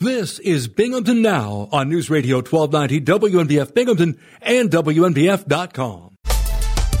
This is Binghamton Now on News Radio 1290 WNBF Binghamton and WNBF.com.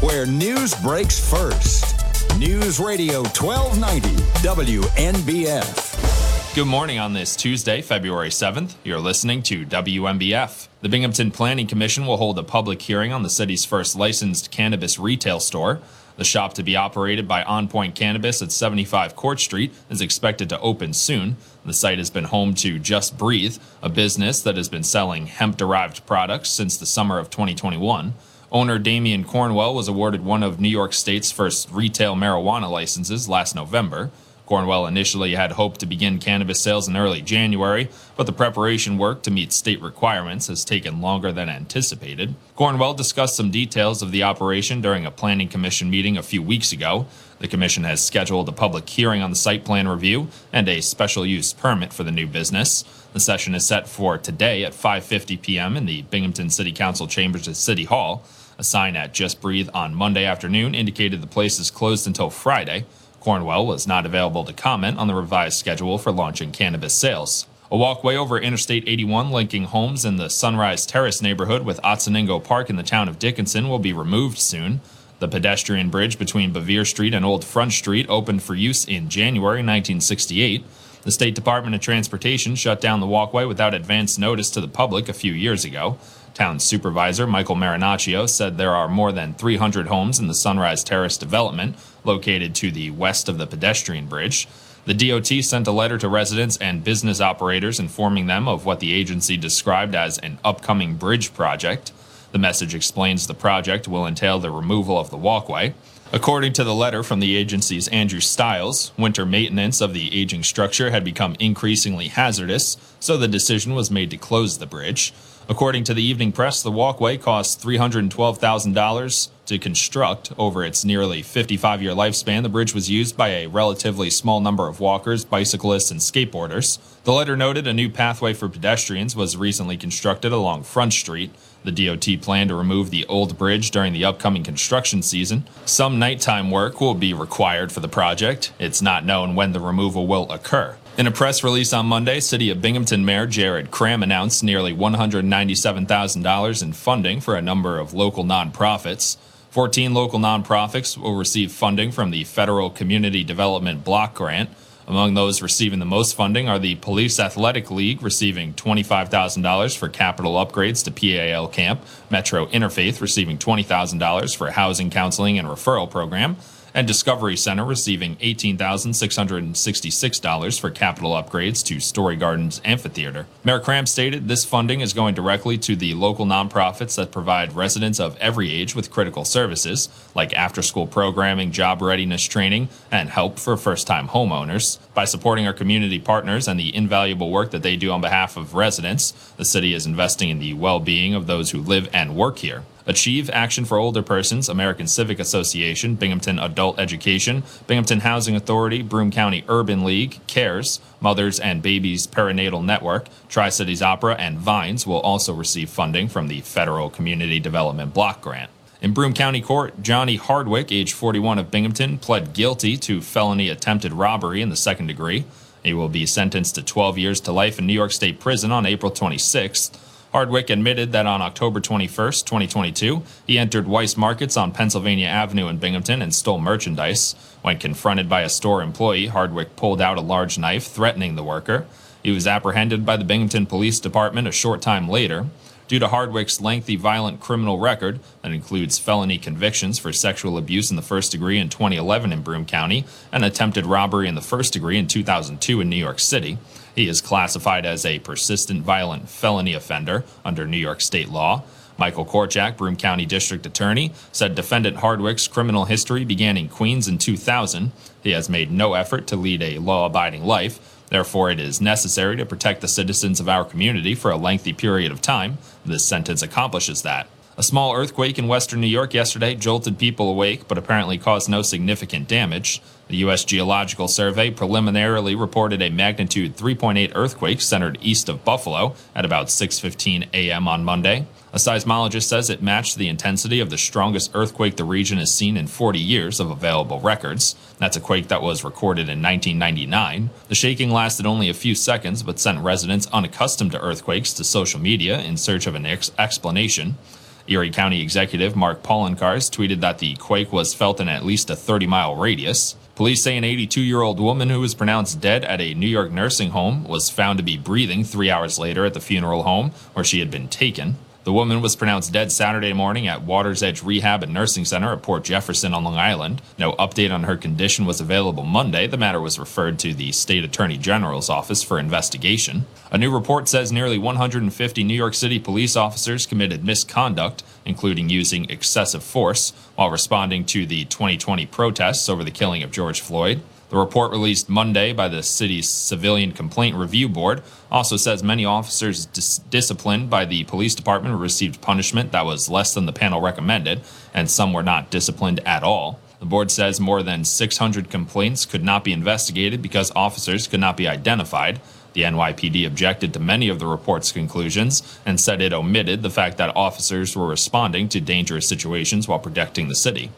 Where news breaks first. News Radio 1290 WNBF. Good morning on this Tuesday, February 7th. You're listening to WNBF. The Binghamton Planning Commission will hold a public hearing on the city's first licensed cannabis retail store. The shop to be operated by On Point Cannabis at 75 Court Street is expected to open soon. The site has been home to Just Breathe, a business that has been selling hemp derived products since the summer of 2021. Owner Damian Cornwell was awarded one of New York State's first retail marijuana licenses last November. Cornwell initially had hoped to begin cannabis sales in early January, but the preparation work to meet state requirements has taken longer than anticipated. Cornwell discussed some details of the operation during a planning commission meeting a few weeks ago. The commission has scheduled a public hearing on the site plan review and a special use permit for the new business. The session is set for today at 5:50 p.m. in the Binghamton City Council chambers at City Hall. A sign at Just Breathe on Monday afternoon indicated the place is closed until Friday. Cornwell was not available to comment on the revised schedule for launching cannabis sales. A walkway over Interstate 81 linking homes in the Sunrise Terrace neighborhood with Otsiningo Park in the town of Dickinson will be removed soon. The pedestrian bridge between Bevier Street and Old Front Street opened for use in January 1968. The State Department of Transportation shut down the walkway without advance notice to the public a few years ago. Town Supervisor Michael Marinaccio said there are more than 300 homes in the Sunrise Terrace development, located to the west of the pedestrian bridge. The DOT sent a letter to residents and business operators informing them of what the agency described as an upcoming bridge project. The message explains the project will entail the removal of the walkway. According to the letter from the agency's Andrew Stiles, winter maintenance of the aging structure had become increasingly hazardous, so the decision was made to close the bridge. According to the Evening Press, the walkway cost $312,000 to construct. Over its nearly 55 year lifespan, the bridge was used by a relatively small number of walkers, bicyclists, and skateboarders. The letter noted a new pathway for pedestrians was recently constructed along Front Street. The DOT planned to remove the old bridge during the upcoming construction season. Some nighttime work will be required for the project. It's not known when the removal will occur. In a press release on Monday, City of Binghamton Mayor Jared Kraham announced nearly $197,000 in funding for a number of local nonprofits. 14 local nonprofits will receive funding from the Federal Community Development Block Grant. Among those receiving the most funding are the Police Athletic League, receiving $25,000 for capital upgrades to PAL Camp, Metro Interfaith receiving $20,000 for housing counseling and referral program, and Discovery Center receiving $18,666 for capital upgrades to Story Gardens Amphitheater. Mayor Kraham stated this funding is going directly to the local nonprofits that provide residents of every age with critical services like after school programming, job readiness training, and help for first time homeowners. By supporting our community partners and the invaluable work that they do on behalf of residents, the city is investing in the well being of those who live and work here. Achieve Action for Older Persons, American Civic Association, Binghamton Adult Education, Binghamton Housing Authority, Broome County Urban League, CARES, Mothers and Babies Perinatal Network, Tri Cities Opera, and Vines will also receive funding from the Federal Community Development Block Grant. In Broome County Court, Johnny Hardwick, age 41 of Binghamton, pled guilty to felony attempted robbery in the second degree. He will be sentenced to 12 years to life in New York State Prison on April 26th. Hardwick admitted that on October 21, 2022, he entered Weis Markets on Pennsylvania Avenue in Binghamton and stole merchandise. When confronted by a store employee, Hardwick pulled out a large knife, threatening the worker. He was apprehended by the Binghamton Police Department a short time later. Due to Hardwick's lengthy violent criminal record that includes felony convictions for sexual abuse in the first degree in 2011 in Broome County and attempted robbery in the first degree in 2002 in New York City, he is classified as a persistent violent felony offender under New York state law. Michael Korchak, Broome County District Attorney, said defendant Hardwick's criminal history began in Queens in 2000. He has made no effort to lead a law abiding life. Therefore, it is necessary to protect the citizens of our community for a lengthy period of time. This sentence accomplishes that. A small earthquake in western New York yesterday jolted people awake, but apparently caused no significant damage. The U.S. Geological Survey preliminarily reported a magnitude 3.8 earthquake centered east of Buffalo at about 6:15 a.m. on Monday. A seismologist says it matched the intensity of the strongest earthquake the region has seen in 40 years of available records. That's a quake that was recorded in 1999. The shaking lasted only a few seconds, but sent residents unaccustomed to earthquakes to social media in search of an ex- explanation. Erie County Executive Mark Poloncarz tweeted that the quake was felt in at least a 30 mile radius. Police say an 82 year old woman who was pronounced dead at a New York nursing home was found to be breathing three hours later at the funeral home where she had been taken. The woman was pronounced dead Saturday morning at Water's Edge Rehab and Nursing Center at Port Jefferson on Long Island. No update on her condition was available Monday. The matter was referred to the State Attorney General's office for investigation. A new report says nearly 150 New York City police officers committed misconduct, including using excessive force, while responding to the 2020 protests over the killing of George Floyd. The report released Monday by the city's Civilian Complaint Review Board also says many officers dis- disciplined by the police department received punishment that was less than the panel recommended, and some were not disciplined at all. The board says more than 600 complaints could not be investigated because officers could not be identified. The NYPD objected to many of the report's conclusions and said it omitted the fact that officers were responding to dangerous situations while protecting the city.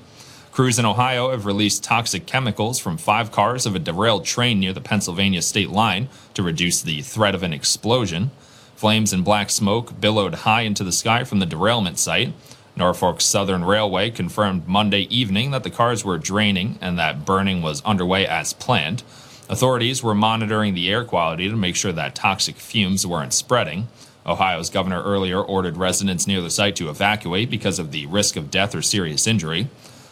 Crews in Ohio have released toxic chemicals from five cars of a derailed train near the Pennsylvania state line to reduce the threat of an explosion. Flames and black smoke billowed high into the sky from the derailment site. Norfolk Southern Railway confirmed Monday evening that the cars were draining and that burning was underway as planned. Authorities were monitoring the air quality to make sure that toxic fumes weren't spreading. Ohio's governor earlier ordered residents near the site to evacuate because of the risk of death or serious injury.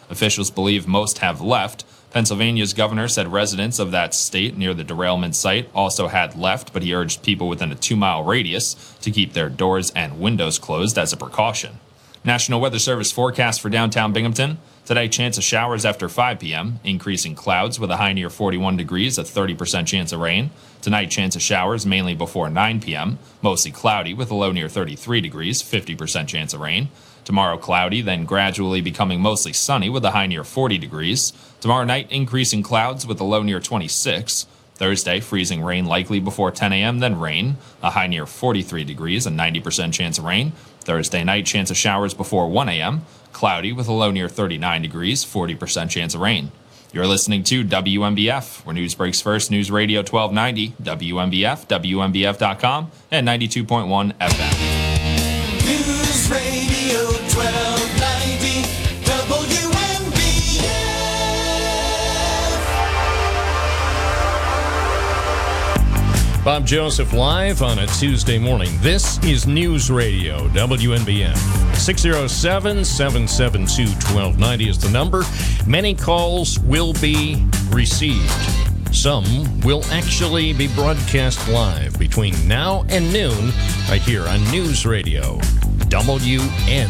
Officials believe most have left. Pennsylvania's governor said residents of that state near the derailment site also had left, but he urged people within a two mile radius to keep their doors and windows closed as a precaution. National Weather Service forecast for downtown Binghamton. Today, chance of showers after 5 p.m., increasing clouds with a high near 41 degrees, a 30% chance of rain. Tonight, chance of showers mainly before 9 p.m., mostly cloudy with a low near 33 degrees, 50% chance of rain. Tomorrow, cloudy, then gradually becoming mostly sunny with a high near 40 degrees. Tomorrow night, increasing clouds with a low near 26. Thursday, freezing rain likely before 10 a.m., then rain, a high near 43 degrees, a 90% chance of rain. Thursday night, chance of showers before 1 a.m., cloudy with a low near 39 degrees, 40% chance of rain. You're listening to WNBF, where news breaks first, News Radio 1290, WNBF, WNBF.com, and 92.1 FM. Bob Joseph live on a Tuesday morning. This is News Radio, WNBF. 607 772 1290 is the number. Many calls will be received. Some will actually be broadcast live between now and noon right here on News Radio, WNBF.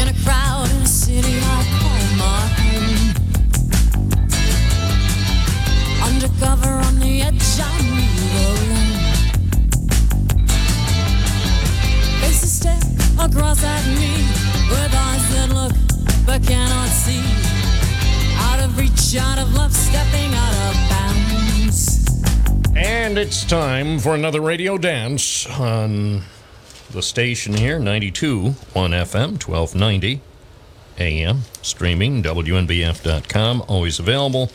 In a city, I Undercover on the edge, I move alone. Faces stare across at me with eyes that look but cannot see. Out of reach, out of love, stepping out of bounds. And it's time for another radio dance on the station here, 92 1 FM, 1290 AM, streaming, WNBF.com, always available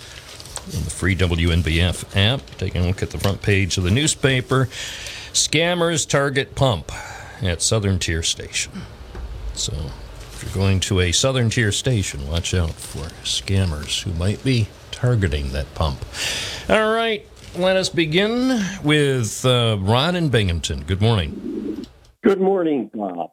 in the free WNBF app. Taking a look at the front page of the newspaper. Scammers target pump at Southern Tier Station. So if you're going to a Southern Tier station, watch out for scammers who might be targeting that pump. All right, let us begin with uh, Ron in Binghamton. Good morning. Good morning, Bob.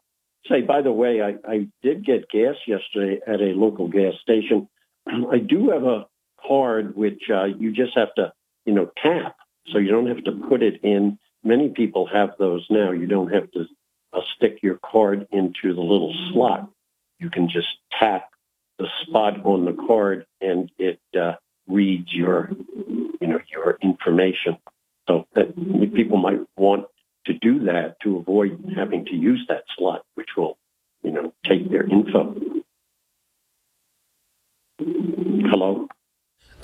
Say, by the way, I, I did get gas yesterday at a local gas station. I do have a card which uh, you just have to, you know, tap, so you don't have to put it in. Many people have those now. You don't have to uh, stick your card into the little slot. You can just tap the spot on the card, and it uh, reads your, you know, your information. So that people might want to do that to avoid having to use that slot, which will, you know, take their info. Hello.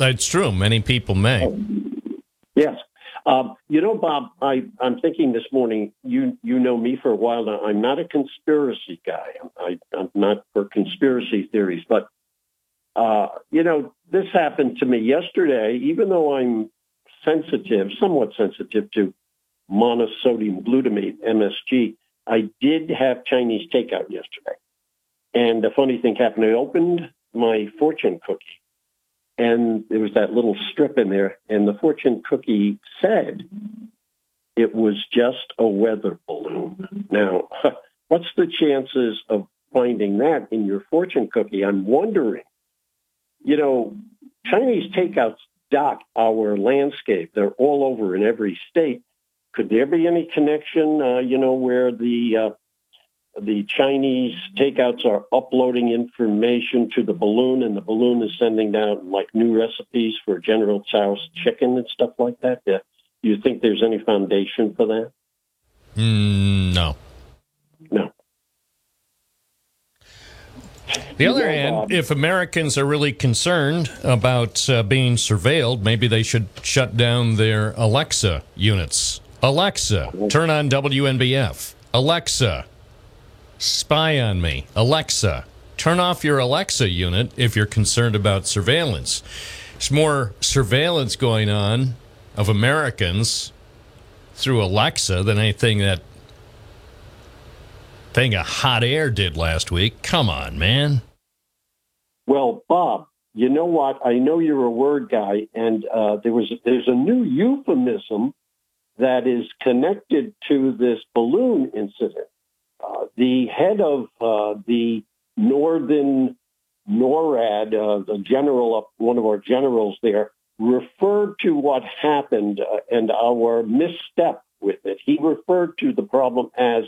That's true. Many people may. Yes. Um, you know, Bob, I, I'm thinking this morning. You you know me for a while now. I'm not a conspiracy guy. I, I'm not for conspiracy theories, but uh, you know, this happened to me yesterday. Even though I'm sensitive, somewhat sensitive to monosodium glutamate (MSG), I did have Chinese takeout yesterday, and the funny thing happened. I opened my fortune cookie and there was that little strip in there, and the fortune cookie said it was just a weather balloon. Now, what's the chances of finding that in your fortune cookie? I'm wondering. You know, Chinese takeouts dot our landscape. They're all over in every state. Could there be any connection, uh, you know, where the uh, the Chinese takeouts are uploading information to the balloon, and the balloon is sending down like new recipes for General Tso's chicken and stuff like that. Yeah. Do you think there's any foundation for that? Mm, no. No. The other hand, if Americans are really concerned about uh, being surveilled, maybe they should shut down their Alexa units. Alexa, turn on WNBF. Alexa, spy on me. Alexa, turn off your Alexa unit if you're concerned about surveillance. There's more surveillance going on of Americans through Alexa than anything that thing of hot air did last week. Come on, man. Well, Bob, you know what? I know you're a word guy, and uh, there was there's a new euphemism that is connected to this balloon incident. Uh, the head of uh, the Northern NORAD, uh, the general, one of our generals there, referred to what happened uh, and our misstep with it. He referred to the problem as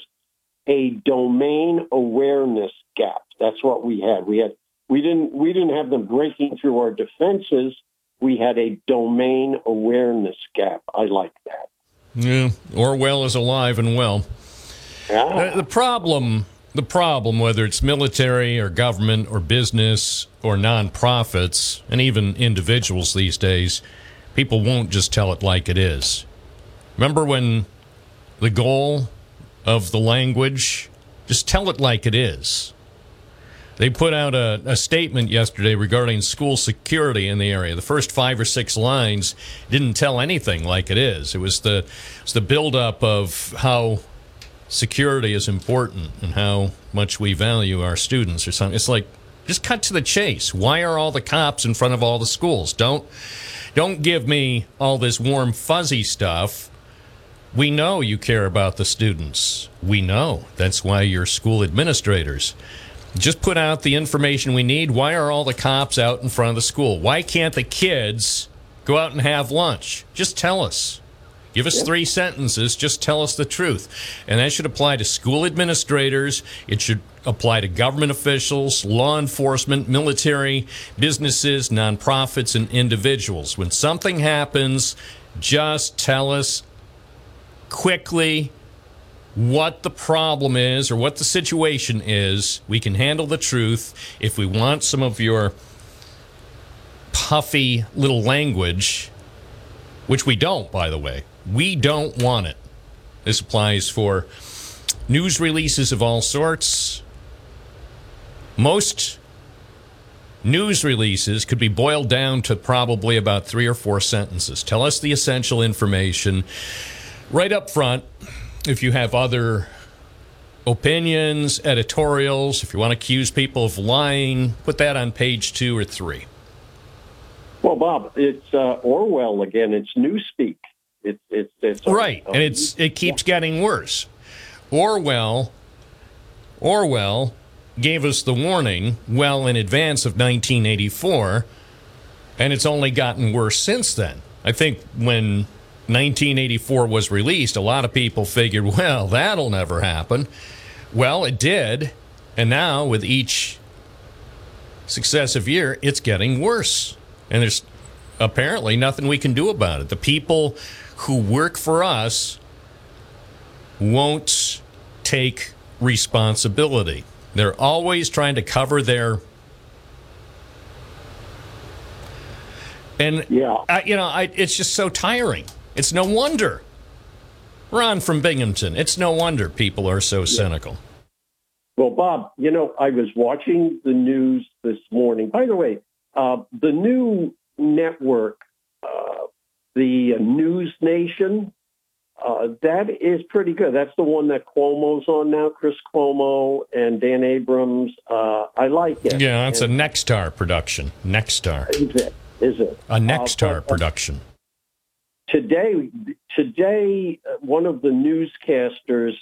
a domain awareness gap. That's what we had. We had we didn't we didn't have them breaking through our defenses. We had a domain awareness gap. I like that. Yeah, Orwell is alive and well. Yeah. The, the problem, the problem, whether it's military or government or business or nonprofits and even individuals these days, people won't just tell it like it is. Remember when the goal of the language, just tell it like it is. They put out a, a, statement yesterday regarding school security in the area. The first five or six lines didn't tell anything like it is. It was the it was the buildup of how security is important and how much we value our students or something. It's like just cut to the chase. Why are all the cops in front of all the schools? Don't don't give me all this warm fuzzy stuff. We know you care about the students. We know. That's why you're school administrators. Just put out the information we need. Why are all the cops out in front of the school? Why can't the kids go out and have lunch? Just tell us. Give us three sentences. Just tell us the truth. And that should apply to school administrators. It should apply to government officials, law enforcement, military, businesses, nonprofits, and individuals. When something happens, just tell us quickly what the problem is or what the situation is. We can handle the truth. If we want some of your puffy little language, which we don't, by the way, we don't want it. This applies for news releases of all sorts. Most news releases could be boiled down to probably about three or four sentences. Tell us the essential information right up front. If you have other opinions, editorials, if you want to accuse people of lying, put that on page two or three. Well, Bob, it's uh, Orwell again. It's newspeak. It's it's it's right, and it's it keeps yeah. getting worse. Orwell Orwell gave us the warning well in advance of 1984, and it's only gotten worse since then. I think when 1984 was released, a lot of people figured, well, that'll never happen. Well, it did, and now with each successive year, it's getting worse. And there's apparently nothing we can do about it. The people who work for us won't take responsibility. They're always trying to cover their and yeah, I, you know, I, it's just so tiring. It's no wonder. Ron from Binghamton. It's no wonder people are so cynical. Well, Bob, you know, I was watching the news this morning. By the way, uh, the new network, the News Nation, uh, that is pretty good. That's the one that Cuomo's on now, Chris Cuomo and Dan Abrams. Uh, I like it. Yeah, it's And- a Nexstar production. Nexstar. Is it? Is it? A Nexstar Uh, but, uh, production. today today uh, one of the newscasters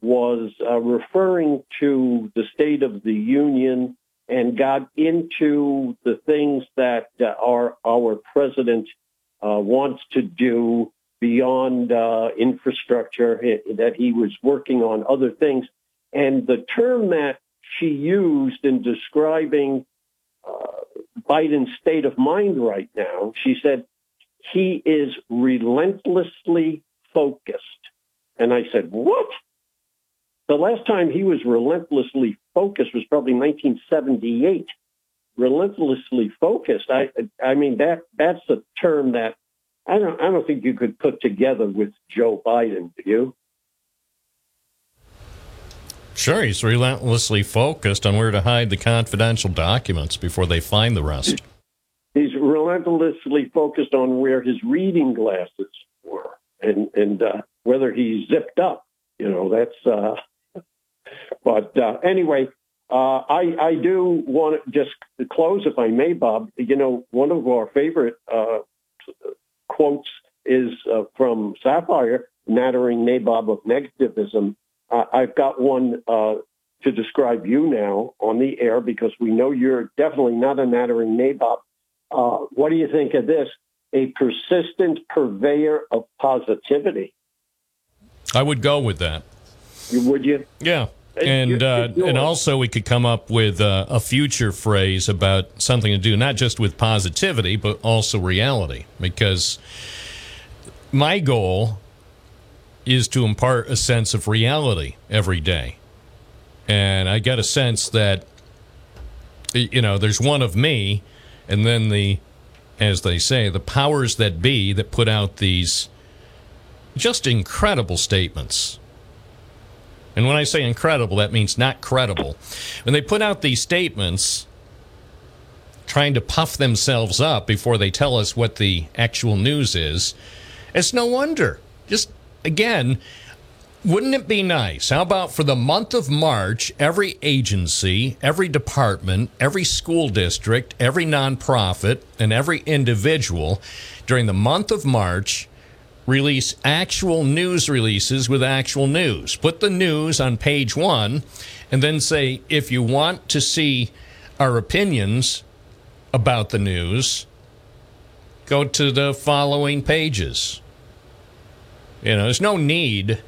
was uh, referring to the state of the union and got into the things that uh, our our president uh, wants to do beyond uh, infrastructure eh, that he was working on other things and the term that she used in describing uh, Biden's state of mind right now she said he is relentlessly focused. And I said, What? The last time he was relentlessly focused was probably 1978. Relentlessly focused. I, I mean that that's a term that I don't I don't think you could put together with Joe Biden. Do you? Sure, he's relentlessly focused on where to hide the confidential documents before they find the rest. He's relentlessly focused on where his reading glasses were and and uh, whether he zipped up. You know, that's. Uh, but uh, anyway, uh, I I do want to just close, if I may, Bob. You know, one of our favorite uh, quotes is uh, from Safire, nattering nabob of negativism. Uh, I've got one uh, to describe you now on the air because we know you're definitely not a nattering nabob. Uh, what do you think of this? A persistent purveyor of positivity. I would go with that. You- Would you? Yeah. And uh, and also we could come up with uh, a future phrase about something to do not just with positivity but also reality. Because my goal is to impart a sense of reality every day. And I get a sense that you know there's one of me and then the as they say the powers that be that put out these just incredible statements and when I say incredible, that means not credible. When they put out these statements trying to puff themselves up before they tell us what the actual news is, it's no wonder. Just again, wouldn't it be nice? How about for the month of March, every agency, every department, every school district, every nonprofit, and every individual during the month of March release actual news releases with actual news. Put the news on page one and then say, if you want to see our opinions about the news, go to the following pages. You know, there's no need.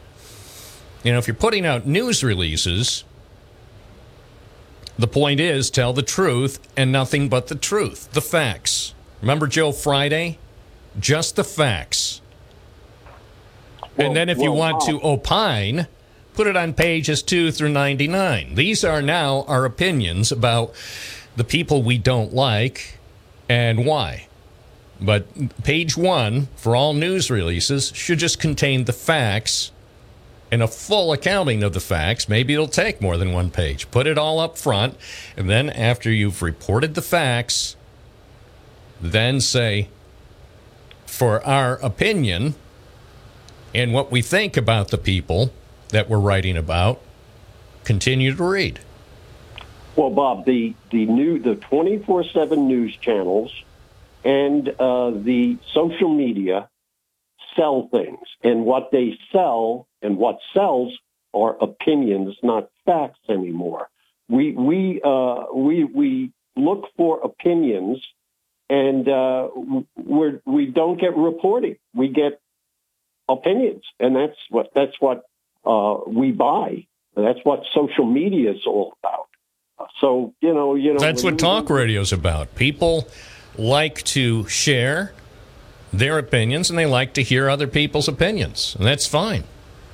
You know, if you're putting out news releases, the point is tell the truth and nothing but the truth, the facts. Remember Joe Friday? Just the facts. And then if you want to opine, put it on pages 2 through 99. These are now our opinions about the people we don't like and why. But page 1 for all news releases should just contain the facts and a full accounting of the facts. Maybe it'll take more than one page. Put it all up front, and then after you've reported the facts, then say, for our opinion and what we think about the people that we're writing about, continue to read. Well, Bob, the the new the twenty four seven news channels and uh, the social media sell things, and what they sell and what sells are opinions, not facts anymore. We we uh, we we look for opinions, and uh, we're we don't get reporting. We get opinions, and that's what that's what uh, we buy. That's what social media is all about. So you know, you know, That's what talk radio's about. People like to share their opinions and they like to hear other people's opinions. And that's fine.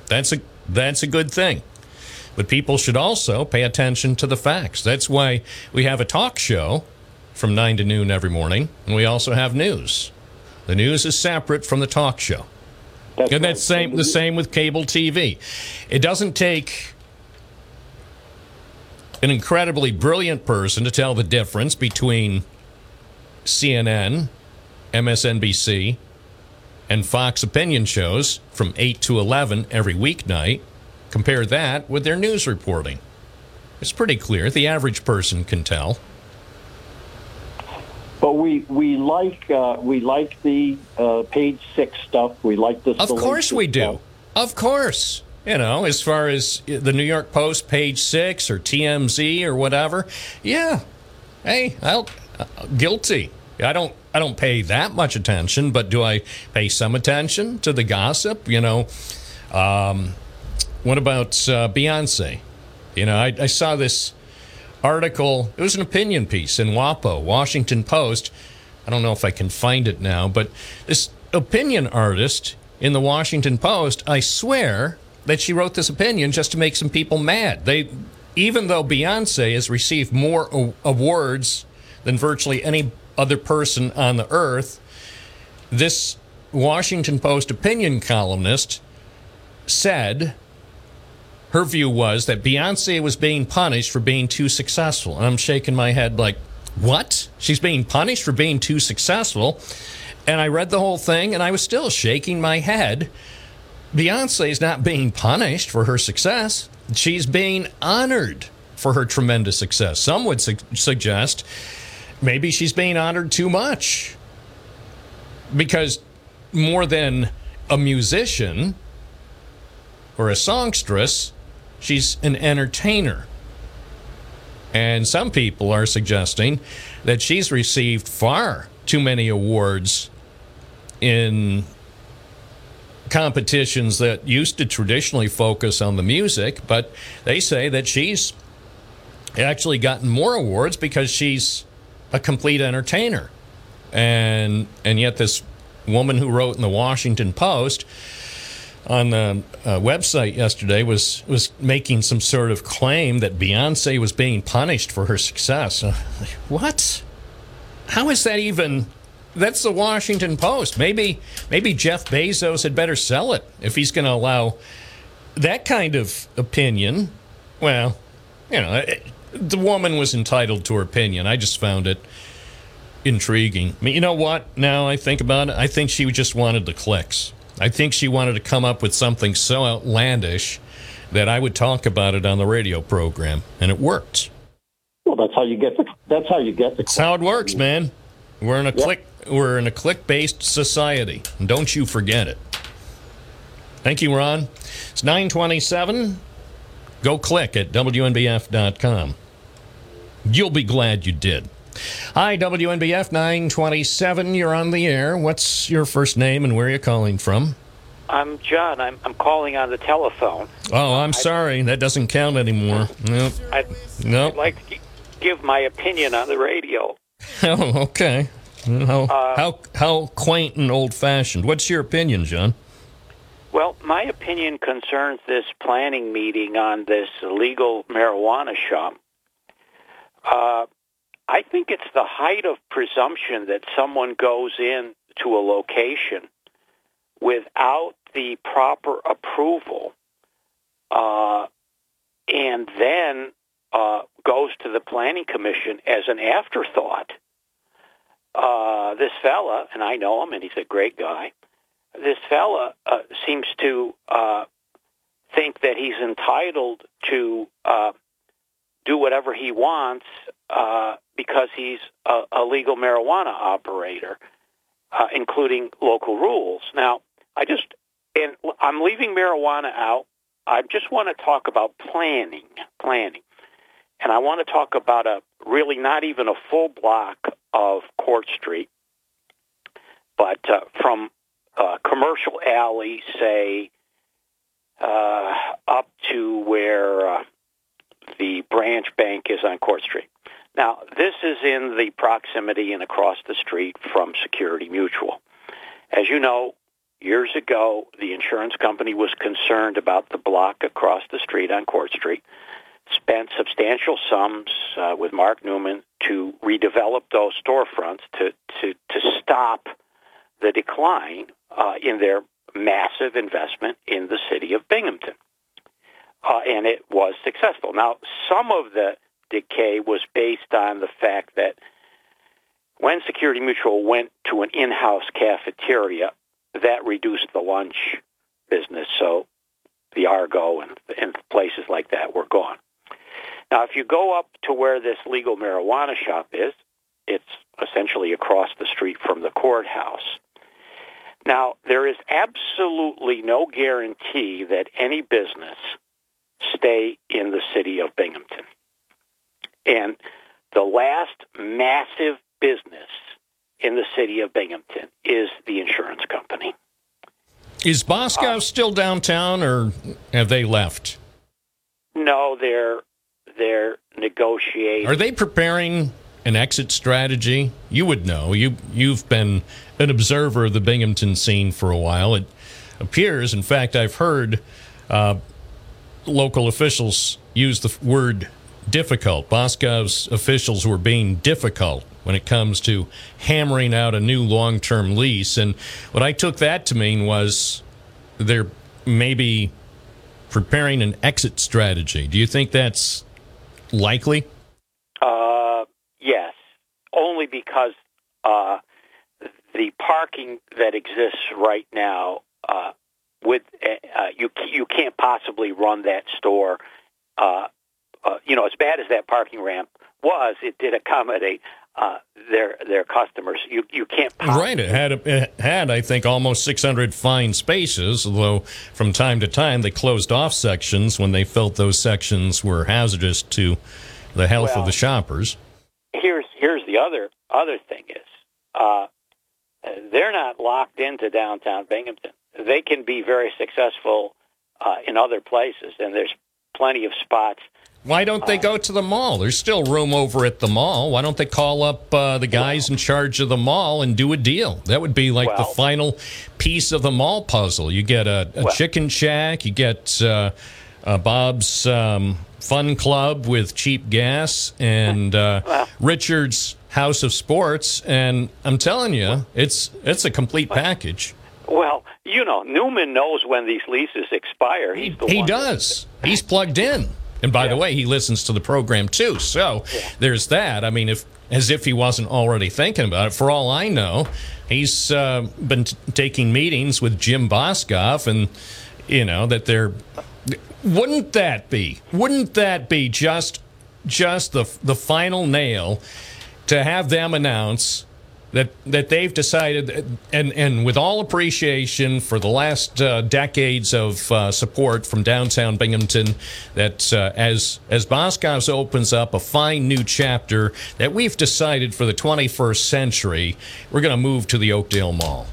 That's a that's a good thing. But people should also pay attention to the facts. That's why we have a talk show from 9 to noon every morning and we also have news. The news is separate from the talk show. That's and right. that's same the same with cable TV. It doesn't take an incredibly brilliant person to tell the difference between CNN, MSNBC, and Fox opinion shows from 8 to 11 every weeknight. Compare that with their news reporting. It's pretty clear. The average person can tell. But we we like uh, we like the uh, page six stuff. We like the. Of course we do. stuff. Of course. You know, as far as the New York Post, page six, or TMZ, or whatever. Yeah. Hey, I'll uh, guilty. I don't. I don't pay that much attention, but do I pay some attention to the gossip? You know, um, what about uh, Beyonce? You know, I, I saw this article. It was an opinion piece in WAPO, Washington Post. I don't know if I can find it now, but this opinion artist in the Washington Post, I swear that she wrote this opinion just to make some people mad. They, even though Beyonce has received more awards than virtually any other person on the earth, this Washington Post opinion columnist said her view was that Beyonce was being punished for being too successful. And I'm shaking my head like, what? She's being punished for being too successful. And I read the whole thing and I was still shaking my head. Beyonce is not being punished for her success. She's being honored for her tremendous success. Some would su- suggest maybe she's being honored too much. Because more than a musician or a songstress, she's an entertainer. And some people are suggesting that she's received far too many awards in competitions that used to traditionally focus on the music, but they say that she's actually gotten more awards because she's a complete entertainer. And and yet this woman who wrote in the Washington Post on the uh, website yesterday was was making some sort of claim that Beyonce was being punished for her success. Uh, what? How is that even? That's the Washington Post. Maybe maybe Jeff Bezos had better sell it if he's going to allow that kind of opinion. Well, you know, it, the woman was entitled to her opinion. I just found it intriguing. I mean, you know what? Now I think about it, I think she just wanted the clicks. I think she wanted to come up with something so outlandish that I would talk about it on the radio program, and it worked. Well, that's how you get the. That's how you get the. That's how it works, man. We're in a click. We're in a click-based society, and don't you forget it. Thank you, Ron. It's nine twenty-seven. Go click at wnbf.com. You'll be glad you did. Hi, WNBF 927. You're on the air. What's your first name and where are you calling from? I'm John. I'm, I'm calling on the telephone. Oh, I'm sorry. That doesn't count anymore. Nope. I'd, Nope. I'd like to give my opinion on the radio. Oh, okay. How, how, how quaint and old fashioned. What's your opinion, John? Well, my opinion concerns this planning meeting on this illegal marijuana shop. Uh, I think it's the height of presumption that someone goes in to a location without the proper approval uh, and then uh, goes to the planning commission as an afterthought. Uh, this fella, and I know him, and he's a great guy. This fella uh, seems to uh, think that he's entitled to uh, do whatever he wants uh, because he's a, a legal marijuana operator, uh, including local rules. Now, I just, and I'm leaving marijuana out. I just want to talk about planning, planning. And I want to talk about a really not even a full block of Court Street, but uh, from uh, Commercial Alley, say, uh, up to where uh, the branch bank is on Court Street. Now, this is in the proximity and across the street from Security Mutual. As you know, years ago, the insurance company was concerned about the block across the street on Court Street, spent substantial sums uh, with Mark Newman to redevelop those storefronts to, to, to stop the decline uh, in their massive investment in the city of Binghamton. Uh, and it was successful. Now, some of the decay was based on the fact that when Security Mutual went to an in-house cafeteria, that reduced the lunch business. So the Argo and, and places like that were gone. Now, if you go up to where this legal marijuana shop is, it's essentially across the street from the courthouse. Now, there is absolutely no guarantee that any business stay in the city of Binghamton. And the last massive business in the city of Binghamton is the insurance company. Is Boscov's uh, still downtown, or have they left? No, they're they're negotiating. Are they preparing an exit strategy? You would know. You you've been an observer of the Binghamton scene for a while. It appears, in fact, I've heard uh, local officials use the word difficult. Boscov's officials were being difficult when it comes to hammering out a new long term lease. And what I took that to mean was they're maybe preparing an exit strategy. Do you think that's likely? Uh, yes, only because uh, the parking that exists right now uh, with uh, you you can't possibly run that store. Uh, you know, as bad as that parking ramp was, it did accommodate uh, their their customers. You you can't right. It had it had I think almost 600 fine spaces. Although from time to time they closed off sections when they felt those sections were hazardous to the health well, of the shoppers. Here's here's the other other thing is uh, they're not locked into downtown Binghamton. They can be very successful uh, in other places, and there's plenty of spots why don't they go to the mall? There's still room over at the mall. Why don't they call up uh, the guys in charge of the mall and do a deal? That would be like well, the final piece of the mall puzzle. You get a, a well, chicken shack, you get uh, uh, Bob's um, Fun Club with cheap gas, and uh, Richard's House of Sports. And I'm telling you, it's it's a complete package. Well, you know, Newman knows when these leases expire. He's he does. He's plugged in. And by yeah. the way, he listens to the program too. So yeah. there's that. I mean, if as if he wasn't already thinking about it. For all I know, he's uh, been t- taking meetings with Jim Boscov, and you know that they're. Wouldn't that be? Wouldn't that be just just the the final nail to have them announce that that they've decided, and and with all appreciation for the last uh, decades of uh, support from downtown Binghamton, that uh, as as Boscov's opens up a fine new chapter, that we've decided for the 21st century, we're going to move to the Oakdale Mall.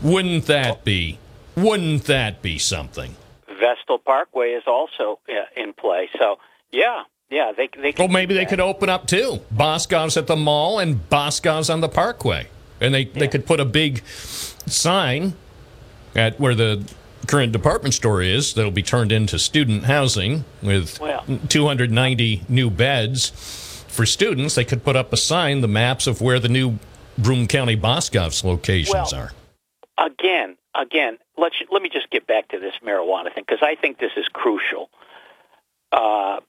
Wouldn't that be? Wouldn't that be something? Vestal Parkway is also uh, in play, so yeah, yeah, they they. Well, maybe they could open up too. Boscov's at the mall and Boscov's on the Parkway, and they yeah. they could put a big sign at where the current department store is that'll be turned into student housing with well, 290 new beds for students. They could put up a sign, the maps of where the new Broome County Boscov's locations well, are. Again, again, let's let me just get back to this marijuana thing because I think this is crucial. Uh,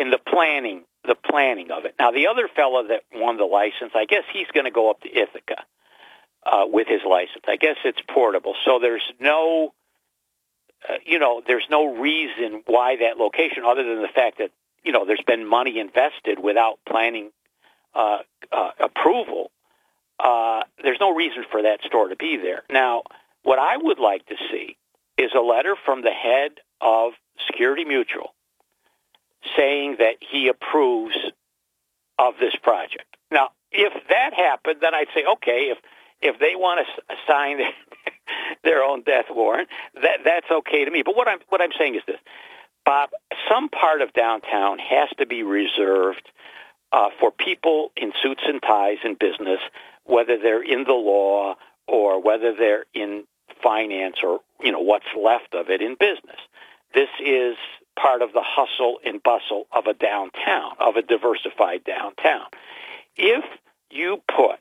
in the planning, the planning of it. Now, the other fellow that won the license, I guess he's going to go up to Ithaca uh, with his license. I guess it's portable, so there's no, uh, you know, there's no reason why that location, other than the fact that you know there's been money invested without planning uh, uh, approval. Uh, there's no reason for that store to be there. Now, what I would like to see is a letter from the head of Security Mutual saying that he approves of this project. Now, if that happened, then I'd say, okay, if if they want to sign their own death warrant, that that's okay to me. But what I'm what I'm saying is this, Bob, some part of downtown has to be reserved uh, for people in suits and ties in business, whether they're in the law or whether they're in finance or you know what's left of it in business. This is part of the hustle and bustle of a downtown, of a diversified downtown. If you put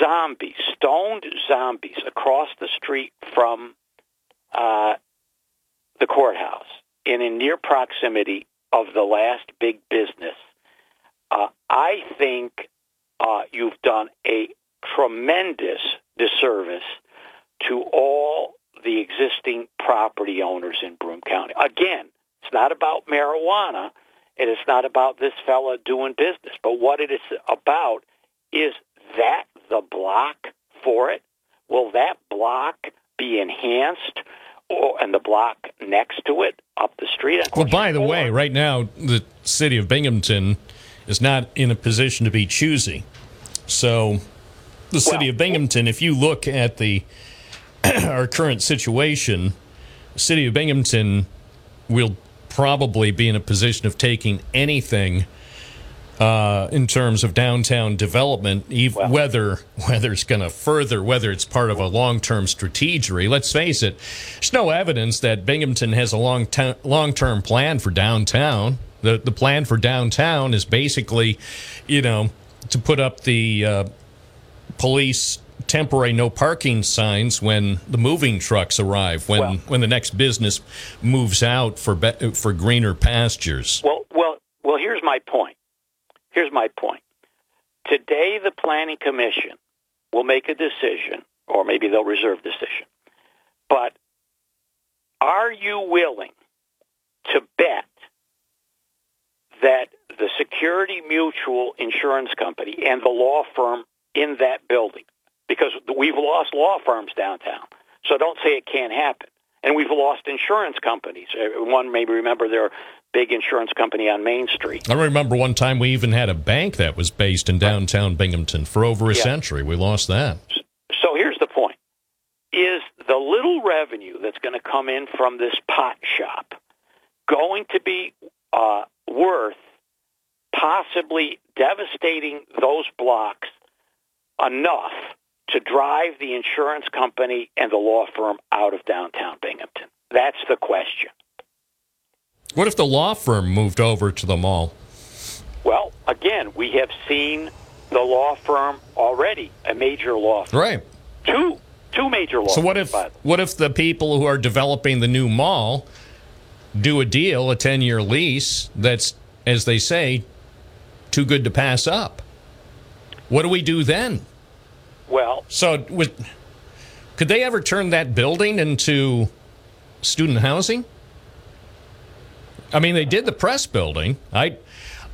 zombies, stoned zombies, across the street from uh, the courthouse and in near proximity of the last big business, uh, I think uh, you've done a tremendous disservice to all the existing property owners in Broome County. Again, it's not about marijuana and it's not about this fella doing business, but what it is about is that the block for it? Will that block be enhanced or, and the block next to it up the street? Well, by the way, right now, the city of Binghamton is not in a position to be choosy. So, the city Well- of Binghamton, if you look at the our current situation, city of Binghamton will probably be in a position of taking anything uh, in terms of downtown development, ev- whether whether it's going to further, whether it's part of a long term strategy. Let's face it, there's no evidence that Binghamton has a long long term plan for downtown. The the plan for downtown is basically, you know, to put up the uh, police temporary no parking signs when the moving trucks arrive when Well- when the next business moves out for be- for greener pastures. Well, well, well. Here's my point. Here's my point. Today, the Planning Commission will make a decision, or maybe they'll reserve decision. But are you willing to bet that the Security Mutual Insurance Company and the law firm in that building, because we've lost law firms downtown, so don't say it can't happen. And we've lost insurance companies. Uh, One maybe remember their big insurance company on Main Street. I remember one time we even had a bank that was based in downtown Binghamton for over a Yeah. century. We lost that. So here's the point. Is the little revenue that's going to come in from this pot shop going to be uh, worth possibly devastating those blocks enough to drive the insurance company and the law firm out of downtown Binghamton? That's the question. What if the law firm moved over to the mall? Well, again, we have seen the law firm already, a major law firm. Right. Two, two major law So what firms, if by the way. what if the people who are developing the new mall do a deal, a 10-year lease that's as they say too good to pass up? What do we do then? Well, So would, could they ever turn that building into student housing? I mean, they did the press building. I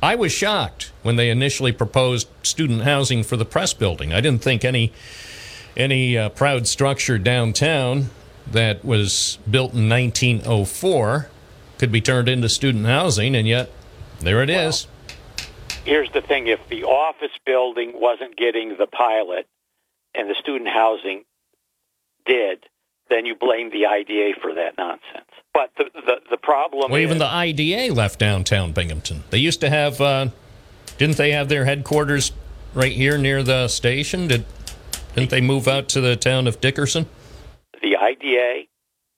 I was shocked when they initially proposed student housing for the press building. I didn't think any any uh, proud structure downtown that was built in 1904 could be turned into student housing, and yet there it is. here's the thing if the office building wasn't getting the pilot and the student housing did then you blame the IDA for that nonsense but the the, the problem Well, is even the IDA left downtown Binghamton. They used to have, uh, didn't they have their headquarters right here near the station? Did didn't they move out to the town of Dickinson? the IDA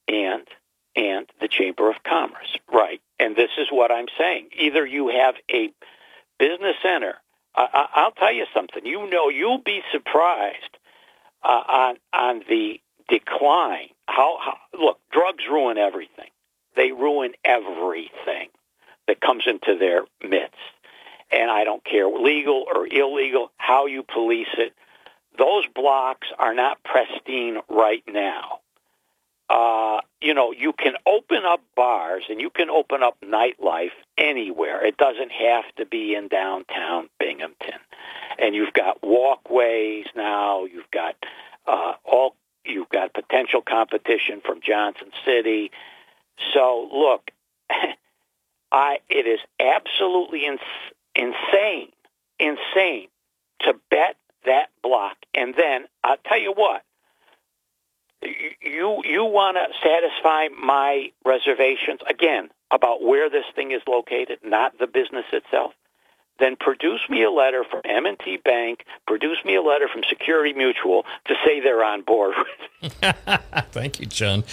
and and the Chamber of Commerce right and this is what I'm saying either you have a business center I, I, I'll tell you something you know you'll be surprised uh, on on the decline. How, how look, drugs ruin everything. They ruin everything that comes into their midst. And I don't care legal or illegal how you police it. Those blocks are not pristine right now. Uh, you know, you can open up bars and you can open up nightlife anywhere. It doesn't have to be in downtown Binghamton. And you've got walkways now. You've got uh, all. You've got potential competition from Johnson City. So look, I it is absolutely ins- insane, insane to bet that block. And then I'll tell you what, you you want to satisfy my reservations again about where this thing is located, not the business itself. Then produce me a letter from M&T Bank, produce me a letter from Security Mutual to say they're on board. Thank you, John.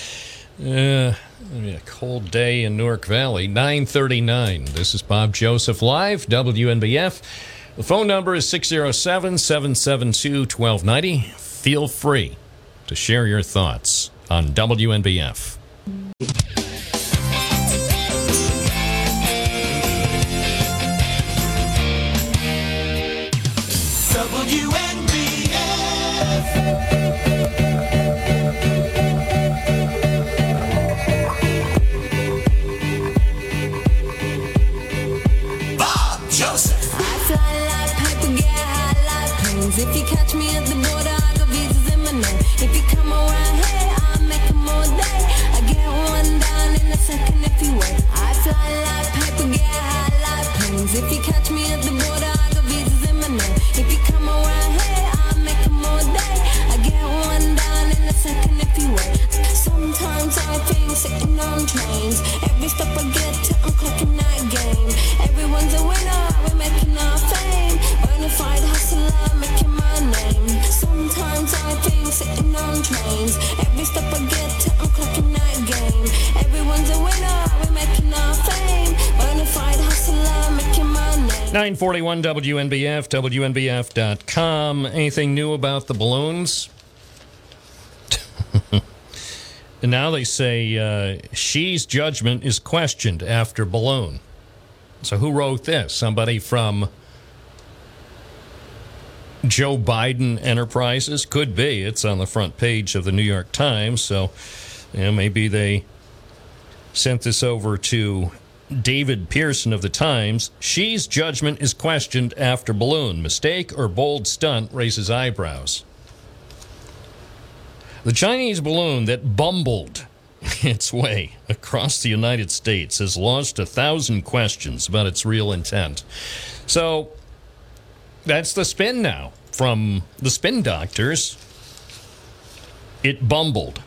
Uh, a cold day in Newark Valley, 939. This is Bob Joseph Live, WNBF. The phone number is 607 772 1290. Feel free to share your thoughts on WNBF. 941 WNBF, WNBF.com. Anything new about the balloons? and now they say uh, she's judgment is questioned after balloon. So who wrote this? Somebody from Joe Biden Enterprises? Could be. It's on the front page of the New York Times. So you maybe they sent this over to David Pierson of the Times. Xi's judgment is questioned after balloon. Mistake or bold stunt raises eyebrows. The Chinese balloon that bumbled its way across the United States has launched a thousand questions about its real intent. So that's the spin now from the spin doctors. It bumbled.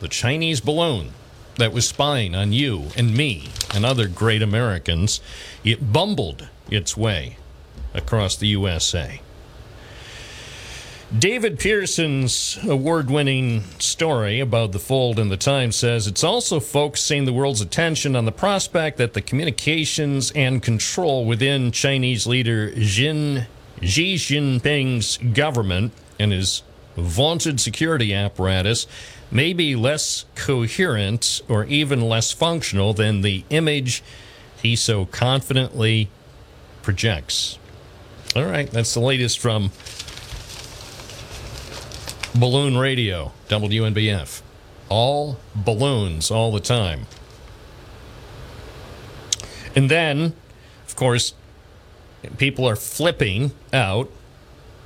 The Chinese balloon that was spying on you and me and other great Americans, it bumbled its way across the USA. David Pierson's award winning story about the fold in the Times says it's also focusing the world's attention on the prospect that the communications and control within Chinese leader Xi, Jinping's government and his vaunted security apparatus may be less coherent or even less functional than the image he so confidently projects. All right, that's the latest from Balloon Radio, WNBF. All balloons all the time. And then, of course, people are flipping out.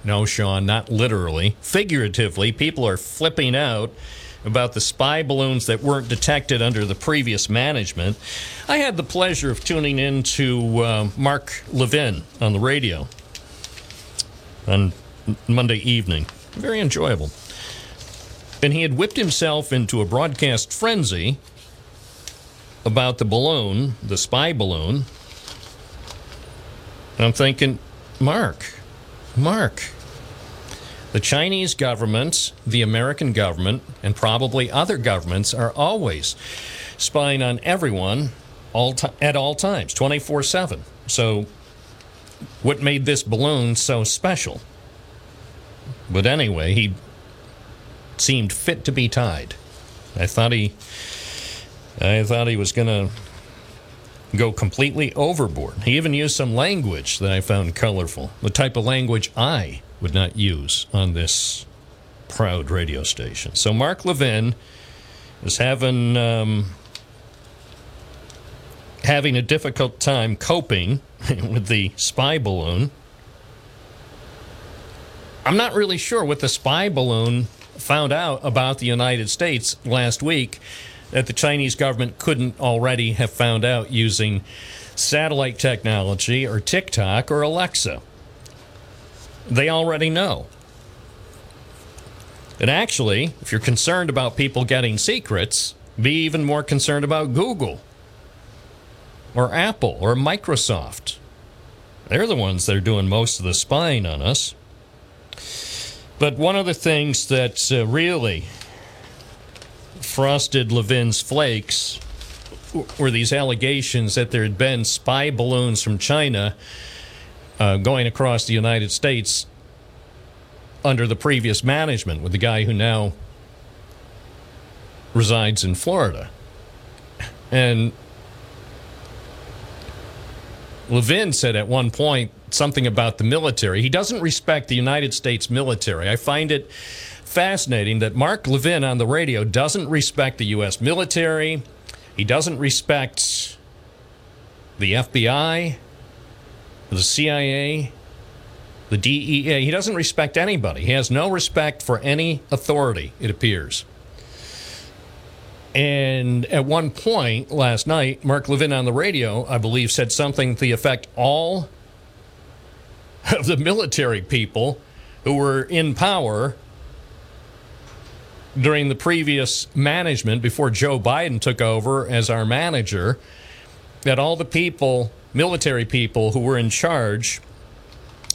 No, Sean, not literally. Figuratively, people are flipping out about the spy balloons that weren't detected under the previous management. I had the pleasure of tuning in to uh, Mark Levin on the radio on Monday evening. Very enjoyable. And he had whipped himself into a broadcast frenzy about the balloon, the spy balloon. And I'm thinking, Mark, Mark, the Chinese government, the American government, and probably other governments are always spying on everyone all ti at all times, 24 7. So, what made this balloon so special? But anyway, he seemed fit to be tied. I thought he, I thought he was going to go completely overboard. He even used some language that I found colorful, the type of language I would not use on this proud radio station. So Mark Levin is having um, having a difficult time coping with the spy balloon. I'm not really sure what the spy balloon found out about the United States last week that the Chinese government couldn't already have found out using satellite technology or TikTok or Alexa. They already know. And actually, if you're concerned about people getting secrets, be even more concerned about Google or Apple or Microsoft. They're the ones that are doing most of the spying on us. But one of the things that uh, really frosted Levin's flakes were these allegations that there had been spy balloons from China uh, going across the United States under the previous management with the guy who now resides in Florida. And Levin said at one point something about the military. He doesn't respect the United States military. I find it fascinating that Mark Levin on the radio doesn't respect the U.S. military. He doesn't respect the FBI, the CIA, the DEA. He doesn't respect anybody. He has no respect for any authority, it appears. And at one point last night, Mark Levin on the radio, I believe, said something to the effect all of the military people who were in power during the previous management before Joe Biden took over as our manager, that all the people, military people who were in charge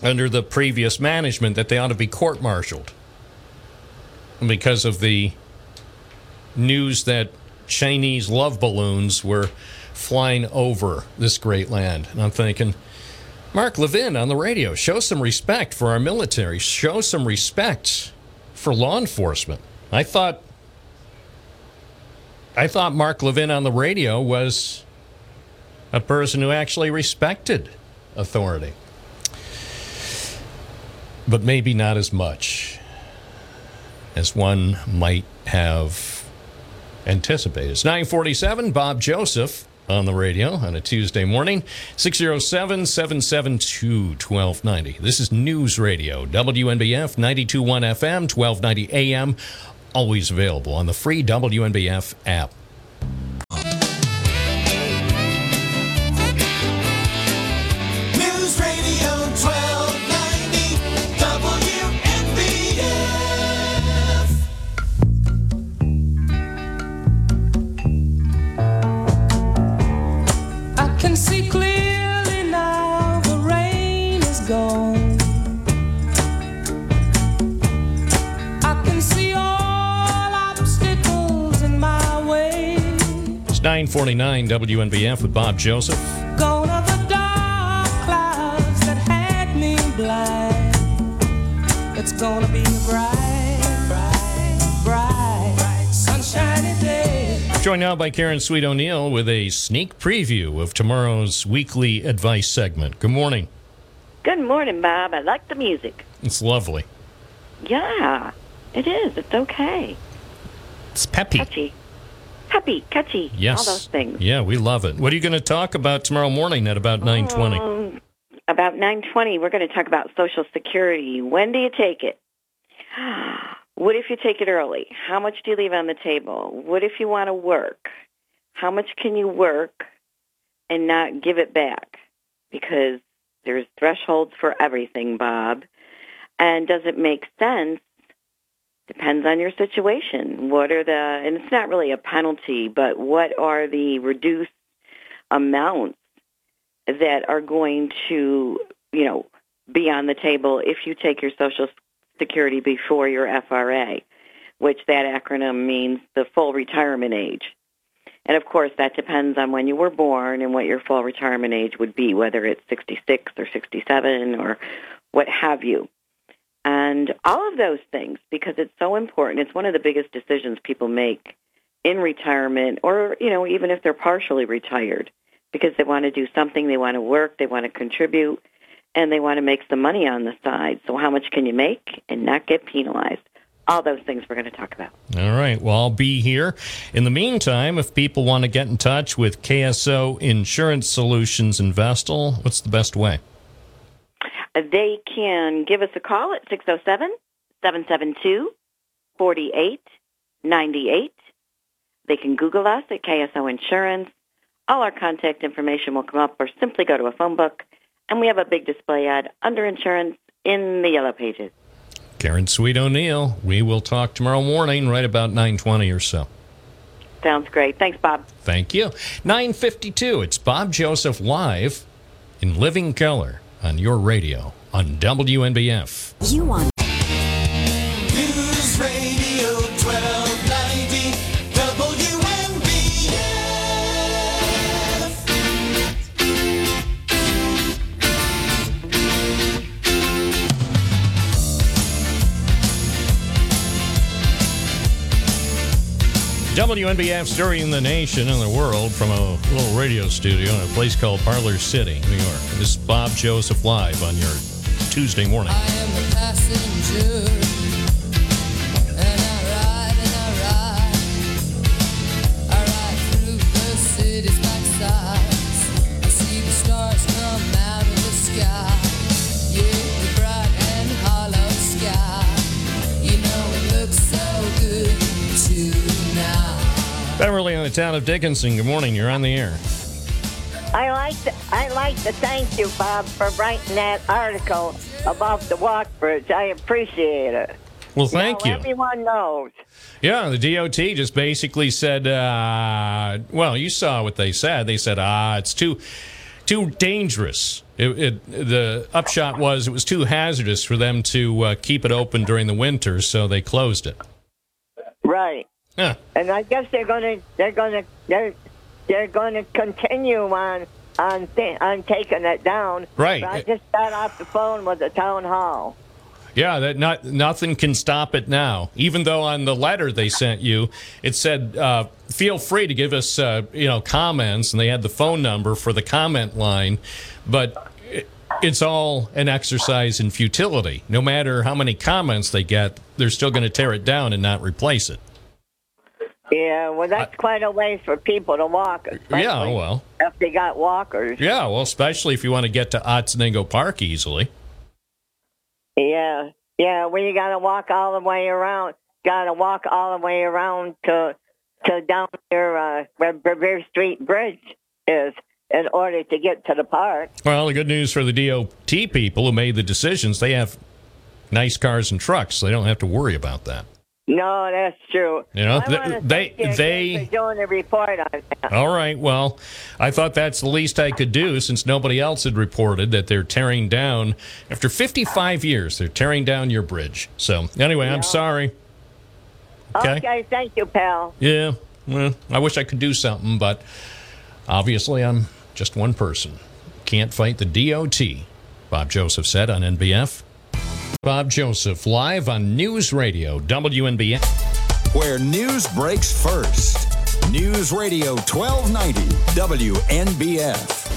under the previous management, that they ought to be court martialed because of the news that Chinese love balloons were flying over this great land. And I'm thinking, Mark Levin on the radio, show some respect for our military, show some respect for law enforcement. I thought I thought Mark Levin on the radio was a person who actually respected authority. But maybe not as much as one might have anticipated. It's 947, Bob Joseph on the radio on a Tuesday morning, 607 772 1290. This is News Radio, WNBF 921 FM, 1290 AM, always available on the free WNBF app. 1449 WNBF with Bob Joseph. Go to the dark clouds that had me blind. It's gonna be a bright, bright, bright, sunshiny day. Joined now by Karen Sweet O'Neill with a sneak preview of tomorrow's weekly advice segment. Good morning. Good morning, Bob. I like the music. It's lovely. Yeah, it is. It's okay. It's peppy. Catchy. Happy, catchy. Yes. All those things. Yeah, we love it. What are you going to talk about tomorrow morning at about 920? Um, about 920, we're going to talk about Social Security. When do you take it? What if you take it early? How much do you leave on the table? What if you want to work? How much can you work and not give it back? Because there's thresholds for everything, Bob. And does it make sense? Depends on your situation. What are the, and it's not really a penalty, but what are the reduced amounts that are going to, you know, be on the table if you take your Social Security before your FRA, which that acronym means the full retirement age. And of course, that depends on when you were born and what your full retirement age would be, whether it's 66 or 67 or what have you. And all of those things, because it's so important, it's one of the biggest decisions people make in retirement or, you know, even if they're partially retired, because they want to do something, they want to work, they want to contribute, and they want to make some money on the side. So how much can you make and not get penalized? All those things we're going to talk about. All right. Well, I'll be here. In the meantime, if people want to get in touch with KSO Insurance Solutions in Vestal, what's the best way? They can give us a call at 607-772-4898. They can Google us at KSO Insurance. All our contact information will come up or simply go to a phone book. And we have a big display ad under insurance in the yellow pages. Karen Sweet O'Neill. We will talk tomorrow morning, right about 920 or so. Sounds great. Thanks, Bob. Thank you. 952. It's Bob Joseph live in living color on your radio on WNBF. You want WNBF stirring the nation and the world from a little radio studio in a place called Parlor City, New York. This is Bob Joseph live on your Tuesday morning. Beverly in the town of Dickinson. Good morning. You're on the air. I like to, I like to thank you, Bob, for writing that article about the walk bridge. I appreciate it. Well, thank you. Everyone knows. Yeah, the DOT just basically said, uh, well, you saw what they said. They said, ah, it's too too dangerous. It, it, the upshot was it was too hazardous for them to uh, keep it open during the winter, so they closed it. Right. Yeah. And I guess they're gonna they're gonna they're they're gonna continue on on th- on taking it down. Right. But I just got off the phone with the town hall. Yeah, that not nothing can stop it now. Even though on the letter they sent you, it said uh, feel free to give us uh, you know comments, and they had the phone number for the comment line, but it, it's all an exercise in futility. No matter how many comments they get, they're still going to tear it down and not replace it. Yeah, well, that's quite a ways for people to walk. Yeah, well, if they got walkers. yeah, well, especially if you want to get to Otsiningo Park easily. Yeah, yeah. When you got to walk all the way around, got to walk all the way around to to down near uh, where Bevier Street Bridge is in order to get to the park. Well, the good news for the DOT people who made the decisions, they have nice cars and trucks, so they don't have to worry about that. No, that's true. You know, th- they- they- doing a report on that. All right. Well, I thought that's the least I could do since nobody else had reported that they're tearing down after 55 years. They're tearing down your bridge. So anyway, I'm sorry. Okay. Okay, thank you, pal. Yeah. Well, I wish I could do something, but obviously I'm just one person. Can't fight the DOT. Bob Joseph said on NBF. Bob Joseph live on News Radio WNBF. Where news breaks first. News Radio 1290 WNBF.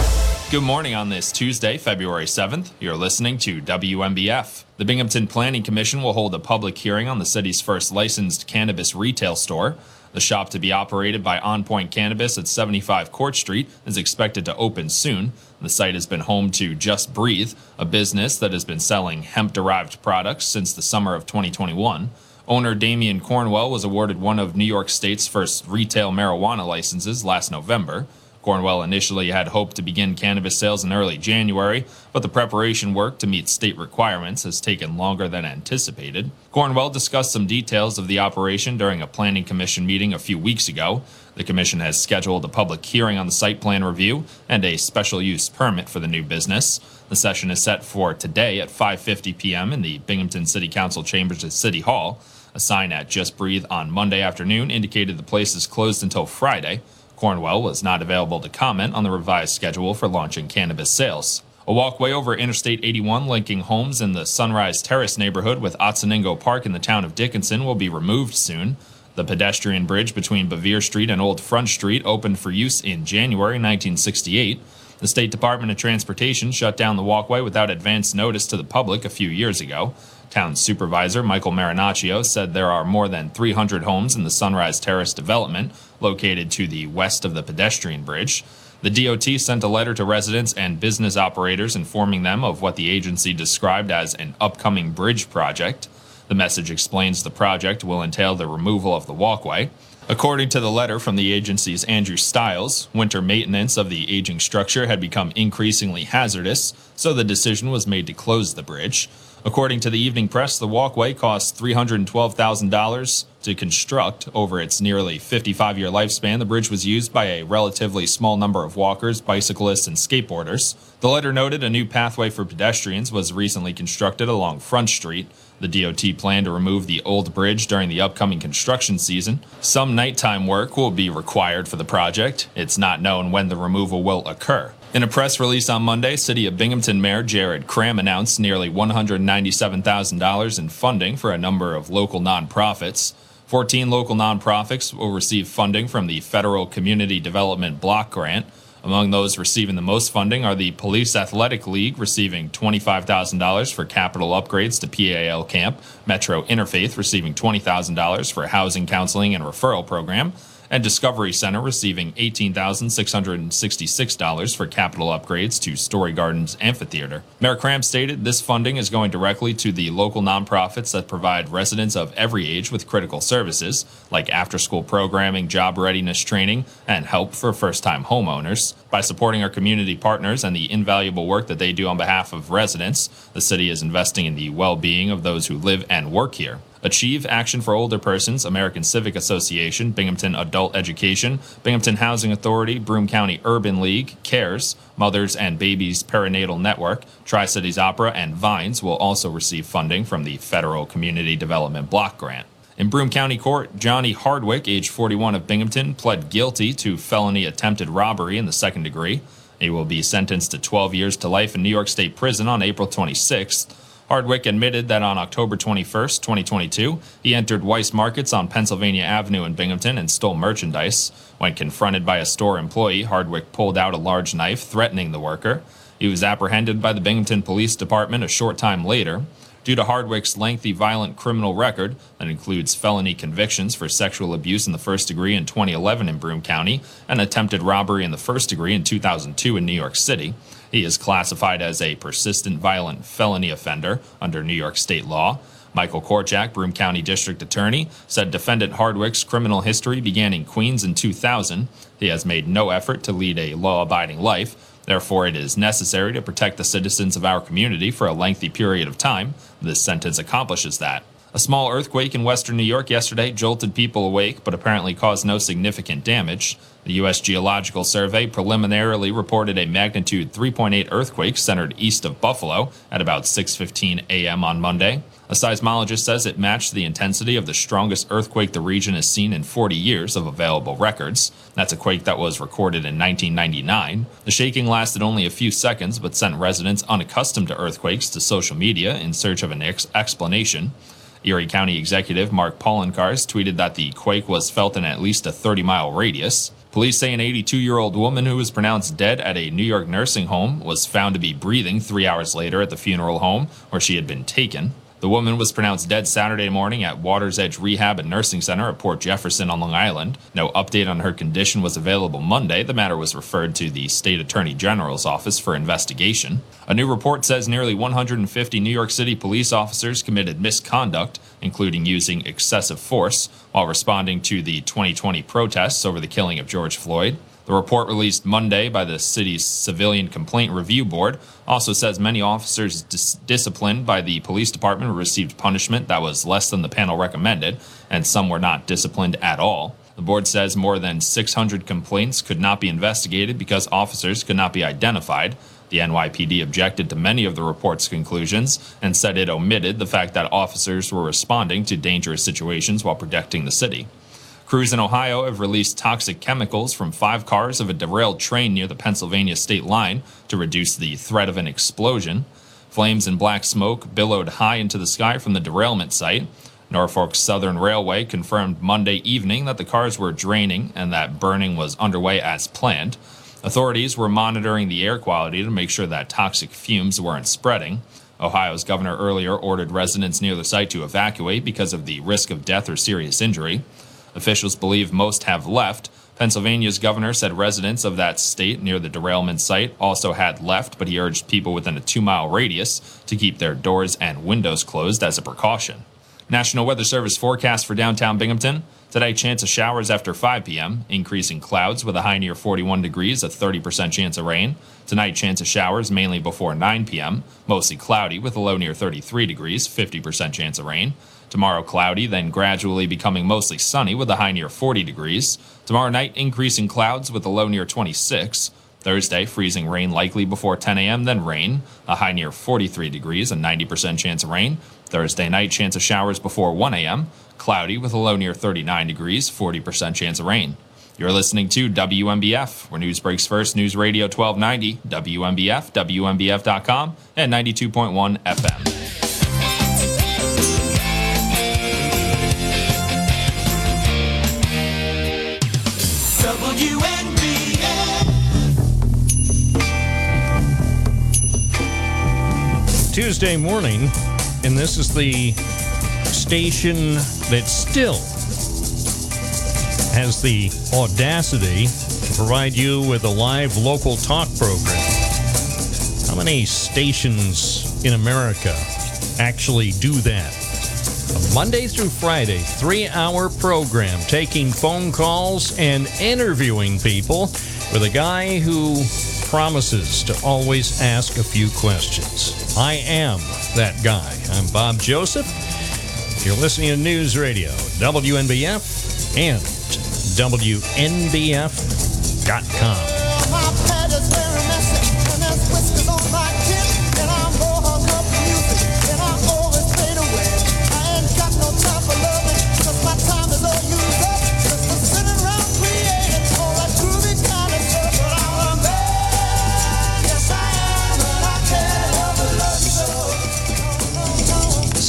Good morning on this Tuesday, February 7th. You're listening to WNBF. The Binghamton Planning Commission will hold a public hearing on the city's first licensed cannabis retail store. The shop to be operated by On Point Cannabis at 75 Court Street is expected to open soon. The site has been home to Just Breathe, a business that has been selling hemp derived products since the summer of 2021. Owner Damian Cornwell was awarded one of New York State's first retail marijuana licenses last November. Cornwell initially had hoped to begin cannabis sales in early January, but the preparation work to meet state requirements has taken longer than anticipated. Cornwell discussed some details of the operation during a planning commission meeting a few weeks ago. The commission has scheduled a public hearing on the site plan review and a special use permit for the new business. The session is set for today at 5:50 p.m. in the Binghamton City Council chambers at City Hall. A sign at Just Breathe on Monday afternoon indicated the place is closed until Friday. Cornwell was not available to comment on the revised schedule for launching cannabis sales. A walkway over Interstate 81 linking homes in the Sunrise Terrace neighborhood with Otsiningo Park in the town of Dickinson will be removed soon. The pedestrian bridge between Bevier Street and Old Front Street opened for use in January 1968. The State Department of Transportation shut down the walkway without advance notice to the public a few years ago. Town Supervisor Michael Marinaccio said there are more than 300 homes in the Sunrise Terrace development located to the west of the pedestrian bridge. The DOT sent a letter to residents and business operators informing them of what the agency described as an upcoming bridge project. The message explains the project will entail the removal of the walkway. According to the letter from the agency's Andrew Stiles, winter maintenance of the aging structure had become increasingly hazardous, so the decision was made to close the bridge. According to the evening press, the walkway cost $312,000 to construct. Over its nearly 55 year lifespan, the bridge was used by a relatively small number of walkers, bicyclists, and skateboarders. The letter noted a new pathway for pedestrians was recently constructed along Front Street. The DOT planned to remove the old bridge during the upcoming construction season. Some nighttime work will be required for the project. It's not known when the removal will occur. In a press release on Monday, City of Binghamton Mayor Jared Kraham announced nearly $197,000 in funding for a number of local nonprofits. 14 local nonprofits will receive funding from the Federal Community Development Block Grant. Among those receiving the most funding are the Police Athletic League, receiving $25,000 for capital upgrades to PAL camp, Metro Interfaith receiving $20,000 for housing counseling and referral program, and Discovery Center receiving $18,666 for capital upgrades to Story Gardens Amphitheater. Mayor Kraham stated this funding is going directly to the local nonprofits that provide residents of every age with critical services like after school programming, job readiness training, and help for first time homeowners. By supporting our community partners and the invaluable work that they do on behalf of residents, the city is investing in the well being of those who live and work here. Achieve Action for Older Persons, American Civic Association, Binghamton Adult Education, Binghamton Housing Authority, Broome County Urban League, CARES, Mothers and Babies Perinatal Network, Tri Cities Opera, and Vines will also receive funding from the Federal Community Development Block Grant. In Broome County Court, Johnny Hardwick, age 41 of Binghamton, pled guilty to felony attempted robbery in the second degree. He will be sentenced to 12 years to life in New York State Prison on April 26th. Hardwick admitted that on October 21, 2022, he entered Weis Markets on Pennsylvania Avenue in Binghamton and stole merchandise. When confronted by a store employee, Hardwick pulled out a large knife, threatening the worker. He was apprehended by the Binghamton Police Department a short time later. Due to Hardwick's lengthy violent criminal record that includes felony convictions for sexual abuse in the first degree in 2011 in Broome County and attempted robbery in the first degree in 2002 in New York City, he is classified as a persistent violent felony offender under New York state law. Michael Korchak, Broome County District Attorney, said defendant Hardwick's criminal history began in Queens in 2000. He has made no effort to lead a law abiding life. Therefore, it is necessary to protect the citizens of our community for a lengthy period of time. This sentence accomplishes that. A small earthquake in western New York yesterday jolted people awake, but apparently caused no significant damage. The U.S. Geological Survey preliminarily reported a magnitude 3.8 earthquake centered east of Buffalo at about 6:15 a.m. on Monday. A seismologist says it matched the intensity of the strongest earthquake the region has seen in 40 years of available records. That's a quake that was recorded in 1999. The shaking lasted only a few seconds, but sent residents unaccustomed to earthquakes to social media in search of an ex- explanation. Erie County Executive Mark Poloncarz tweeted that the quake was felt in at least a 30 mile radius. Police say an 82 year old woman who was pronounced dead at a New York nursing home was found to be breathing three hours later at the funeral home where she had been taken. The woman was pronounced dead Saturday morning at Water's Edge Rehab and Nursing Center at Port Jefferson on Long Island. No update on her condition was available Monday. The matter was referred to the State Attorney General's office for investigation. A new report says nearly 150 New York City police officers committed misconduct, including using excessive force, while responding to the 2020 protests over the killing of George Floyd. The report released Monday by the city's Civilian Complaint Review Board also says many officers dis- disciplined by the police department received punishment that was less than the panel recommended, and some were not disciplined at all. The board says more than 600 complaints could not be investigated because officers could not be identified. The NYPD objected to many of the report's conclusions and said it omitted the fact that officers were responding to dangerous situations while protecting the city. Crews in Ohio have released toxic chemicals from five cars of a derailed train near the Pennsylvania state line to reduce the threat of an explosion. Flames and black smoke billowed high into the sky from the derailment site. Norfolk Southern Railway confirmed Monday evening that the cars were draining and that burning was underway as planned. Authorities were monitoring the air quality to make sure that toxic fumes weren't spreading. Ohio's governor earlier ordered residents near the site to evacuate because of the risk of death or serious injury. Officials believe most have left. Pennsylvania's governor said residents of that state near the derailment site also had left, but he urged people within a two mile radius to keep their doors and windows closed as a precaution. National Weather Service forecast for downtown Binghamton. Today, chance of showers after 5 p.m., increasing clouds with a high near 41 degrees, a 30% chance of rain. Tonight, chance of showers mainly before 9 p.m., mostly cloudy with a low near 33 degrees, 50% chance of rain. Tomorrow, cloudy, then gradually becoming mostly sunny with a high near 40 degrees. Tomorrow night, increasing clouds with a low near 26. Thursday, freezing rain likely before 10 a.m., then rain, a high near 43 degrees, a 90% chance of rain. Thursday night, chance of showers before 1 a.m., cloudy with a low near 39 degrees, 40% chance of rain. You're listening to WNBF, where news breaks first, News Radio 1290, WNBF, WNBF.com, and 92.1 FM. Tuesday morning, and this is the station that still has the audacity to provide you with a live local talk program. How many stations in America actually do that? A Monday through Friday, three hour program taking phone calls and interviewing people with a guy who promises to always ask a few questions. I am that guy. I'm Bob Joseph. You're listening to News Radio, WNBF, and WNBF.com.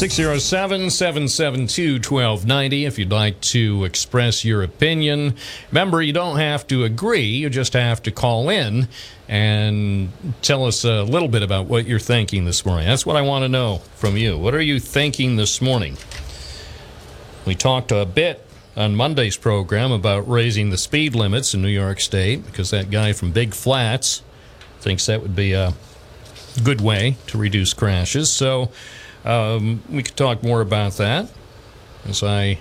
Six zero seven seven seven two twelve ninety. If you'd like to express your opinion, remember you don't have to agree. You just have to call in and tell us a little bit about what you're thinking this morning. That's what I want to know from you. What are you thinking this morning? We talked a bit on Monday's program about raising the speed limits in New York State because that guy from Big Flats thinks that would be a good way to reduce crashes. So um, we could talk more about that as I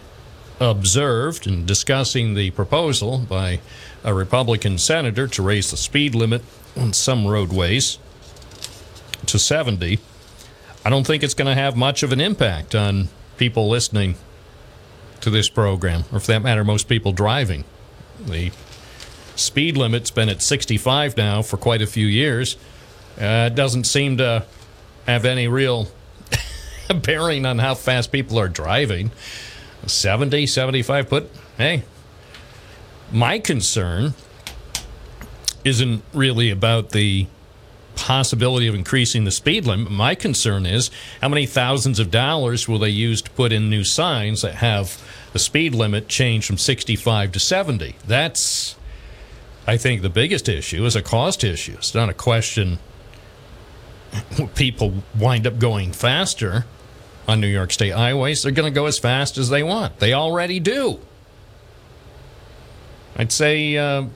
observed in discussing the proposal by a Republican senator to raise the speed limit on some roadways to 70. I don't think it's going to have much of an impact on people listening to this program, or for that matter, most people driving. The speed limit's been at 65 now for quite a few years. Uh, it doesn't seem to have any real bearing on how fast people are driving. 70, 75, but hey, my concern isn't really about the possibility of increasing the speed limit. My concern is how many thousands of dollars will they use to put in new signs that have the speed limit changed from 65 to 70? That's, I think, the biggest issue is a cost issue. It's not a question people wind up going faster on New York State highways. They're going to go as fast as they want. They already do. I'd say uh,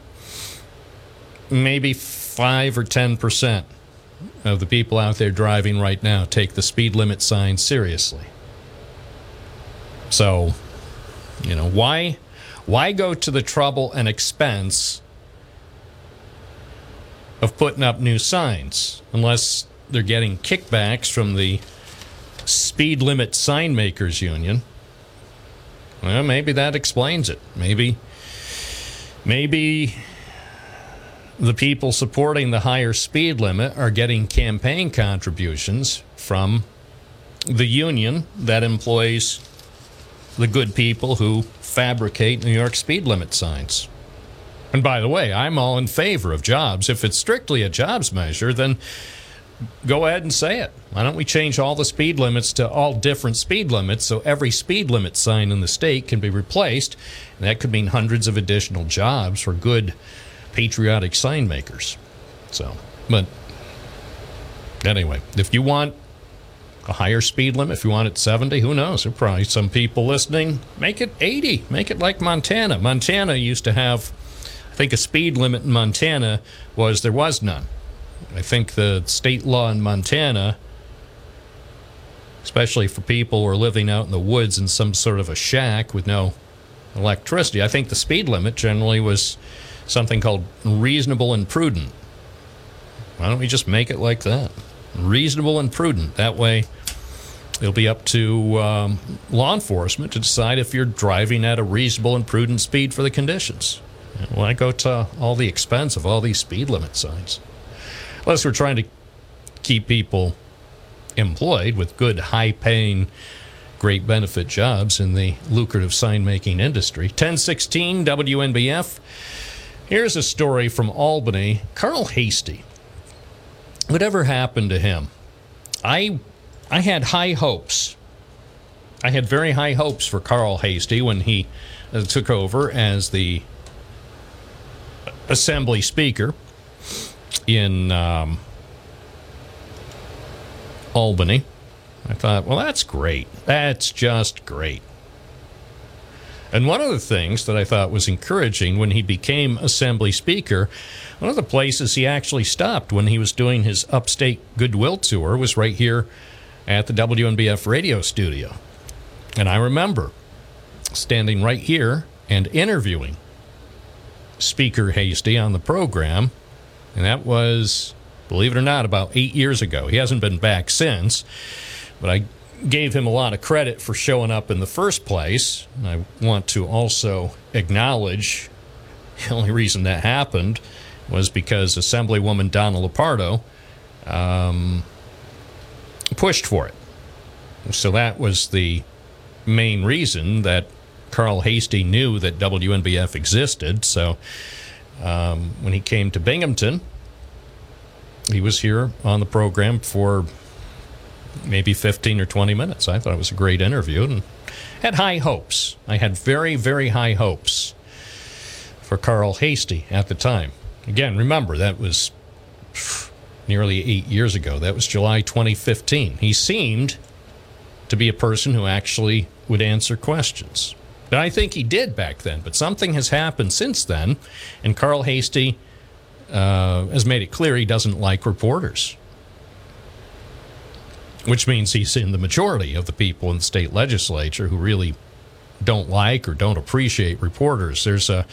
maybe 5 or 10% of the people out there driving right now take the speed limit sign seriously. So, you know, why why go to the trouble and expense of putting up new signs unless they're getting kickbacks from the speed limit sign makers union? Well, maybe that explains it. Maybe maybe the people supporting the higher speed limit are getting campaign contributions from the union that employs the good people who fabricate New York speed limit signs. And by the way, I'm all in favor of jobs. If it's strictly a jobs measure, then go ahead and say it. Why don't we change all the speed limits to all different speed limits so every speed limit sign in the state can be replaced? And that could mean hundreds of additional jobs for good patriotic sign makers. So, but anyway, if you want a higher speed limit, if you want it 70, who knows? There probably some people listening. Make it 80. Make it like Montana. Montana used to have, I think, a speed limit in Montana was there was none. I think the state law in Montana, especially for people who are living out in the woods in some sort of a shack with no electricity, I think the speed limit generally was something called reasonable and prudent. Why don't we just make it like that? Reasonable and prudent. That way, it'll be up to um, law enforcement to decide if you're driving at a reasonable and prudent speed for the conditions. Why go to all the expense of all these speed limit signs? Unless we're trying to keep people employed with good, high paying, great benefit jobs in the lucrative sign making industry. 1016 WNBF. Here's a story from Albany. Carl Heastie. Whatever happened to him? I I had high hopes. I had very high hopes for Carl Heastie when he uh, took over as the assembly speaker in um, Albany. I thought, well, that's great. That's just great. And one of the things that I thought was encouraging when he became Assembly Speaker, one of the places he actually stopped when he was doing his upstate goodwill tour was right here at the WNBF radio studio. And I remember standing right here and interviewing Speaker Heastie on the program. And that was, believe it or not, about eight years ago. He hasn't been back since, but I gave him a lot of credit for showing up in the first place. And I want to also acknowledge the only reason that happened was because Assemblywoman Donna Lupardo um, pushed for it. So that was the main reason that Carl Heastie knew that WNBF existed. So um, when he came to Binghamton, he was here on the program for maybe 15 or 20 minutes. I thought it was a great interview and had high hopes. I had very, very high hopes for Carl Heastie at the time. Again, remember, that was nearly eight years ago. That was July 2015. He seemed to be a person who actually would answer questions. But I think he did back then. But something has happened since then, and Carl Heastie uh, has made it clear he doesn't like reporters, which means he's in the majority of the people in the state legislature who really don't like or don't appreciate reporters. There's a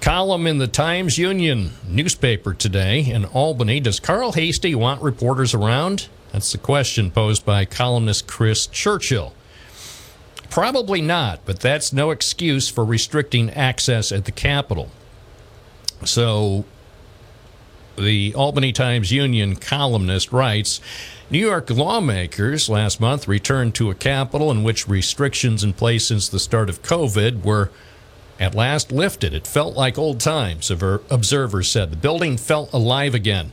column in the Times Union newspaper today in Albany. Does Carl Heastie want reporters around? That's the question posed by columnist Chris Churchill. Probably not, but that's no excuse for restricting access at the Capitol. So, the Albany Times Union columnist writes New York lawmakers last month returned to a Capitol in which restrictions in place since the start of COVID were at last lifted. It felt like old times, observers said. The building felt alive again.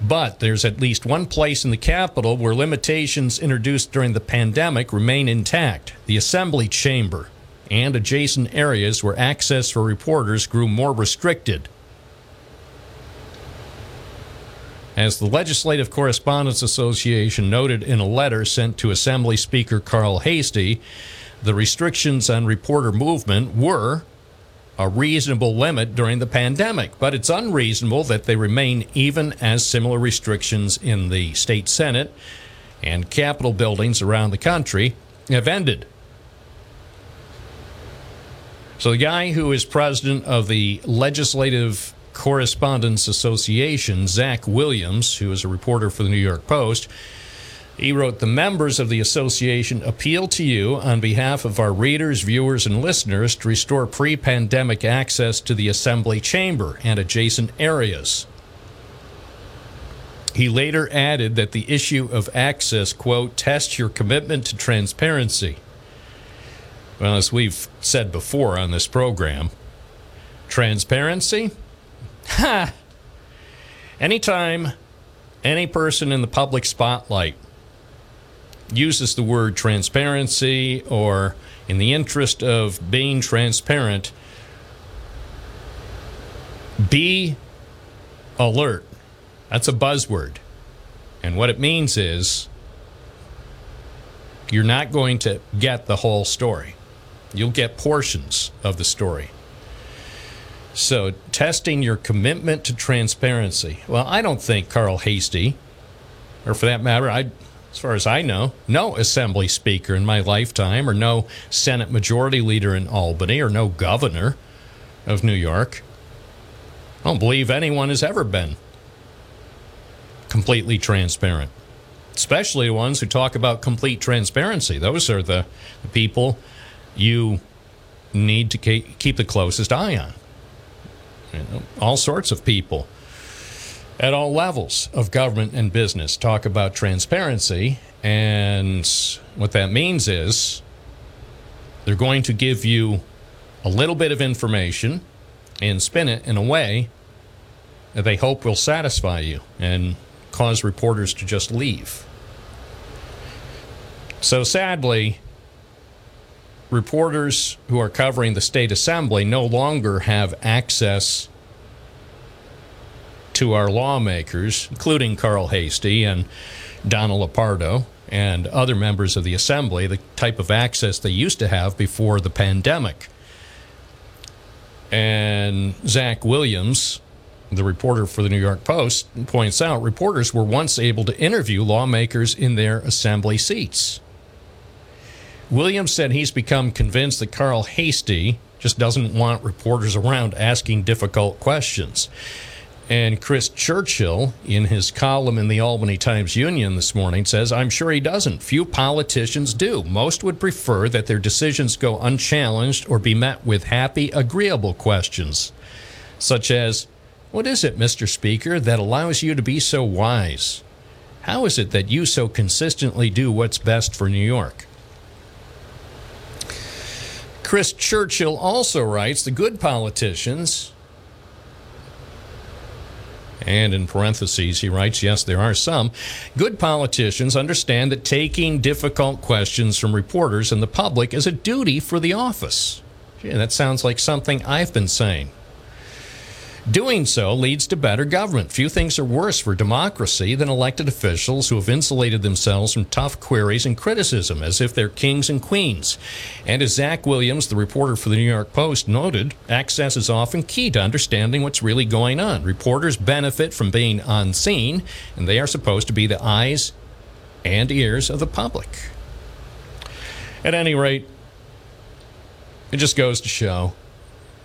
But there's at least one place in the Capitol where limitations introduced during the pandemic remain intact the Assembly Chamber and adjacent areas where access for reporters grew more restricted. As the Legislative Correspondents Association noted in a letter sent to Assembly Speaker Carl Heastie, the restrictions on reporter movement were a reasonable limit during the pandemic, but it's unreasonable that they remain even as similar restrictions in the state Senate and Capitol buildings around the country have ended. So, the guy who is president of the Legislative Correspondents Association, Zach Williams, who is a reporter for the New York Post, he wrote, The members of the association appeal to you on behalf of our readers, viewers, and listeners to restore pre pandemic access to the assembly chamber and adjacent areas. He later added that the issue of access, quote, tests your commitment to transparency. Well, as we've said before on this program, transparency? Ha! Anytime any person in the public spotlight uses the word transparency or in the interest of being transparent, be alert. That's a buzzword. And what it means is you're not going to get the whole story, you'll get portions of the story. So, testing your commitment to transparency. Well, I don't think Carl Heastie, or for that matter, I as far as I know, no assembly speaker in my lifetime, or no Senate majority leader in Albany, or no governor of New York. I don't believe anyone has ever been completely transparent, especially the ones who talk about complete transparency. Those are the, the people you need to keep the closest eye on. You know, all sorts of people at all levels of government and business talk about transparency. And what that means is they're going to give you a little bit of information and spin it in a way that they hope will satisfy you and cause reporters to just leave. So sadly, reporters who are covering the state assembly no longer have access to our lawmakers, including Carl Heastie and Donna Lupardo and other members of the assembly, the type of access they used to have before the pandemic. And Zach Williams, the reporter for the New York Post, points out reporters were once able to interview lawmakers in their assembly seats. Williams said he's become convinced that Carl Heastie just doesn't want reporters around asking difficult questions. And Chris Churchill, in his column in the Albany Times Union this morning, says, I'm sure he doesn't. Few politicians do. Most would prefer that their decisions go unchallenged or be met with happy, agreeable questions, such as, What is it, Mr. Speaker, that allows you to be so wise? How is it that you so consistently do what's best for New York? Chris Churchill also writes the good politicians, and in parentheses, he writes, yes, there are some. Good politicians understand that taking difficult questions from reporters and the public is a duty for the office. Gee, that sounds like something I've been saying. Doing so leads to better government. Few things are worse for democracy than elected officials who have insulated themselves from tough queries and criticism as if they're kings and queens. And as Zach Williams, the reporter for the New York Post, noted, access is often key to understanding what's really going on. Reporters benefit from being on scene, and they are supposed to be the eyes and ears of the public. At any rate, it just goes to show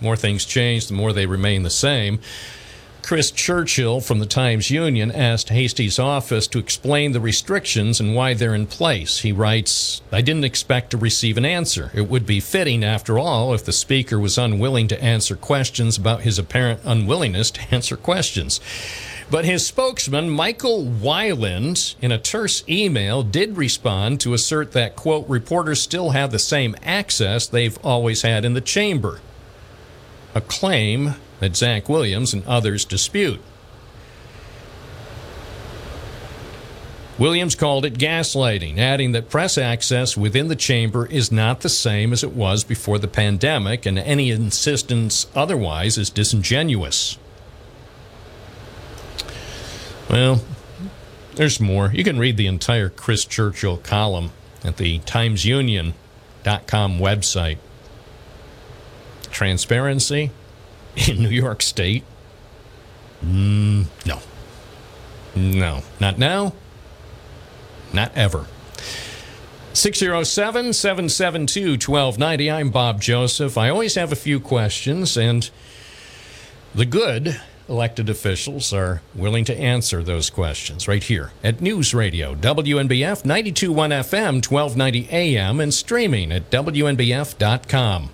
more things change, the more they remain the same. Chris Churchill from the Times Union asked Heastie's office to explain the restrictions and why they're in place. He writes, I didn't expect to receive an answer. It would be fitting, after all, if the Speaker was unwilling to answer questions about his apparent unwillingness to answer questions. But his spokesman, Michael Whyland, in a terse email, did respond to assert that, quote, reporters still have the same access they've always had in the chamber a claim that Zach Williams and others dispute. Williams called it gaslighting, adding that press access within the chamber is not the same as it was before the pandemic, and any insistence otherwise is disingenuous. Well, there's more. You can read the entire Chris Churchill column at the TimesUnion.com website transparency in New York State? Mm, no. No. Not now. Not ever. 607 772 1290. I'm Bob Joseph. I always have a few questions, and the good elected officials are willing to answer those questions right here at News Radio, WNBF 921 FM, 1290 AM, and streaming at WNBF.com.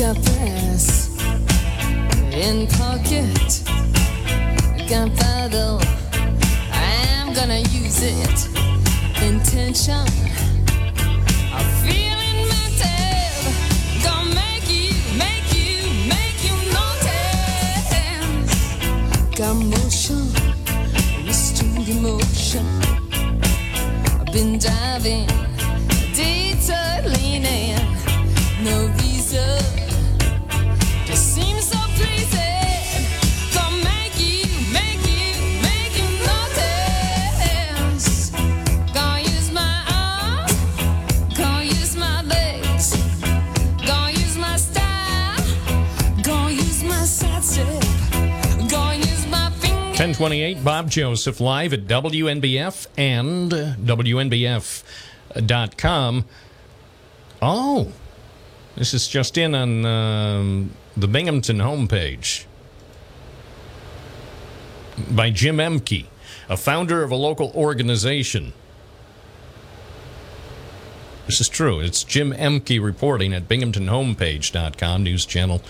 Got brass in pocket. Battle. I'm gonna use it. Intention. I'm. Gonna make you, make you, make you notice. Got motion. Restrained emotion. I've been diving. 1028 Bob Joseph live at WNBF and WNBF.com. Oh, this is just in on um, the Binghamton homepage by Jim Emke, a founder of a local organization. This is true. It's Jim Emke reporting at binghamtonhomepage.com, news channel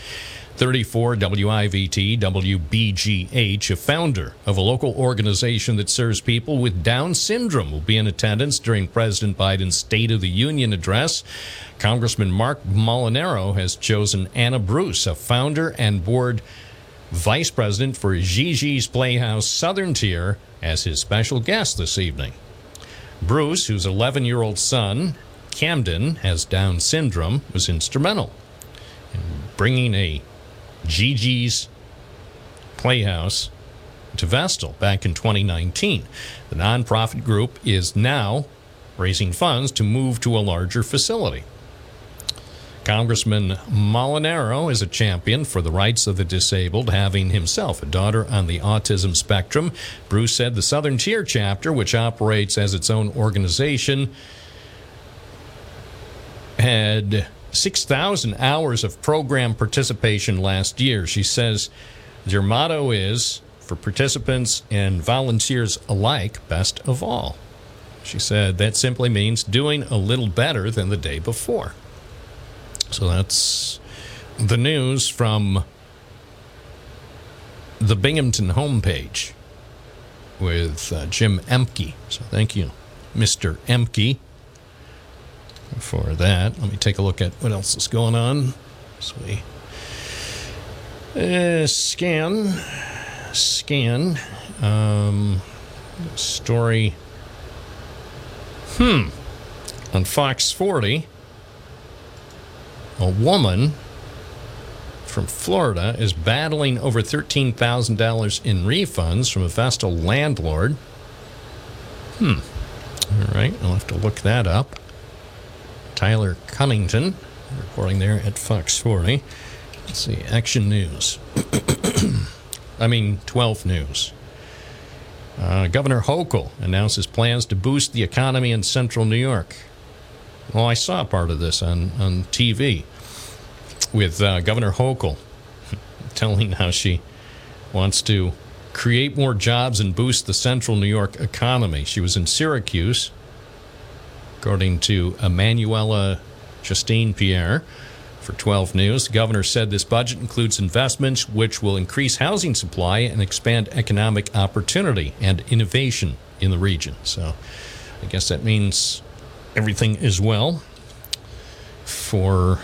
34 WIVT WBGH, a founder of a local organization that serves people with Down syndrome, will be in attendance during President Biden's State of the Union address. Congressman Marc Molinaro has chosen Anna Bruce, a founder and board vice president for Gigi's Playhouse Southern Tier, as his special guest this evening. Bruce, whose 11 year old son, Camden, has Down syndrome, was instrumental in bringing a Gigi's Playhouse to Vestal back in 2019. The nonprofit group is now raising funds to move to a larger facility. Congressman Molinaro is a champion for the rights of the disabled, having himself a daughter on the autism spectrum. Bruce said the Southern Tier chapter, which operates as its own organization, had 6,000 hours of program participation last year. She says their motto is for participants and volunteers alike, best of all. She said that simply means doing a little better than the day before. So that's the news from the Binghamton homepage with uh, Jim Emke. So thank you, Mr. Emke, for that. Let me take a look at what else is going on. So we uh, scan, scan, um, story. Hmm. On Fox 40, a woman from Florida is battling over $13,000 in refunds from a Vestal landlord. Hmm. All right, I'll have to look that up. Tyler Cunnington reporting there at Fox 40. Let's see, Action News. I mean, 12 News. Uh, Governor Hochul announces plans to boost the economy in central New York. Well, I saw part of this on, on TV with uh, Governor Hochul telling how she wants to create more jobs and boost the central New York economy. She was in Syracuse, according to Emanuela Justine Pierre for 12 News. The governor said this budget includes investments which will increase housing supply and expand economic opportunity and innovation in the region. So I guess that means everything is well for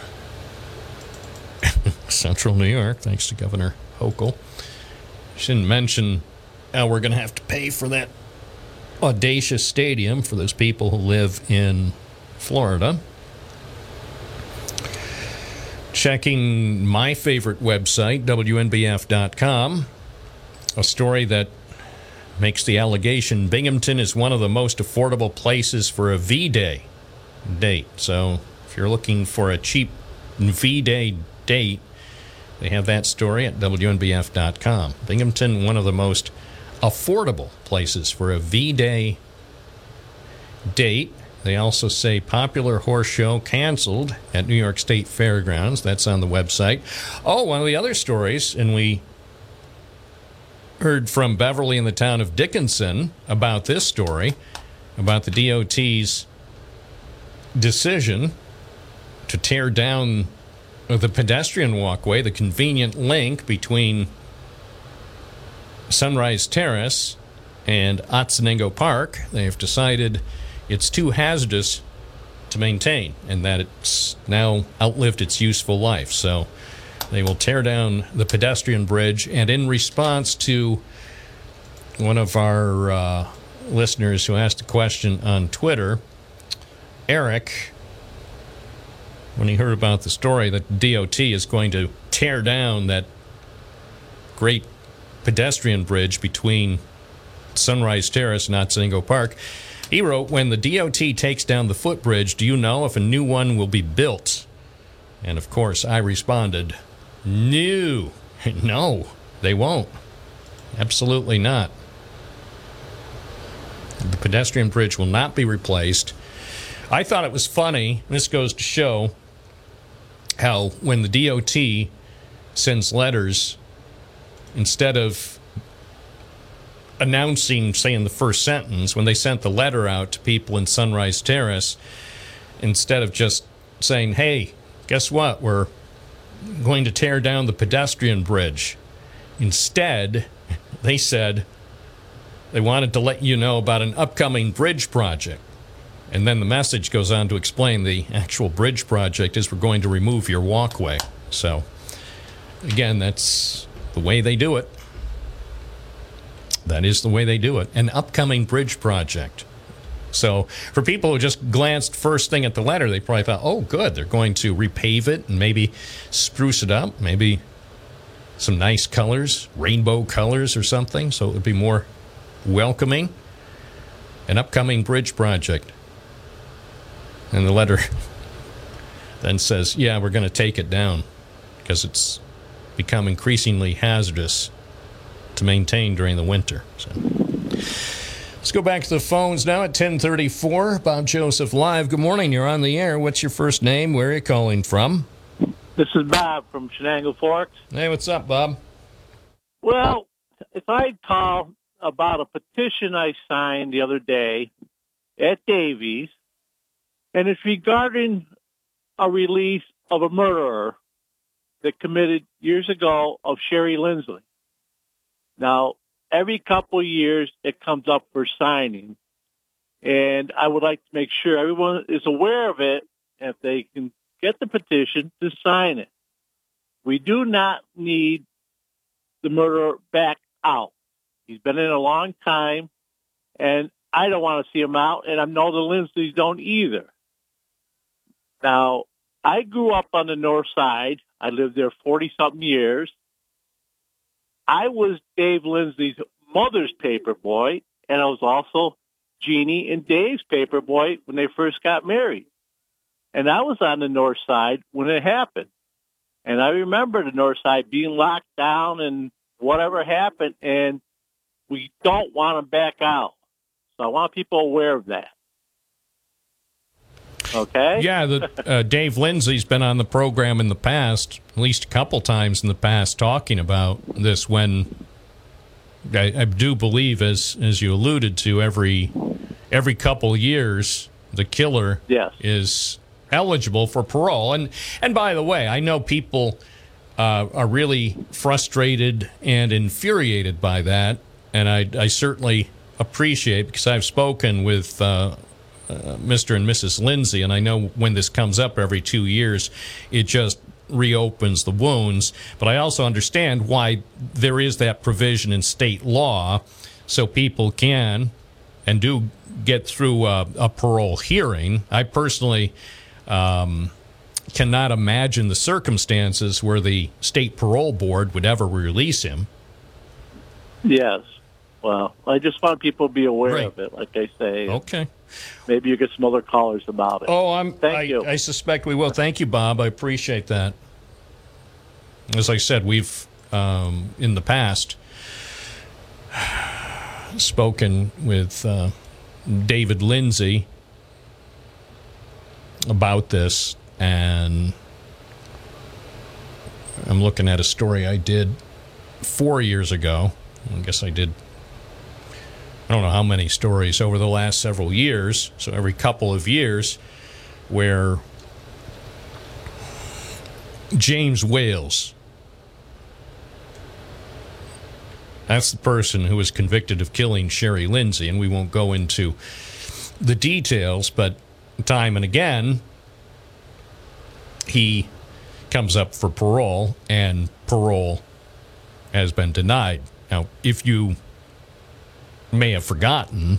Central New York, thanks to Governor Hochul. She didn't mention how we're going to have to pay for that audacious stadium for those people who live in Florida. Checking my favorite website, WNBF.com, a story that makes the allegation Binghamton is one of the most affordable places for a V Day date. So if you're looking for a cheap V Day date, they have that story at WNBF.com. Binghamton, one of the most affordable places for a V Day date. They also say popular horse show canceled at New York State Fairgrounds. That's on the website. Oh, one of the other stories, and we heard from Beverly in the town of Dickinson about this story about the DOT's decision to tear down the pedestrian walkway, the convenient link between Sunrise Terrace and Otsiningo Park. They have decided it's too hazardous to maintain and that it's now outlived its useful life. So they will tear down the pedestrian bridge. And in response to one of our uh, listeners who asked a question on Twitter, Eric, when he heard about the story that DOT is going to tear down that great pedestrian bridge between Sunrise Terrace and Otsiningo Park, he wrote, When the DOT takes down the footbridge, do you know if a new one will be built? And of course, I responded, No, no, they won't. Absolutely not. The pedestrian bridge will not be replaced. I thought it was funny. This goes to show how when the DOT sends letters, instead of announcing, say, in the first sentence, when they sent the letter out to people in Sunrise Terrace, instead of just saying, hey, guess what? We're going to tear down the pedestrian bridge. Instead, they said they wanted to let you know about an upcoming bridge project. And then the message goes on to explain the actual bridge project is we're going to remove your walkway. So, again, that's the way they do it. That is the way they do it. An upcoming bridge project. So, for people who just glanced first thing at the letter, they probably thought, oh, good, they're going to repave it and maybe spruce it up, maybe some nice colors, rainbow colors or something, so it would be more welcoming. An upcoming bridge project. And the letter then says, yeah, we're going to take it down because it's become increasingly hazardous to maintain during the winter. So. Let's go back to the phones now at 1034. Bob Joseph Live. Good morning. You're on the air. What's your first name? Where are you calling from? This is Bob from Shenango Forks. Hey, what's up, Bob? Well, if I'd call about a petition I signed the other day at Davies, and it's regarding a release of a murderer that committed years ago of Sherry Lindsley. Now, every couple of years it comes up for signing, and I would like to make sure everyone is aware of it. If they can get the petition to sign it, we do not need the murderer back out. He's been in a long time, and I don't want to see him out, and I know the Lindsleys don't either. Now, I grew up on the north side. I lived there 40-something years. I was Dave Lindsay's mother's paper boy, and I was also Jeannie and Dave's paper boy when they first got married. And I was on the north side when it happened. And I remember the north side being locked down and whatever happened, and we don't want them back out. So I want people aware of that. Okay? Yeah, the, uh, Dave Lindsay's been on the program in the past, at least a couple times in the past, talking about this when I, I do believe, as as you alluded to, every every couple years the killer yes. is eligible for parole. And and by the way, I know people uh, are really frustrated and infuriated by that, and I, I certainly appreciate because I've spoken with. Uh, uh, Mr. and Mrs. Lindsay, and I know when this comes up every two years, it just reopens the wounds. But I also understand why there is that provision in state law so people can and do get through a, a parole hearing. I personally um, cannot imagine the circumstances where the state parole board would ever release him. Yes. Well, I just want people to be aware Right. of it, like I say. Okay. Maybe you get some other callers about it. Oh, I'm. Thank I, you. I suspect we will. Thank you, Bob. I appreciate that. As I said, we've um, in the past spoken with uh, David Lindsay about this, and I'm looking at a story I did four years ago. I guess I did I don't know how many stories over the last several years, so every couple of years, where James Wales, that's the person who was convicted of killing Sherry Lindsay, and we won't go into the details, but time and again, he comes up for parole, and parole has been denied. Now, if you may have forgotten,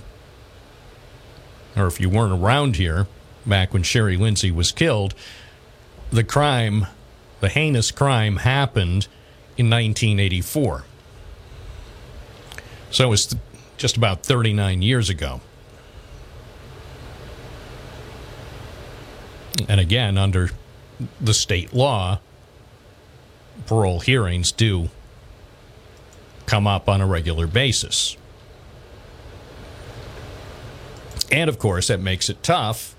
or if you weren't around here back when Sherry Lindsay was killed, the crime, the heinous crime, happened in 1984. So it was just about 39 years ago. And again, under the state law, parole hearings do come up on a regular basis. And of course, that makes it tough,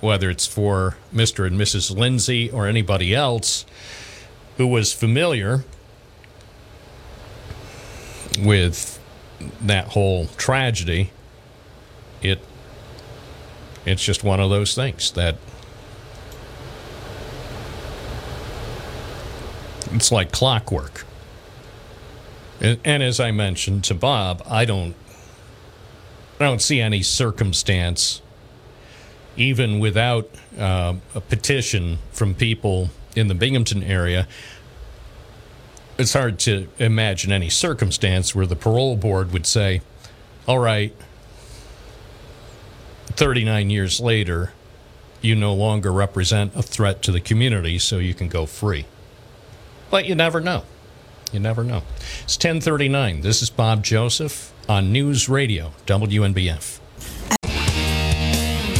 whether it's for Mr. and Mrs. Lindsay or anybody else who was familiar with that whole tragedy. It it's just one of those things that it's like clockwork. And, and as I mentioned to Bob, I don't I don't see any circumstance, even without uh, a petition from people in the Binghamton area, it's hard to imagine any circumstance where the parole board would say, all right, 39 years later, you no longer represent a threat to the community, so you can go free. But you never know. You never know. It's 1039. This is Bob Joseph on News Radio, WNBF.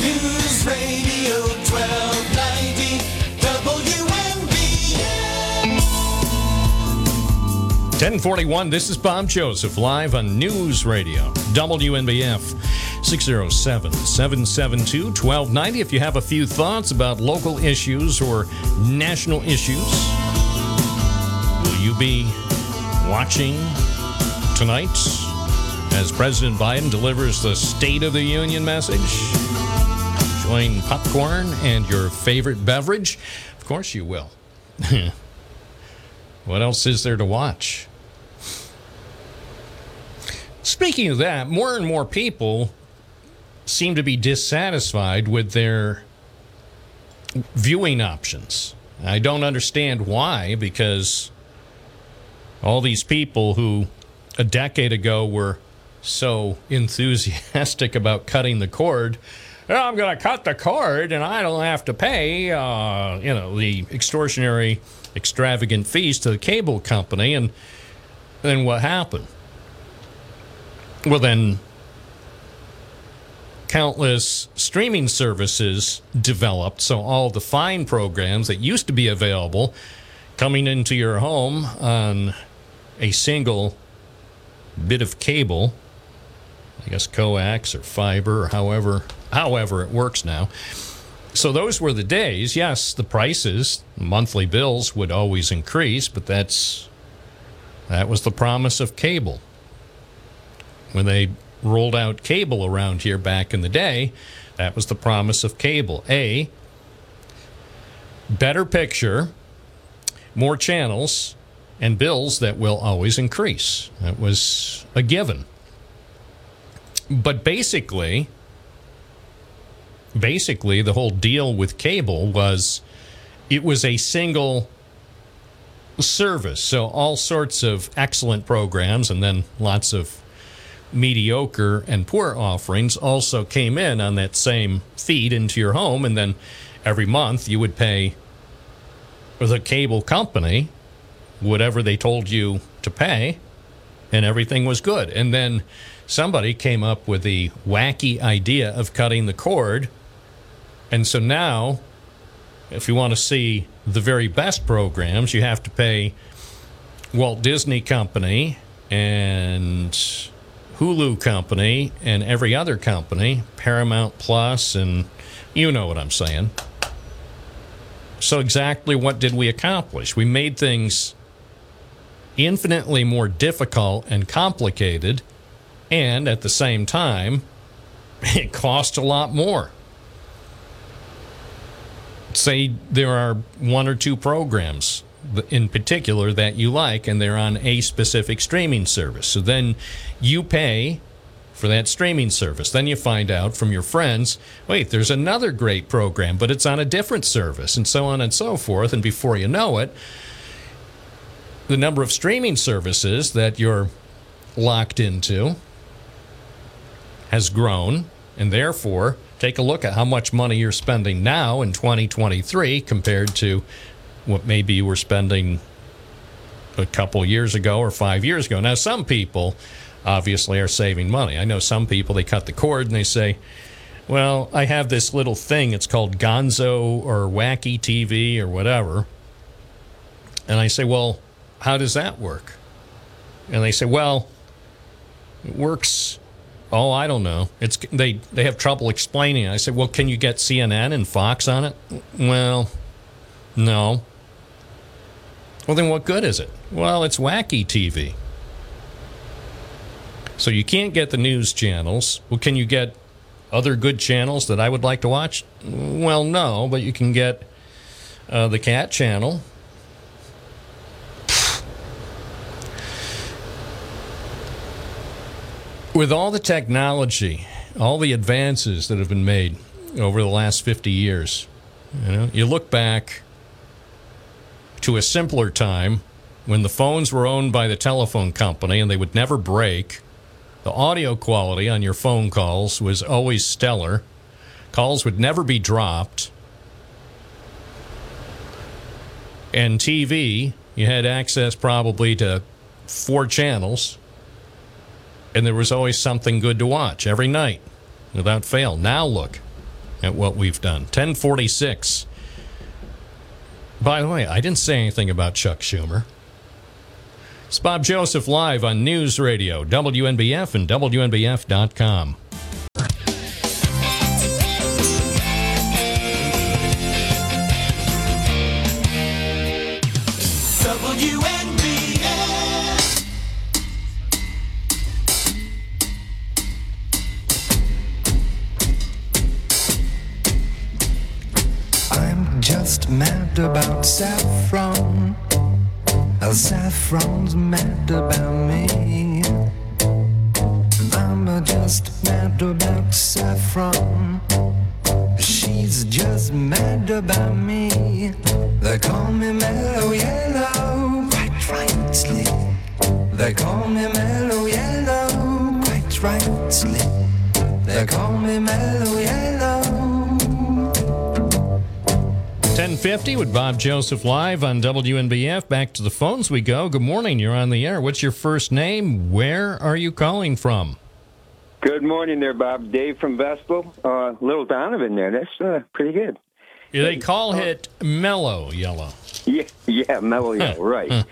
News Radio 1290 WNBF. 1041, this is Bob Joseph live on News Radio, WNBF 607 772 1290. If you have a few thoughts about local issues or national issues, will you be watching tonight as President Biden delivers the State of the Union message? Join popcorn and your favorite beverage? Of course you will. what else is there to watch? Speaking of that, more and more people seem to be dissatisfied with their viewing options. I don't understand why, because all these people who a decade ago were so enthusiastic about cutting the cord. "Well, I'm going to cut the cord and I don't have to pay, uh, you know, the extortionary, extravagant fees to the cable company. And then what happened? Well, then countless streaming services developed. So all the fine programs that used to be available coming into your home on a single bit of cable, I guess coax or fiber or however however it works now. So those were the days. Yes, the prices, monthly bills would always increase, but that's that was the promise of cable. When they rolled out cable around here back in the day, that was the promise of cable. A better picture, more channels, and bills that will always increase. That was a given. But basically, basically the whole deal with cable was it was a single service. So all sorts of excellent programs and then lots of mediocre and poor offerings also came in on that same feed into your home and then every month you would pay the cable company whatever they told you to pay and everything was good and then somebody came up with the wacky idea of cutting the cord and so now if you want to see the very best programs you have to pay Walt Disney Company and Hulu company and every other company, Paramount Plus, and you know what I'm saying. So, exactly what did we accomplish? We made things infinitely more difficult and complicated, and at the same time, it costs a lot more. Say there are one or two programs in particular that you like and they're on a specific streaming service. So then you pay for that streaming service. Then you find out from your friends, wait, there's another great program, but it's on a different service, and so on and so forth. And before you know it, the number of streaming services that you're locked into has grown, and therefore, take a look at how much money you're spending now in 2023 compared to what maybe you were spending a couple years ago or five years ago. Now, some people obviously are saving money. I know some people, they cut the cord and they say, well, I have this little thing. It's called Gonzo or Wacky TV or whatever. And I say, well, how does that work? And they say, well, it works. Oh, I don't know. It's they they have trouble explaining. It. I said, well, can you get CNN and Fox on it? Well, no. Well, then what good is it? Well, it's wacky TV. So you can't get the news channels. Well, can you get other good channels that I would like to watch? Well, no, but you can get uh, the Cat Channel. With all the technology, all the advances that have been made over the last 50 years, you know, you look back to a simpler time when the phones were owned by the telephone company and they would never break. The audio quality on your phone calls was always stellar. Calls would never be dropped. And TV, you had access probably to four channels, and there was always something good to watch every night without fail. Now look at what we've done. 1046. By the way, I didn't say anything about Chuck Schumer. It's Bob Joseph live on News Radio, WNBF, and WNBF.com. mad about saffron. Uh, Saffron's mad about me. I'm just mad about saffron. She's just mad about me. They call me mellow yellow, quite rightly. They call me mellow yellow, quite rightly. They call me mellow yellow. 1050 with Bob Joseph live on WNBF. Back to the phones we go. Good morning. You're on the air. What's your first name? Where are you calling from? Good morning there, Bob. Dave from Vestal. Uh, little Donovan there. That's uh, pretty good. They call it mellow yellow. Yeah, yeah, mellow yellow, right.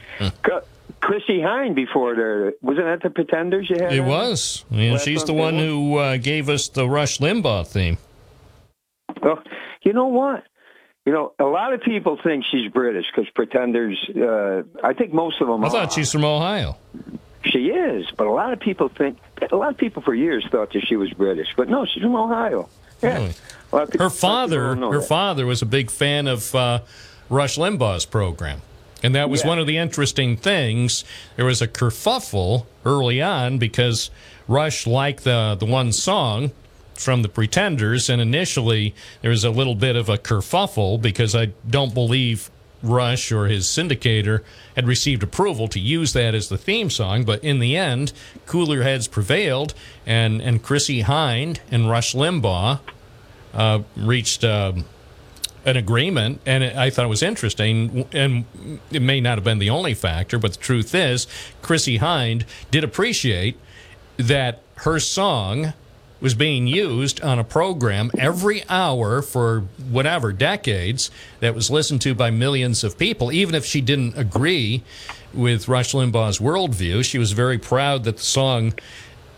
Chrissie Hynde before there. Wasn't that the Pretenders you had? It on? was. Last she's the one, who uh, gave us the Rush Limbaugh theme. Oh, you know what? You know, a lot of people think she's British because Pretenders. Uh, I think most of them I are. thought she's from Ohio. She is, but a lot of people think. A lot of people for years thought that she was British, but no, she's from Ohio. Yeah. Really? A lot of people- Her father, her that. father was a big fan of uh, Rush Limbaugh's program, and that was Yeah. one of the interesting things. There was a kerfuffle early on because Rush liked the the one song from the Pretenders, and initially there was a little bit of a kerfuffle because I don't believe Rush or his syndicator had received approval to use that as the theme song, but in the end, cooler heads prevailed, and and Chrissie Hynde and Rush Limbaugh uh, reached um, an agreement, and it, I thought it was interesting. And it may not have been the only factor, but the truth is, Chrissie Hynde did appreciate that her song was being used on a program every hour for whatever decades that was listened to by millions of people, even if she didn't agree with Rush Limbaugh's worldview. She was very proud that the song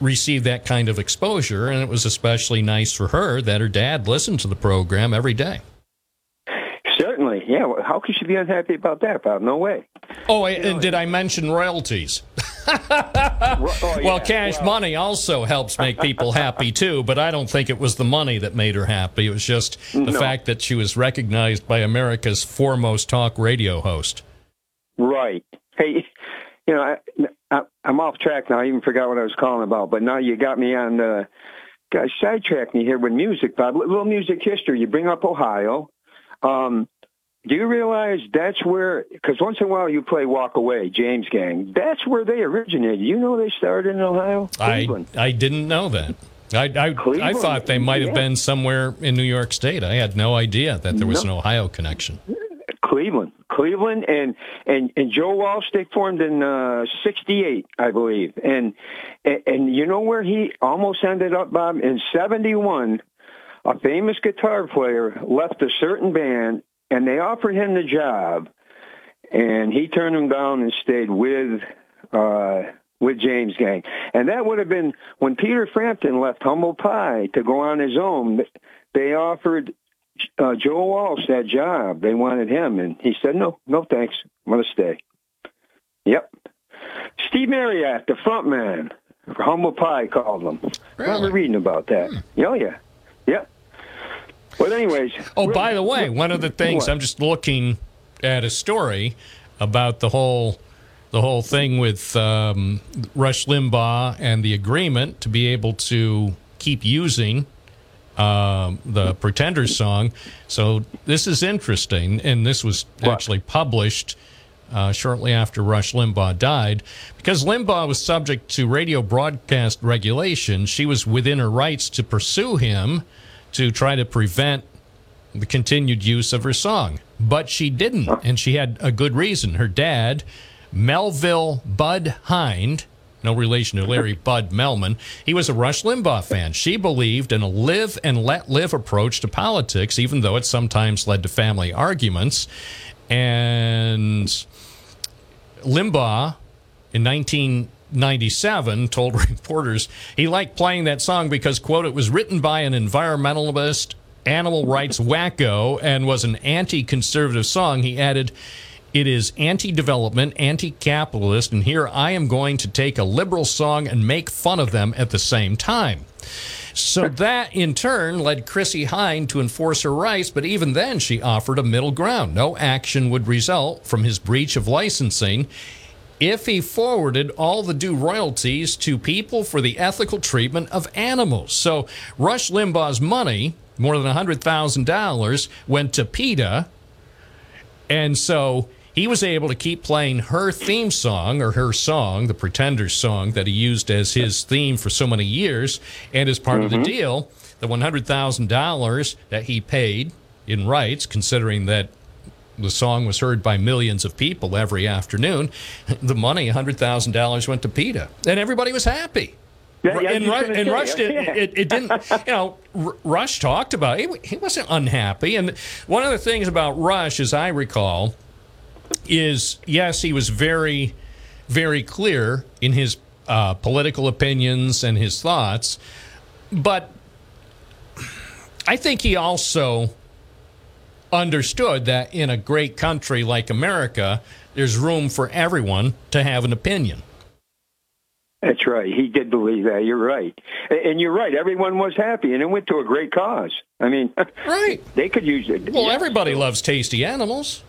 received that kind of exposure, and it was especially nice for her that her dad listened to the program every day. Certainly, yeah. How could she be unhappy about that, Bob? No way. Oh, and did I mention royalties? Oh, well, cash money also helps make people happy too, but I don't think it was the money that made her happy. It was just the No. fact that she was recognized by America's foremost talk radio host. Right. Hey, you know, I, I, I'm off track now. I even forgot what I was calling about, but now you got me on the. Guys, sidetracked me here with music, Bob. A little music history. You bring up Ohio. Um, do you realize that's where? Because once in a while you play "Walk Away," James Gang. That's where they originated. You know they started in Ohio. I Cleveland. I didn't know that. I I, I thought they might have yeah. been somewhere in New York State. I had no idea that there was No. an Ohio connection. Cleveland, Cleveland, and and and Joe Walsh. They formed in uh, '68, I believe, and, and and you know where he almost ended up, Bob, in '71. A famous guitar player left a certain band, and they offered him the job, and he turned them down and stayed with. Uh, with James Gang, and that would have been when Peter Frampton left Humble Pie to go on his own. They offered uh, Joe Walsh that job. They wanted him, and he said, "No, no, thanks. I'm going to stay." Yep. Steve Marriott, the front man, Humble Pie called him. I remember reading about that. Oh yeah, yeah. But anyways. Oh, by the way, one of the things What? I'm just looking at a story about the whole the whole thing with um, Rush Limbaugh and the agreement to be able to keep using um, the Pretenders song. So this is interesting, and this was actually published uh, shortly after Rush Limbaugh died. Because Limbaugh was subject to radio broadcast regulation, she was within her rights to pursue him to try to prevent the continued use of her song. But she didn't, and she had a good reason. Her dad, Melville Bud Hynde, no relation to Larry Bud Melman, he was a Rush Limbaugh fan. She believed in a live and let live approach to politics, even though it sometimes led to family arguments. And Limbaugh in 1997 told reporters he liked playing that song because, quote, it was written by an environmentalist, animal rights wacko, and was an anti conservative song. He added, it is anti development, anti capitalist, and here I am going to take a liberal song and make fun of them at the same time. So that in turn led Chrissie Hynde to enforce her rights, but even then she offered a middle ground. No action would result from his breach of licensing if he forwarded all the due royalties to people for the ethical treatment of animals. So Rush Limbaugh's money, more than $100,000, went to PETA. And so he was able to keep playing her theme song or her song, the Pretenders song that he used as his theme for so many years. And as part of the mm-hmm. deal, the $100,000 that he paid in rights, considering that the song was heard by millions of people every afternoon, the money, $100,000, went to PETA. And everybody was happy. Yeah, yeah, and Ru- and Rush did, Yeah. it, it didn't, you know, R- Rush talked about it. He, he wasn't unhappy. And one of the things about Rush, as I recall, is yes, he was very, very clear in his uh, political opinions and his thoughts, but I think he also understood that in a great country like America, there's room for everyone to have an opinion. That's right. He did believe that. You're right. And you're right. Everyone was happy, and it went to a great cause. I mean, right. They could use it. Well, everybody loves tasty animals.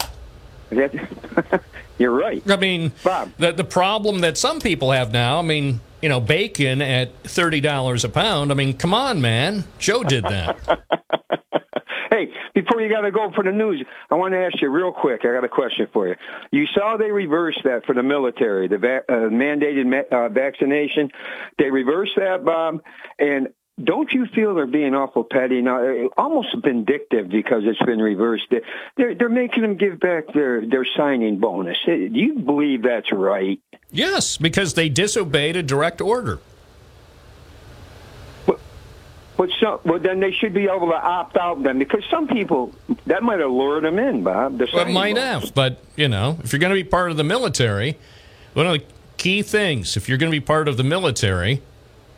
You're right. I mean, Bob. the the problem that some people have now. I mean, you know, bacon at thirty dollars a pound. I mean, come on, man. Joe did that. Hey, before you got to go for the news, I want to ask you real quick. I got a question for you. You saw they reversed that for the military, the va- uh, mandated ma- uh, vaccination. They reversed that, Bob. And don't you feel they're being awful petty now? Almost vindictive because it's been reversed. They're they're making them give back their their signing bonus. Do you believe that's right? Yes, because they disobeyed a direct order. But some, well, then they should be able to opt out then, because some people that might have lured them in, Bob. The Well, it might have, but you know, if you're going to be part of the military, one of the key things, if you're going to be part of the military,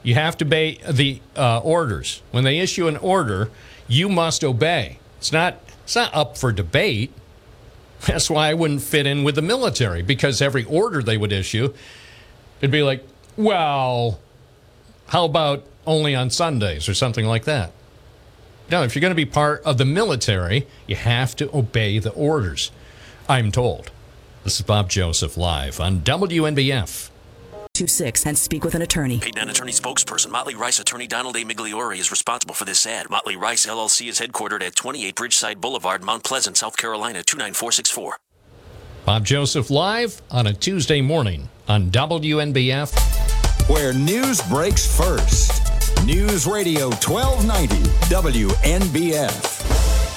you have to obey the uh, orders. When they issue an order, you must obey. It's not. It's not up for debate. That's why I wouldn't fit in with the military because every order they would issue, it'd be like, well, how about only on Sundays or something like that? No, if you're going to be part of the military, you have to obey the orders. I'm told. This is Bob Joseph live on WNBF. 26 and speak with an attorney. Paid non-attorney spokesperson Motley Rice attorney Donald A. Migliori is responsible for this ad. Motley Rice LLC is headquartered at 28 Bridgeside Boulevard, Mount Pleasant, South Carolina 29464. Bob Joseph live on a Tuesday morning on WNBF. Where news breaks first. News Radio 1290 WNBF.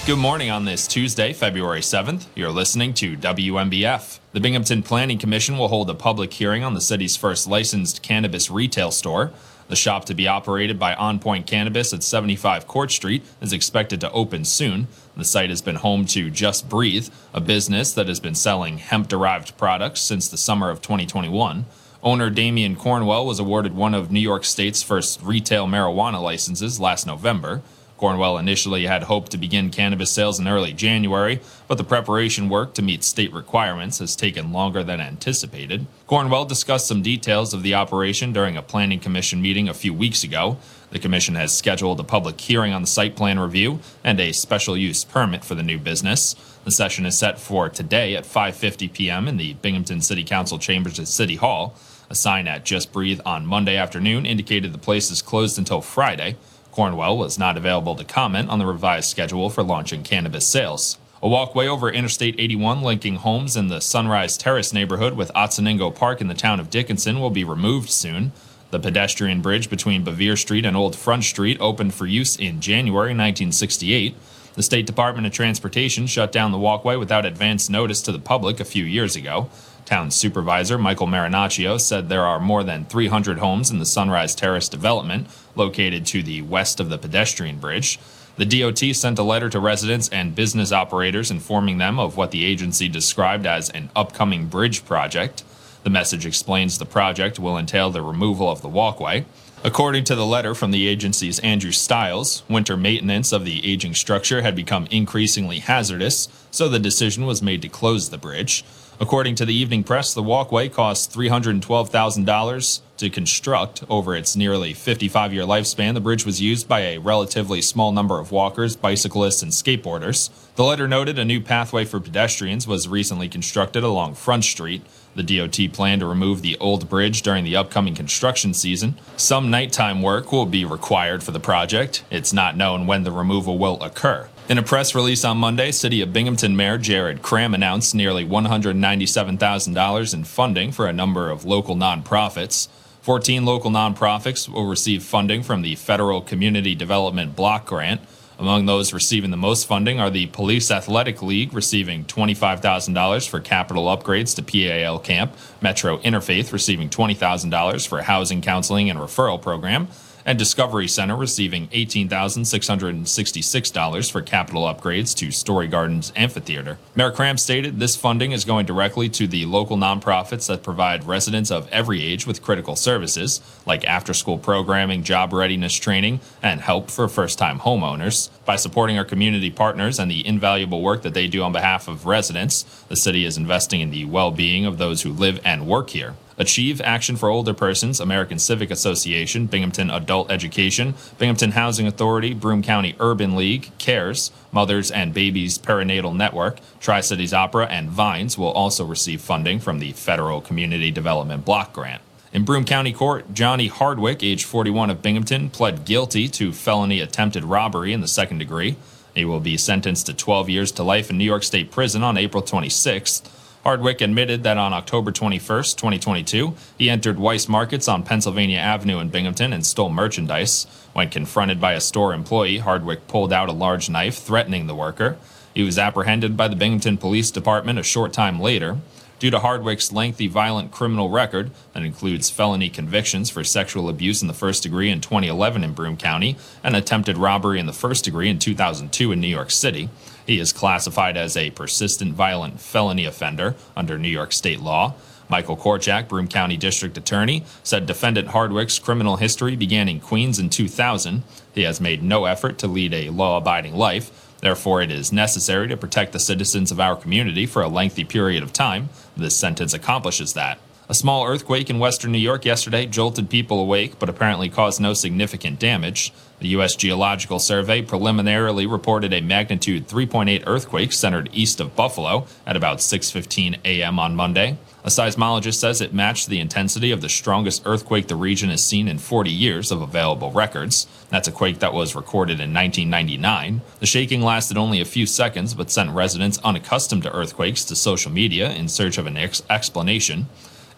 Good morning on this Tuesday, February 7th. You're listening to WNBF. The Binghamton Planning Commission will hold a public hearing on the city's first licensed cannabis retail store. The shop to be operated by On Point Cannabis at 75 Court Street is expected to open soon. The site has been home to Just Breathe, a business that has been selling hemp derived products since the summer of 2021. Owner Damian Cornwell was awarded one of New York State's first retail marijuana licenses last November. Cornwell initially had hoped to begin cannabis sales in early January, but the preparation work to meet state requirements has taken longer than anticipated. Cornwell discussed some details of the operation during a planning commission meeting a few weeks ago. The commission has scheduled a public hearing on the site plan review and a special use permit for the new business. The session is set for today at 5:50 p.m. in the Binghamton City Council chambers at City Hall. A sign at Just Breathe on Monday afternoon indicated the place is closed until Friday. Cornwell was not available to comment on the revised schedule for launching cannabis sales. A walkway over Interstate 81 linking homes in the Sunrise Terrace neighborhood with Otsiningo Park in the town of Dickinson will be removed soon. The pedestrian bridge between Bevier Street and Old Front Street opened for use in January 1968. The State Department of Transportation shut down the walkway without advance notice to the public a few years ago. Town Supervisor Michael Marinaccio said there are more than 300 homes in the Sunrise Terrace development located to the west of the pedestrian bridge. The DOT sent a letter to residents and business operators informing them of what the agency described as an upcoming bridge project. The message explains the project will entail the removal of the walkway. According to the letter from the agency's Andrew Stiles, winter maintenance of the aging structure had become increasingly hazardous, so the decision was made to close the bridge. According to the Evening Press, the walkway cost $312,000 to construct. Over its nearly 55 year lifespan, the bridge was used by a relatively small number of walkers, bicyclists, and skateboarders. The letter noted a new pathway for pedestrians was recently constructed along Front Street. The DOT planned to remove the old bridge during the upcoming construction season. Some nighttime work will be required for the project. It's not known when the removal will occur. In a press release on Monday, City of Binghamton Mayor Jared Kraham announced nearly $197,000 in funding for a number of local nonprofits. 14 local nonprofits will receive funding from the Federal Community Development Block Grant. Among those receiving the most funding are the Police Athletic League, receiving $25,000 for capital upgrades to PAL camp, Metro Interfaith receiving $20,000 for housing counseling and referral program, and Discovery Center receiving $18,666 for capital upgrades to Story Gardens Amphitheater. Mayor Kraham stated this funding is going directly to the local nonprofits that provide residents of every age with critical services like after school programming, job readiness training, and help for first time homeowners. By supporting our community partners and the invaluable work that they do on behalf of residents, the city is investing in the well being of those who live and work here. Achieve Action for Older Persons, American Civic Association, Binghamton Adult Education, Binghamton Housing Authority, Broome County Urban League, CARES, Mothers and Babies Perinatal Network, Tri Cities Opera, and Vines will also receive funding from the Federal Community Development Block Grant. In Broome County Court, Johnny Hardwick, age 41 of Binghamton, pled guilty to felony attempted robbery in the second degree. He will be sentenced to 12 years to life in New York State Prison on April 26th. Hardwick admitted that on October 21, 2022, he entered Weis Markets on Pennsylvania Avenue in Binghamton and stole merchandise. When confronted by a store employee, Hardwick pulled out a large knife, threatening the worker. He was apprehended by the Binghamton Police Department a short time later. Due to Hardwick's lengthy violent criminal record that includes felony convictions for sexual abuse in the first degree in 2011 in Broome County and attempted robbery in the first degree in 2002 in New York City, he is classified as a persistent violent felony offender under New York state law. Michael Korchak, Broome County District Attorney, said defendant Hardwick's criminal history began in Queens in 2000. He has made no effort to lead a law abiding life. Therefore, it is necessary to protect the citizens of our community for a lengthy period of time. This sentence accomplishes that. A small earthquake in western New York yesterday jolted people awake, but apparently caused no significant damage. The U.S. Geological Survey preliminarily reported a magnitude 3.8 earthquake centered east of Buffalo at about 6:15 a.m. on Monday. A seismologist says it matched the intensity of the strongest earthquake the region has seen in 40 years of available records. That's a quake that was recorded in 1999. The shaking lasted only a few seconds, but sent residents unaccustomed to earthquakes to social media in search of an ex- explanation.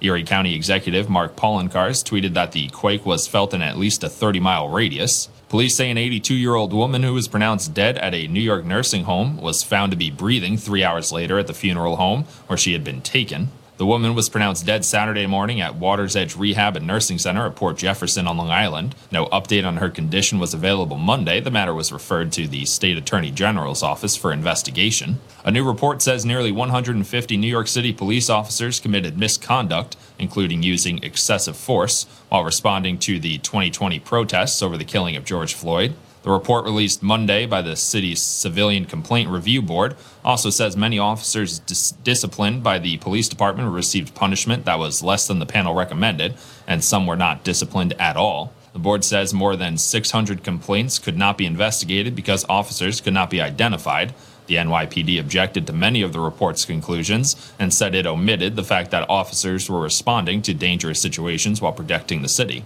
Erie County Executive Mark Poloncarz tweeted that the quake was felt in at least a 30 mile radius. Police say an 82 year old woman who was pronounced dead at a New York nursing home was found to be breathing three hours later at the funeral home where she had been taken. The woman was pronounced dead Saturday morning at Water's Edge Rehab and Nursing Center at Port Jefferson on Long Island. No update on her condition was available Monday. The matter was referred to the State Attorney General's office for investigation. A new report says nearly 150 New York City police officers committed misconduct, including using excessive force, while responding to the 2020 protests over the killing of George Floyd. The report released Monday by the city's Civilian Complaint Review Board also says many officers dis- disciplined by the police department received punishment that was less than the panel recommended, and some were not disciplined at all. The board says more than 600 complaints could not be investigated because officers could not be identified. The NYPD objected to many of the report's conclusions and said it omitted the fact that officers were responding to dangerous situations while protecting the city.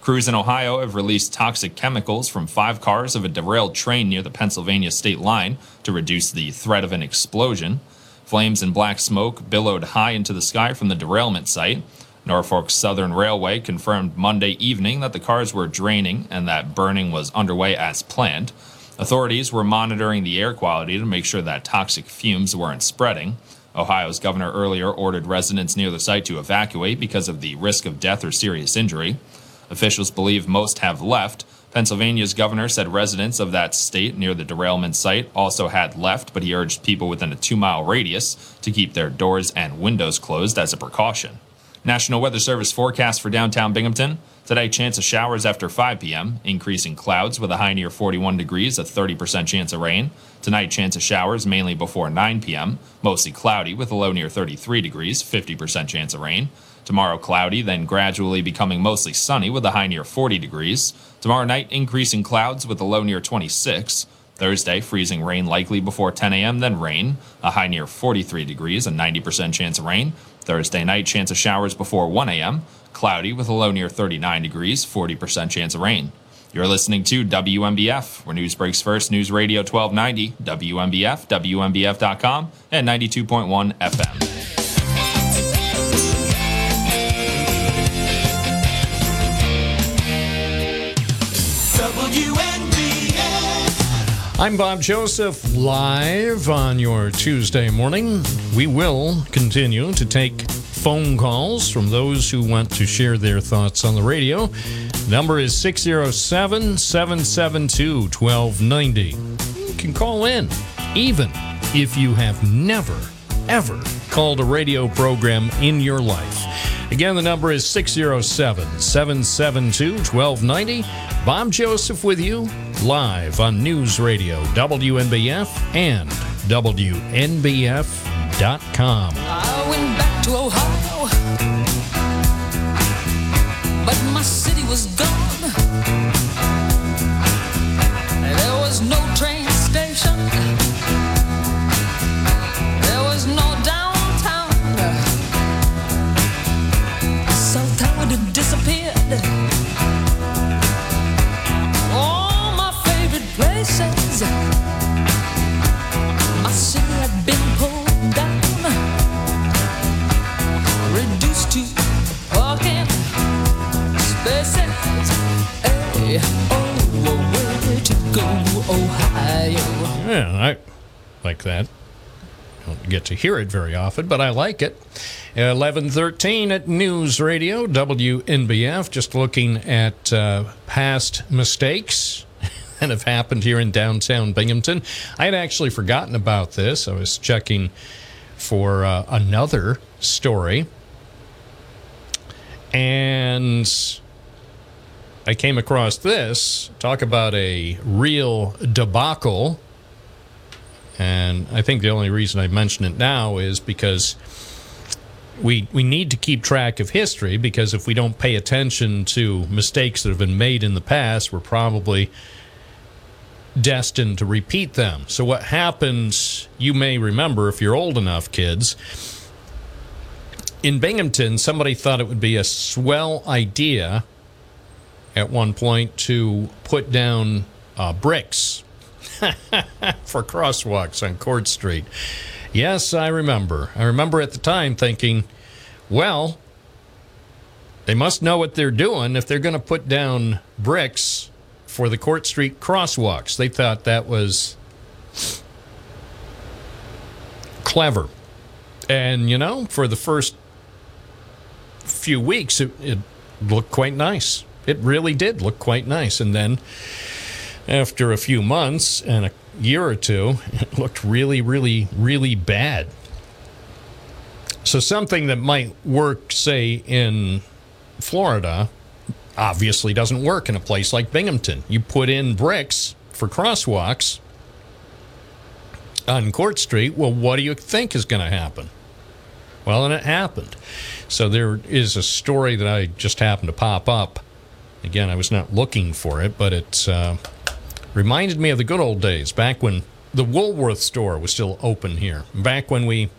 Crews in Ohio have released toxic chemicals from five cars of a derailed train near the Pennsylvania state line to reduce the threat of an explosion. Flames and black smoke billowed high into the sky from the derailment site. Norfolk Southern Railway confirmed Monday evening that the cars were draining and that burning was underway as planned. Authorities were monitoring the air quality to make sure that toxic fumes weren't spreading. Ohio's governor earlier ordered residents near the site to evacuate because of the risk of death or serious injury. Officials believe most have left. Pennsylvania's governor said residents of that state near the derailment site also had left, but he urged people within a two mile radius to keep their doors and windows closed as a precaution. National Weather Service forecast for downtown Binghamton. Today, chance of showers after 5 p.m., increasing clouds with a high near 41 degrees, a 30% chance of rain. Tonight, chance of showers mainly before 9 p.m., mostly cloudy with a low near 33 degrees, 50% chance of rain. Tomorrow, cloudy, then gradually becoming mostly sunny with a high near 40 degrees. Tomorrow night, increasing clouds with a low near 26. Thursday, freezing rain likely before 10 a.m., then rain, a high near 43 degrees, a 90% chance of rain. Thursday night, chance of showers before 1 a.m., cloudy with a low near 39 degrees, 40% chance of rain. You're listening to WNBF, where news breaks first, News Radio 1290, WNBF, WNBF.com, and 92.1 FM. I'm Bob Joseph, live on your Tuesday morning. We will continue to take phone calls from those who want to share their thoughts on the radio. Number is 607 772 1290. You can call in, even if you have never, ever called a radio program in your life. Again, the number is 607 772 1290. Bob Joseph with you live on News Radio, WNBF, and WNBF.com. I went back to Ohio, Oh? Yeah, I like that. Don't get to hear it very often, but I like it. 1113 at News Radio, WNBF, just looking at uh, past mistakes that have happened here in downtown Binghamton. I had actually forgotten about this. I was checking for uh, another story. And I came across this. Talk about a real debacle. And I think the only reason I mention it now is because we we need to keep track of history because if we don't pay attention to mistakes that have been made in the past, we're probably destined to repeat them. So what happens, you may remember if you're old enough, kids, in Binghamton, somebody thought it would be a swell idea at one point to put down uh, bricks for crosswalks on Court Street. Yes, I remember. I remember at the time thinking, well, they must know what they're doing if they're going to put down bricks for the Court Street crosswalks. They thought that was clever. And, you know, for the first few weeks, it, it looked quite nice. It really did look quite nice. And then after a few months and a year or two, it looked really, really, really bad. So something that might work, say, in Florida, obviously doesn't work in a place like Binghamton. You put in bricks for crosswalks on Court Street. Well, what do you think is going to happen? Well, and it happened. So there is a story that I just happened to pop up. Again, I was not looking for it, but it uh, reminded me of the good old days back when the Woolworth store was still open here. Back when we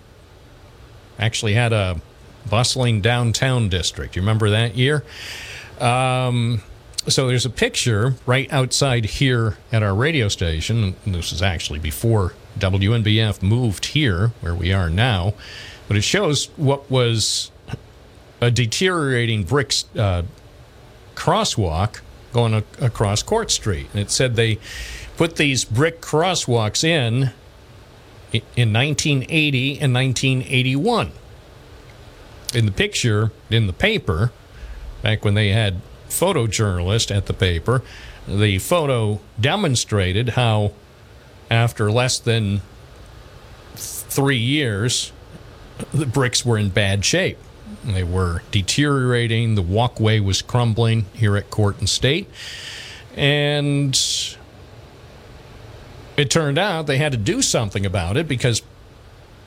actually had a bustling downtown district. You remember that year? Um, so there's a picture right outside here at our radio station. This is actually before WNBF moved here, where we are now. But it shows what was a deteriorating brick uh, crosswalk going a- across Court Street. And it said they put these brick crosswalks in in 1980 and 1981. In the picture in the paper, back when they had photojournalists at the paper, the photo demonstrated how after less than three years, the bricks were in bad shape. They were deteriorating. The walkway was crumbling here at Court and State. And it turned out they had to do something about it because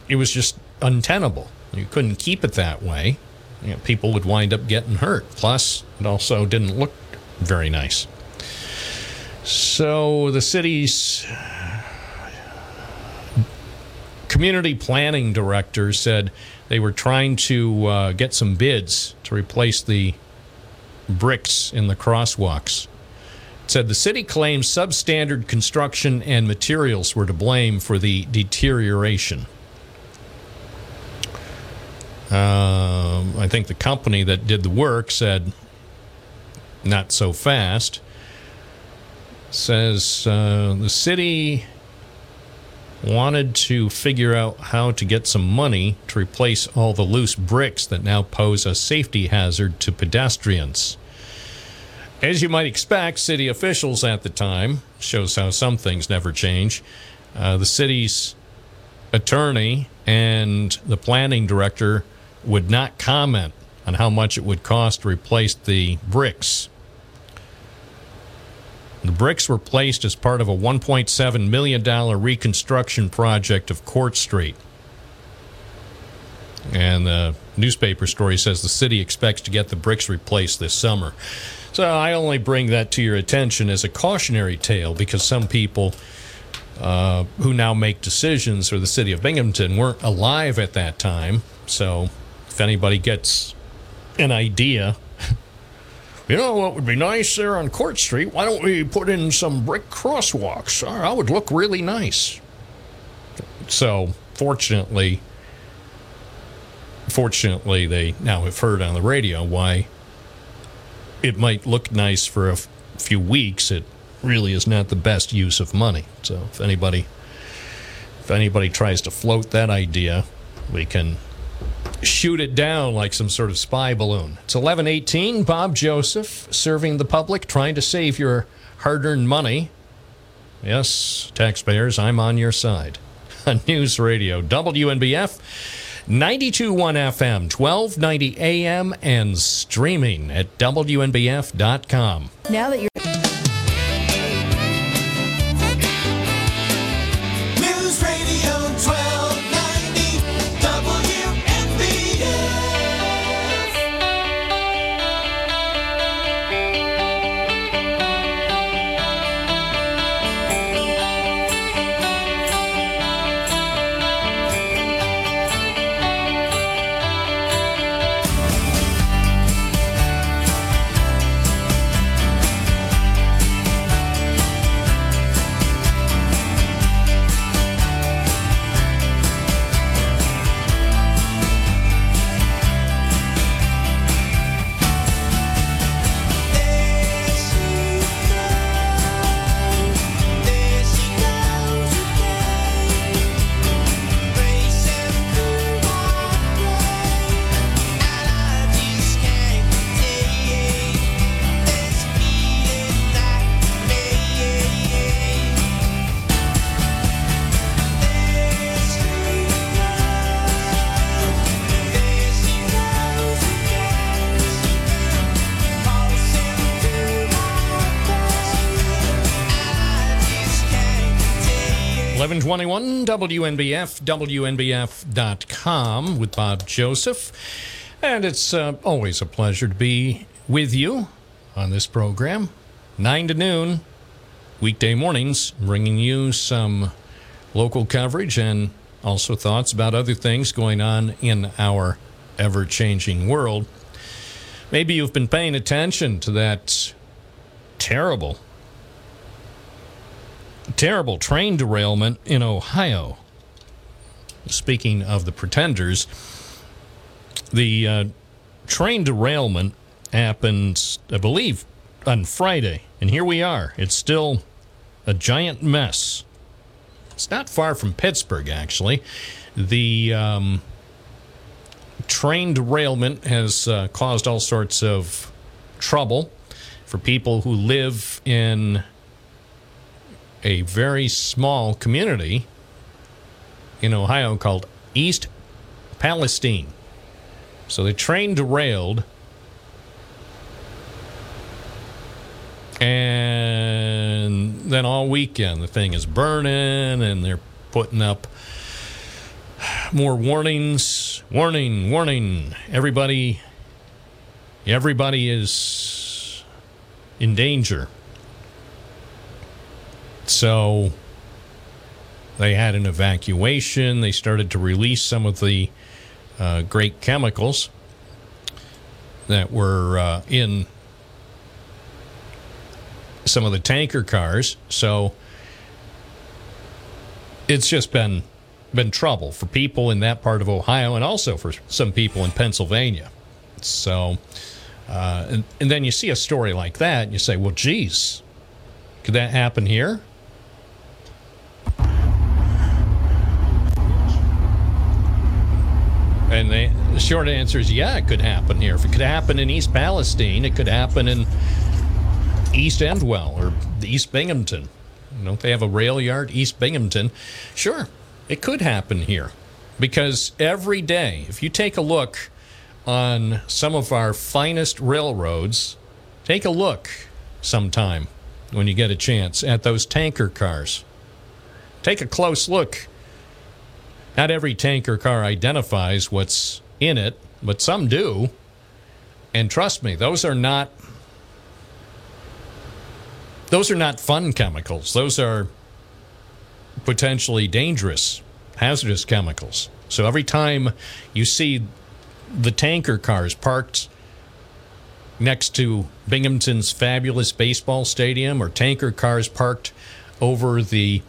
it was just untenable. You couldn't keep it that way. You know, people would wind up getting hurt. Plus, it also didn't look very nice. So the city's community planning director said they were trying to uh, get some bids to replace the bricks in the crosswalks. It said the city claims substandard construction and materials were to blame for the deterioration. Um, I think the company that did the work said, not so fast. Says uh, the city wanted to figure out how to get some money to replace all the loose bricks that now pose a safety hazard to pedestrians. As you might expect, city officials at the time shows how some things never change. Uh, the city's attorney and the planning director would not comment on how much it would cost to replace the bricks. The bricks were placed as part of a $1.7 million reconstruction project of Court Street. And the newspaper story says the city expects to get the bricks replaced this summer. So I only bring that to your attention as a cautionary tale because some people uh, who now make decisions for the city of Binghamton weren't alive at that time. So if anybody gets an idea, you know what would be nice there on Court Street? Why don't we put in some brick crosswalks? That would look really nice. So fortunately, fortunately, they now have heard on the radio why it might look nice for a f- few weeks. It really is not the best use of money. So if anybody, if anybody tries to float that idea, we can shoot it down like some sort of spy balloon. It's 1118. Bob Joseph serving the public, trying to save your hard-earned money. Yes, taxpayers, I'm on your side. On News Radio, WNBF, 92.1 FM, 1290 AM, and streaming at WNBF.com. Now that you're. Twenty-one WNBF, WNBF.com with Bob Joseph. And it's uh, always a pleasure to be with you on this program. 9 to noon, weekday mornings, bringing you some local coverage and also thoughts about other things going on in our ever changing world. Maybe you've been paying attention to that terrible terrible train derailment in Ohio. Speaking of the pretenders, the uh, train derailment happened, I believe, on Friday. And here we are. It's still a giant mess. It's not far from Pittsburgh, actually. The um, train derailment has uh, caused all sorts of trouble for people who live in a very small community in Ohio called East Palestine. So the train derailed. And then all weekend, the thing is burning, and they're putting up more warnings. Warning, warning. Everybody, everybody is in danger. So they had an evacuation. They started to release some of the uh, great chemicals that were uh, in some of the tanker cars. So it's just been been trouble for people in that part of Ohio and also for some people in Pennsylvania. So, uh, and, and then you see a story like that, and you say, well, geez, could that happen here? And the, short answer is yeah, it could happen here. If it could happen in East Palestine, it could happen in East Endwell or East Binghamton. Know, they have a rail yard, East Binghamton. Sure, it could happen here because every day, if you take a look on some of our finest railroads, take a look sometime when you get a chance at those tanker cars. Take a close look. Not every tanker car identifies what's in it, but some do. And trust me, those are not those are not fun chemicals. Those are potentially dangerous, hazardous chemicals. So every time you see the tanker cars parked next to Binghamton's fabulous baseball stadium or tanker cars parked over the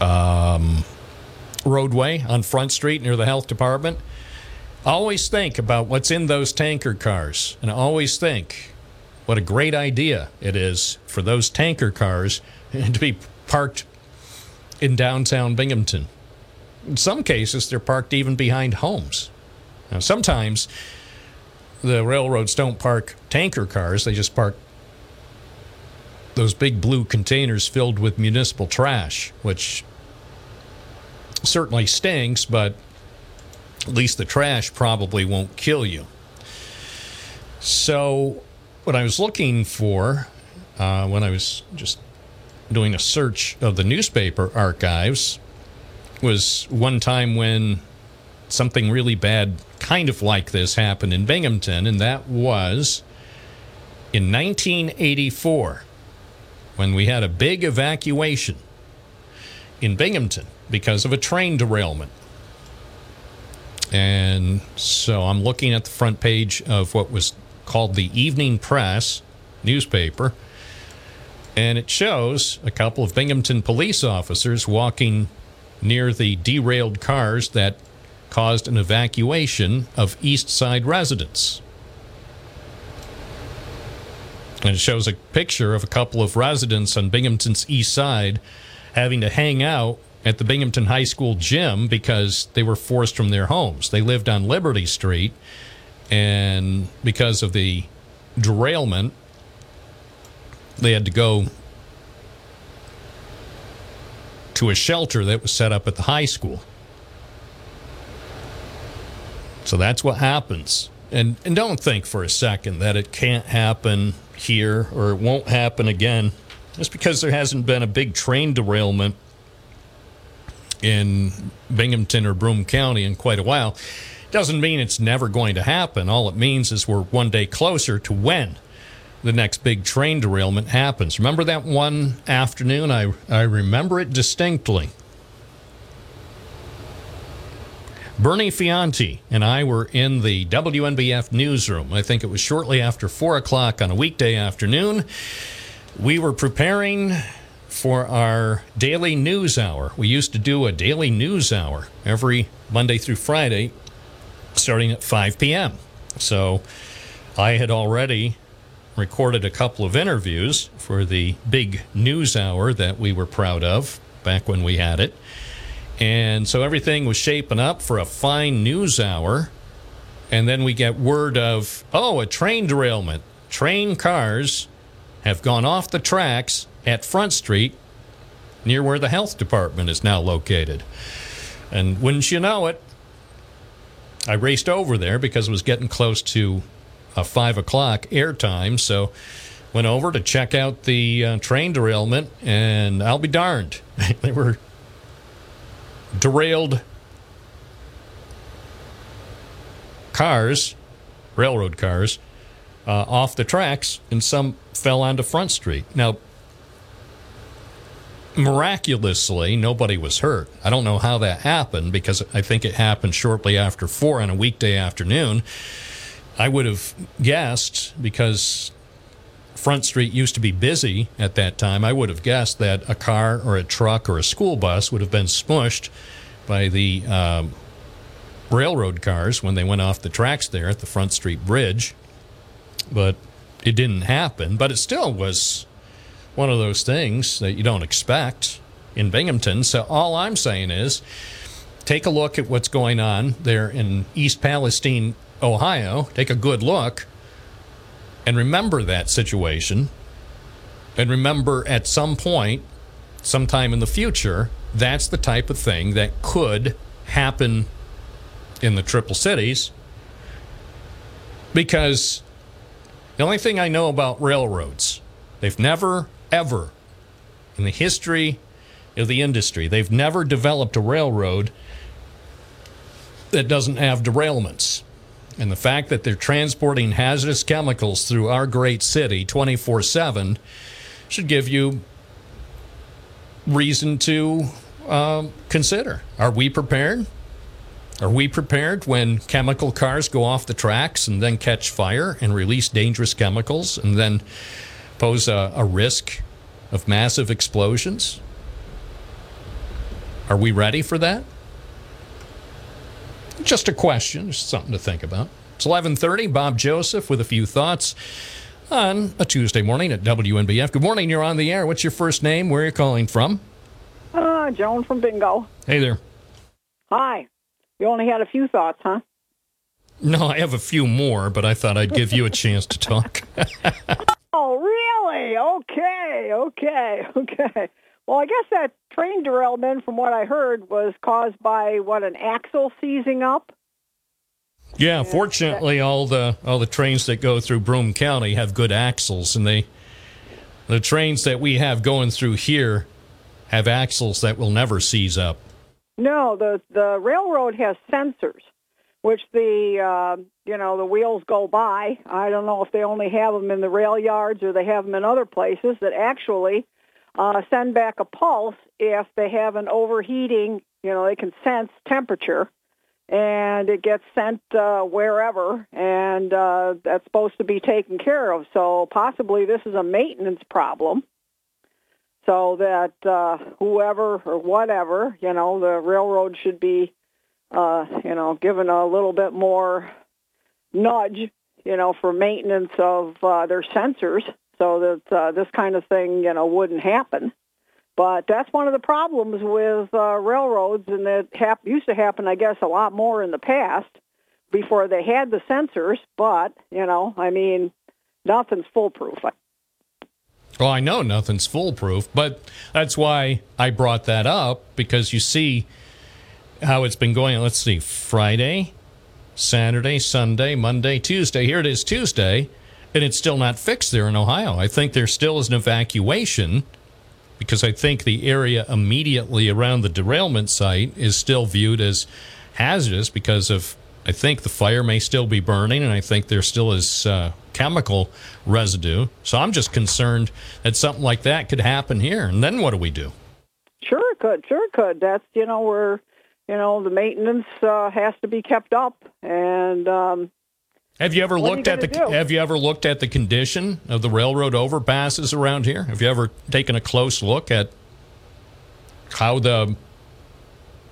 um, roadway on Front Street near the health department, always think about what's in those tanker cars. And always think what a great idea it is for those tanker cars to be parked in downtown Binghamton. In some cases, they're parked even behind homes. Now, sometimes the railroads don't park tanker cars, they just park those big blue containers filled with municipal trash, which certainly stinks, but at least the trash probably won't kill you. So, what I was looking for uh, when I was just doing a search of the newspaper archives was one time when something really bad, kind of like this, happened in Binghamton, and that was in 1984 when we had a big evacuation in Binghamton because of a train derailment. And so I'm looking at the front page of what was called the Evening Press newspaper, and it shows a couple of Binghamton police officers walking near the derailed cars that caused an evacuation of East Side residents. And it shows a picture of a couple of residents on Binghamton's east side having to hang out at the Binghamton High School gym because they were forced from their homes. They lived on Liberty Street, and because of the derailment, they had to go to a shelter that was set up at the high school. So that's what happens. And and don't think for a second that it can't happen here or it won't happen again. Just because there hasn't been a big train derailment in Binghamton or Broome County in quite a while doesn't mean it's never going to happen. All it means is we're one day closer to when the next big train derailment happens. Remember that one afternoon? I, I remember it distinctly. Bernie Fianti and I were in the WNBF newsroom. I think it was shortly after 4 o'clock on a weekday afternoon. We were preparing for our daily news hour. We used to do a daily news hour every Monday through Friday, starting at 5 p.m. So I had already recorded a couple of interviews for the big news hour that we were proud of back when we had it. And so everything was shaping up for a fine news hour. And then we get word of, oh, a train derailment. Train cars have gone off the tracks at Front Street near where the health department is now located. And wouldn't you know it, I raced over there because it was getting close to a five o'clock airtime. So went over to check out the uh, train derailment, and I'll be darned. they were derailed cars, railroad cars, uh, off the tracks, and some fell onto Front Street. Now, miraculously, nobody was hurt. I don't know how that happened because I think it happened shortly after four on a weekday afternoon. I would have guessed because Front Street used to be busy at that time. I would have guessed that a car or a truck or a school bus would have been smushed by the um, railroad cars when they went off the tracks there at the Front Street Bridge. But it didn't happen. But it still was one of those things that you don't expect in Binghamton. So all I'm saying is take a look at what's going on there in East Palestine, Ohio. Take a good look and remember that situation. And remember at some point, sometime in the future, that's the type of thing that could happen in the Triple Cities. Because the only thing I know about railroads, they've never, ever, in the history of the industry, they've never developed a railroad that doesn't have derailments. And the fact that they're transporting hazardous chemicals through our great city 24 7 should give you reason to um, consider. Are we prepared? Are we prepared when chemical cars go off the tracks and then catch fire and release dangerous chemicals and then pose a, a risk of massive explosions? Are we ready for that? Just a question, just something to think about. It's 11:30. Bob Joseph with a few thoughts on a Tuesday morning at WNBF. Good morning. You're on the air. What's your first name? Where are you calling from? Uh, Joan from Bingo. Hey there. Hi. You only had a few thoughts, huh? No, I have a few more, but I thought I'd give you a chance to talk. Okay, okay, okay. Well, I guess that train derailment, from what I heard, was caused by what an axle seizing up. yeah, fortunately, all the all the trains that go through Broome County have good axles, and they the trains that we have going through here have axles that will never seize up. No, the the railroad has sensors, which the uh, you know the wheels go by. I don't know if they only have them in the rail yards or they have them in other places that actually uh, send back a pulse if they have an overheating. You know, they can sense temperature, and it gets sent uh, wherever, and uh, that's supposed to be taken care of. So possibly this is a maintenance problem so that uh, whoever or whatever, you know, the railroad should be, uh, you know, given a little bit more nudge, you know, for maintenance of uh, their sensors, so that uh, this kind of thing, you know, wouldn't happen. But that's one of the problems with uh, railroads, and it hap- used to happen, I guess, a lot more in the past before they had the sensors. But you know, I mean, nothing's foolproof. Well, I know nothing's foolproof, but that's why I brought that up because you see how it's been going. Let's see, Friday, Saturday, Sunday, Monday, Tuesday. Here it is Tuesday, and it's still not fixed there in Ohio. I think there still is an evacuation because I think the area immediately around the derailment site is still viewed as hazardous because of, I think the fire may still be burning, and I think there still is uh, chemical residue. So I'm just concerned that something like that could happen here. And then what do we do? Sure, it could. Sure, it could. That's you know we're you know, the maintenance uh, has to be kept up, and um, Have you ever are you looked at the do? Have you ever looked at the condition of the railroad overpasses around here? Have you ever taken a close look at how the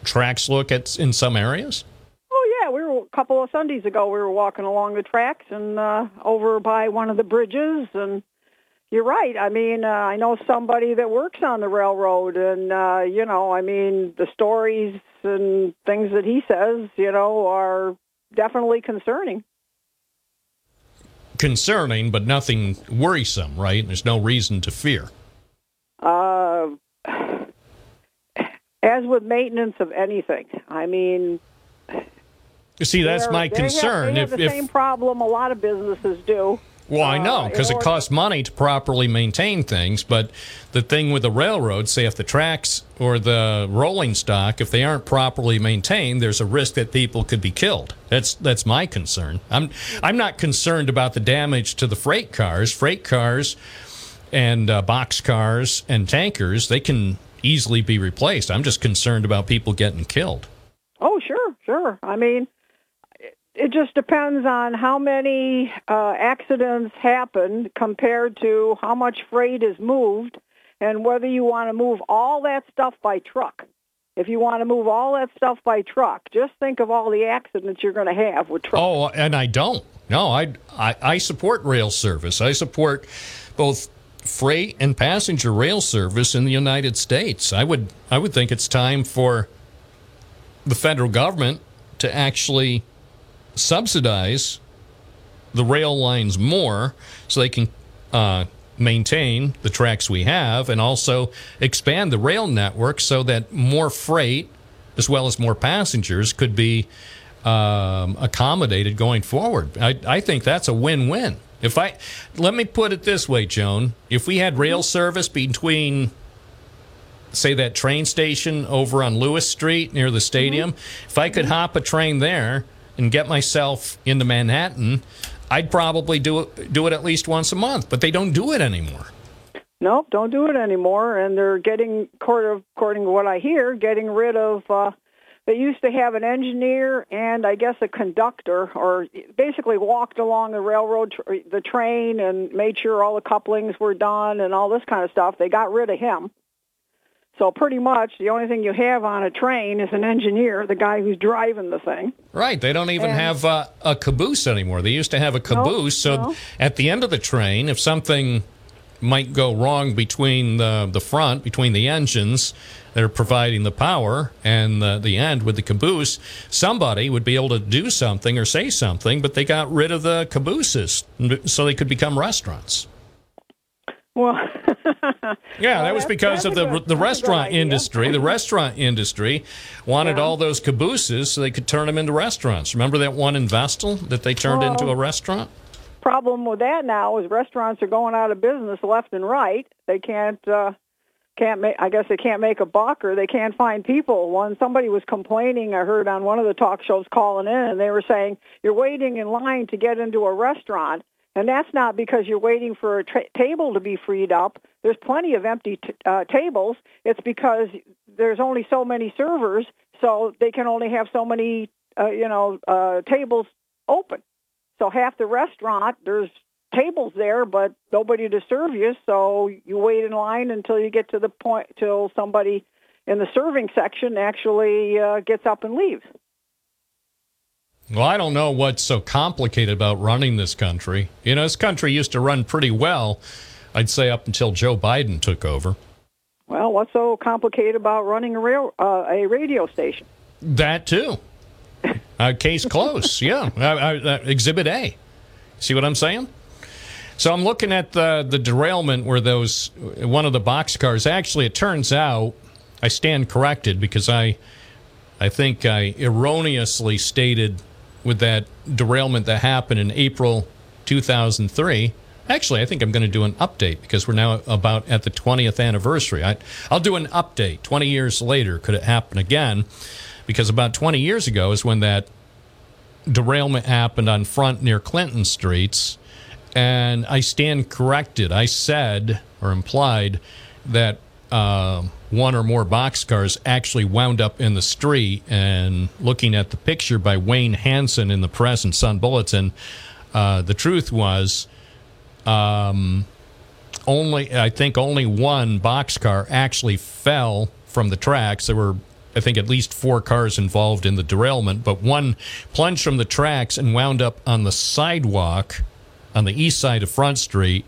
tracks look at in some areas? Oh yeah, we were a couple of Sundays ago. We were walking along the tracks and uh, over by one of the bridges, and you're right. I mean, uh, I know somebody that works on the railroad, and uh, you know, I mean, the stories and things that he says, you know, are definitely concerning. Concerning, but nothing worrisome, right? There's no reason to fear. Uh, as with maintenance of anything, I mean, You see, that's my they have- concern. they have if, the if same problem a lot of businesses do. Well, I know Uh, because in it costs money to properly maintain things. But the thing with the railroad, say if the tracks or the rolling stock, if they aren't properly maintained, there's a risk that people could be killed. That's that's my concern. I'm I'm not concerned about the damage to the freight cars. Freight cars and uh, box cars and tankers, they can easily be replaced. I'm just concerned about people getting killed. Oh, sure, sure. I mean, it- just depends on how many uh, accidents happen compared to how much freight is moved and whether you want to move all that stuff by truck. If you want to move all that stuff by truck, just think of all the accidents you're going to have with trucks. Oh, and I don't. No, I, I I support rail service. I support both freight and passenger rail service in the United States. I would I would think it's time for the federal government to actually subsidize the rail lines more so they can uh, maintain the tracks we have and also expand the rail network so that more freight as well as more passengers could be um, accommodated going forward. I, I think that's a win-win. If I let me put it this way, Joan, if we had rail service between say that train station over on Lewis Street near the stadium, if I could hop a train there and get myself into Manhattan, I'd probably do it do it at least once a month, but they don't do it anymore. Nope, don't do it anymore. And they're getting, according to what I hear, getting rid of. Uh, they used to have an engineer and I guess a conductor, or basically walked along the railroad, the train, and made sure all the couplings were done and all this kind of stuff. They got rid of him. So pretty much the only thing you have on a train is an engineer, the guy who's driving the thing. Right. They don't even And- have uh, a caboose anymore. They used to have a caboose. so no. at the end of the train, if something might go wrong between the, the front, between the engines that are providing the power and the, the end with the caboose, somebody would be able to do something or say something, but they got rid of the cabooses so they could become restaurants. Well, Yeah, that was because of the the that's a good restaurant industry. The restaurant industry wanted Yeah. all those cabooses so they could turn them into restaurants. Remember that one in Vestal that they turned into Oh. a restaurant? problem with that now is restaurants are going out of business left and right. They can't uh can't make I guess they can't make a buck or they can't find people. One somebody was complaining I heard on one of the talk shows calling in and they were saying you're waiting in line to get into a restaurant and that's not because you're waiting for a tra- table to be freed up. There's plenty of empty t- uh, tables. It's because there's only so many servers, so they can only have so many, uh, you know, uh, tables open. So half the restaurant, there's tables there, but nobody to serve you. So you wait in line until you get to the point till somebody in the serving section actually uh, gets up and leaves. Well, I don't know what's so complicated about running this country. You know, this country used to run pretty well, I'd say up until Joe Biden took over. Well, what's so complicated about running a rail uh, a radio station? That too. Uh, case closed. yeah. Uh, uh, exhibit A. See what I'm saying? So I'm looking at the the derailment where those one of the box cars. Actually, it turns out I stand corrected because I I think I erroneously stated with that derailment that happened in April 2003. Actually, I think I'm going to do an update because we're now about at the 20th anniversary. I, I'll do an update 20 years later. Could it happen again? Because about 20 years ago is when that derailment happened on front near Clinton Streets. And I stand corrected. I said or implied that uh, one or more boxcars actually wound up in the street. And looking at the picture by Wayne Hansen in the Press and Sun Bulletin, uh, the truth was um, only I think only one boxcar actually fell from the tracks. There were I think at least four cars involved in the derailment, but one plunged from the tracks and wound up on the sidewalk on the east side of Front Street.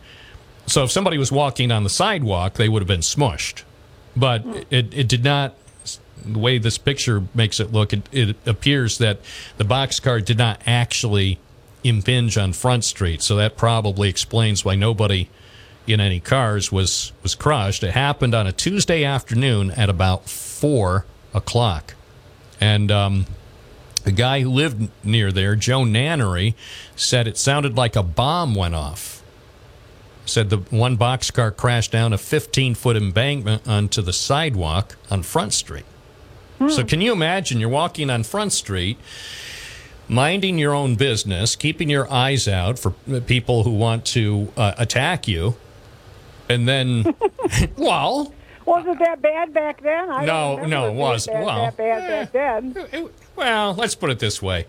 So if somebody was walking on the sidewalk, they would have been smushed. But it, it did not. The way this picture makes it look, it, it appears that the boxcar did not actually impinge on Front Street. So that probably explains why nobody in any cars was was crushed. It happened on a Tuesday afternoon at about four o'clock, and um, the guy who lived near there, Joe Nannery, said it sounded like a bomb went off. Said the one boxcar crashed down a 15 foot embankment onto the sidewalk on Front Street. So, can you imagine you're walking on Front Street, minding your own business, keeping your eyes out for people who want to uh, attack you, and then, well, Was it that bad back then? I No, no, it wasn't. That, Well, that bad back then. well, let's put it this way.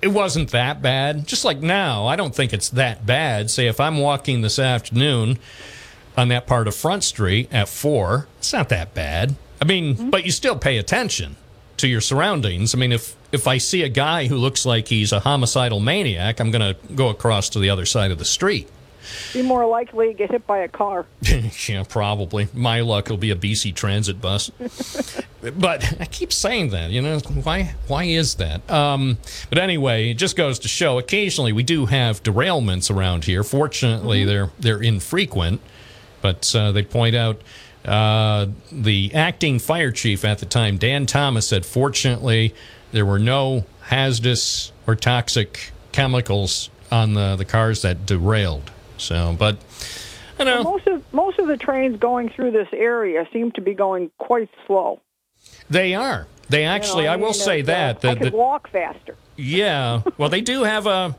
It wasn't that bad. Just like now, I don't think it's that bad. Say, if I'm walking this afternoon on that part of Front Street at four, it's not that bad. I mean, mm-hmm. but you still pay attention to your surroundings. I mean, if if I see a guy who looks like he's a homicidal maniac, I'm going to go across to the other side of the street. Be more likely to get hit by a car. yeah, probably. My luck will be a BC Transit bus. but I keep saying that, you know, why why is that? Um, but anyway, it just goes to show occasionally we do have derailments around here. Fortunately, they're they're infrequent, but uh, they point out uh, the acting fire chief at the time, Dan Thomas, said fortunately there were no hazardous or toxic chemicals on the, the cars that derailed. So, but I know. Most of most of the trains going through this area seem to be going quite slow. They are. They actually, You know, I, will mean, say it's, uh, that. I could the, walk faster. yeah. Well, they do have a.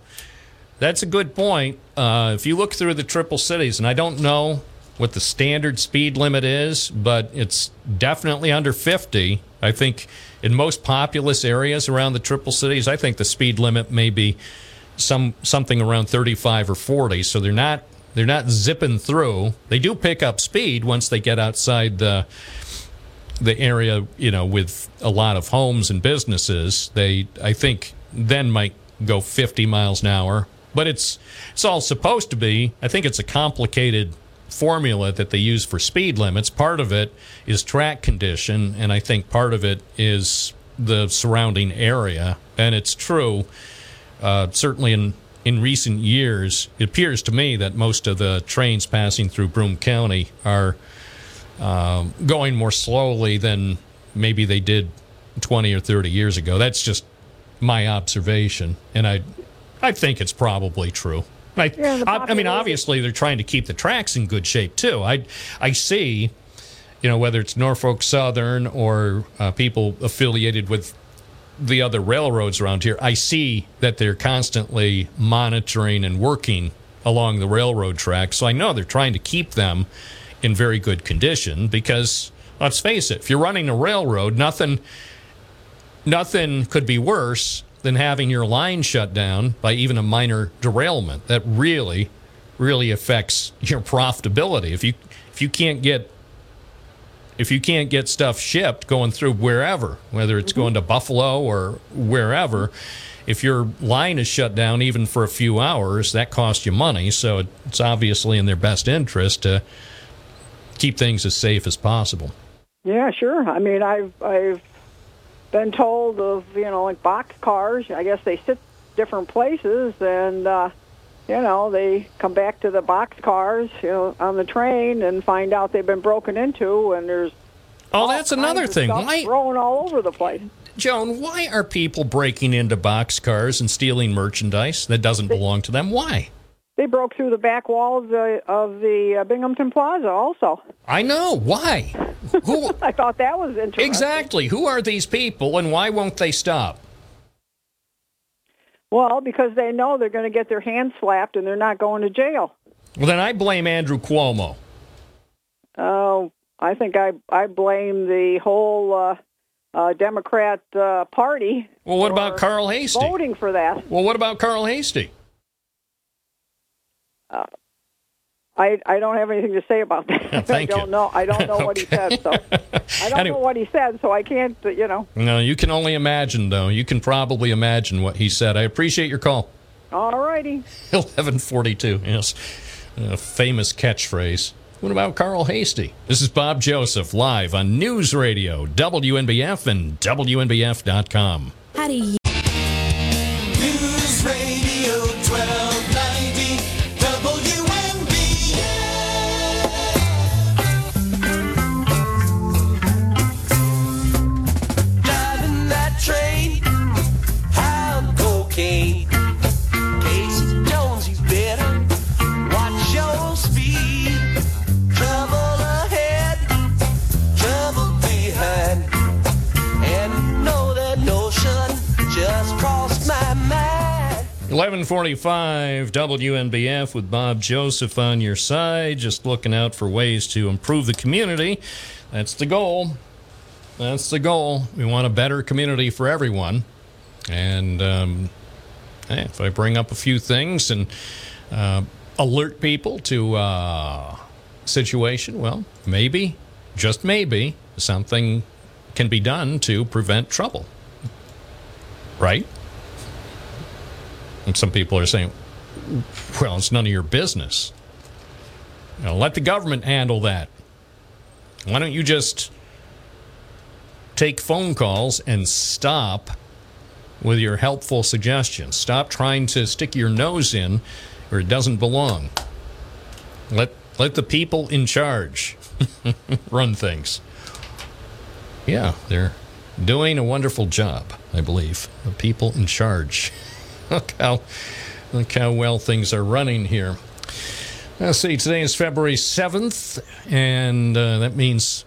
That's a good point. Uh, if you look through the triple cities, and I don't know what the standard speed limit is, but it's definitely under 50. I think in most populous areas around the triple cities, I think the speed limit may be some something around 35 or 40. So they're not they're not zipping through. They do pick up speed once they get outside the the area, you know, with a lot of homes and businesses, they I think then might go 50 miles an hour. But it's it's all supposed to be. I think it's a complicated formula that they use for speed limits. Part of it is track condition, and I think part of it is the surrounding area. And it's true, uh, certainly in in recent years, it appears to me that most of the trains passing through Broome County are um, going more slowly than maybe they did 20 or 30 years ago. That's just my observation, and I, I think it's probably true. I, Yeah, I, I mean, obviously they're trying to keep the tracks in good shape too. I, I see, you know, whether it's Norfolk Southern or uh, people affiliated with the other railroads around here, I see that they're constantly monitoring and working along the railroad tracks. So I know they're trying to keep them in very good condition because let's face it, if you're running a railroad, nothing nothing could be worse than having your line shut down by even a minor derailment. That really really affects your profitability. If you if you can't get if you can't get stuff shipped going through wherever, whether it's going to Buffalo or wherever, if your line is shut down even for a few hours, that costs you money. So it's obviously in their best interest to keep things as safe as possible. Yeah, sure. I mean, I've I've been told of you know like box cars. I guess they sit different places, and uh, you know they come back to the box cars, you know, on the train and find out they've been broken into, and there's Oh, that's another thing. Why, thrown all over the place. Joan? Why are people breaking into box cars and stealing merchandise that doesn't belong to them? Why? They broke through the back wall of the of the uh, Binghamton Plaza. Also, I know why. Who? I thought that was interesting. Exactly. Who are these people, and why won't they stop? Well, because they know they're going to get their hands slapped and they're not going to jail. Well, then I blame Andrew Cuomo. Oh, I think I I blame the whole uh, uh, Democrat uh, Party. Well, what about Carl Heastie? Voting for that. Well, what about Carl Heastie? I I don't have anything to say about that. Thank I don't know. I don't know what he said. So I don't Anyway. know what he said. So I can't. You know. No, you can only imagine, though. You can probably imagine what he said. I appreciate your call. All righty. 1142, yes. A famous catchphrase. What about Carl Heastie? This is Bob Joseph live on News Radio, WNBF, and WNBF.com. How do you? 1145 WNBF with Bob Joseph on your side, just looking out for ways to improve the community. That's the goal. That's the goal. We want a better community for everyone. And um, hey, if I bring up a few things and uh, alert people to uh, situation, well, maybe, just maybe, something can be done to prevent trouble. Right? And some people are saying, well, it's none of your business. You know, let the government handle that. Why don't you just take phone calls and stop with your helpful suggestions? Stop trying to stick your nose in where it doesn't belong. Let let the people in charge run things. Yeah, they're doing a wonderful job, I believe. The people in charge. look how look how well things are running here. Let's see, today is February 7th, and uh, that means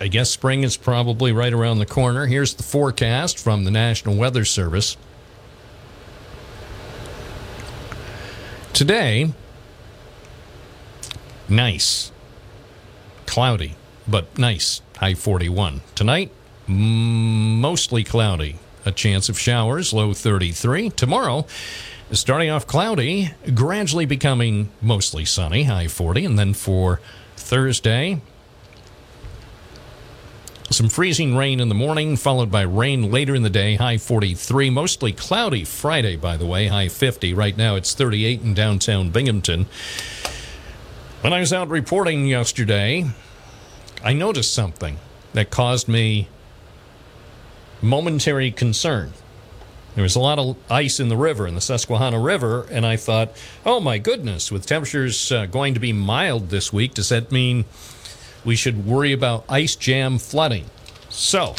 I guess spring is probably right around the corner. Here's the forecast from the National Weather Service. Today, nice. Cloudy, but nice. High 41. Tonight, mostly cloudy. A chance of showers, low 33. Tomorrow, starting off cloudy, gradually becoming mostly sunny, high 40. And then for Thursday, some freezing rain in the morning, followed by rain later in the day, high 43. Mostly cloudy Friday, by the way, high 50. Right now it's 38 in downtown Binghamton. When I was out reporting yesterday, I noticed something that caused me momentary concern. There was a lot of ice in the river, in the Susquehanna River, and I thought, oh my goodness, with temperatures uh, going to be mild this week, does that mean we should worry about ice jam flooding? So,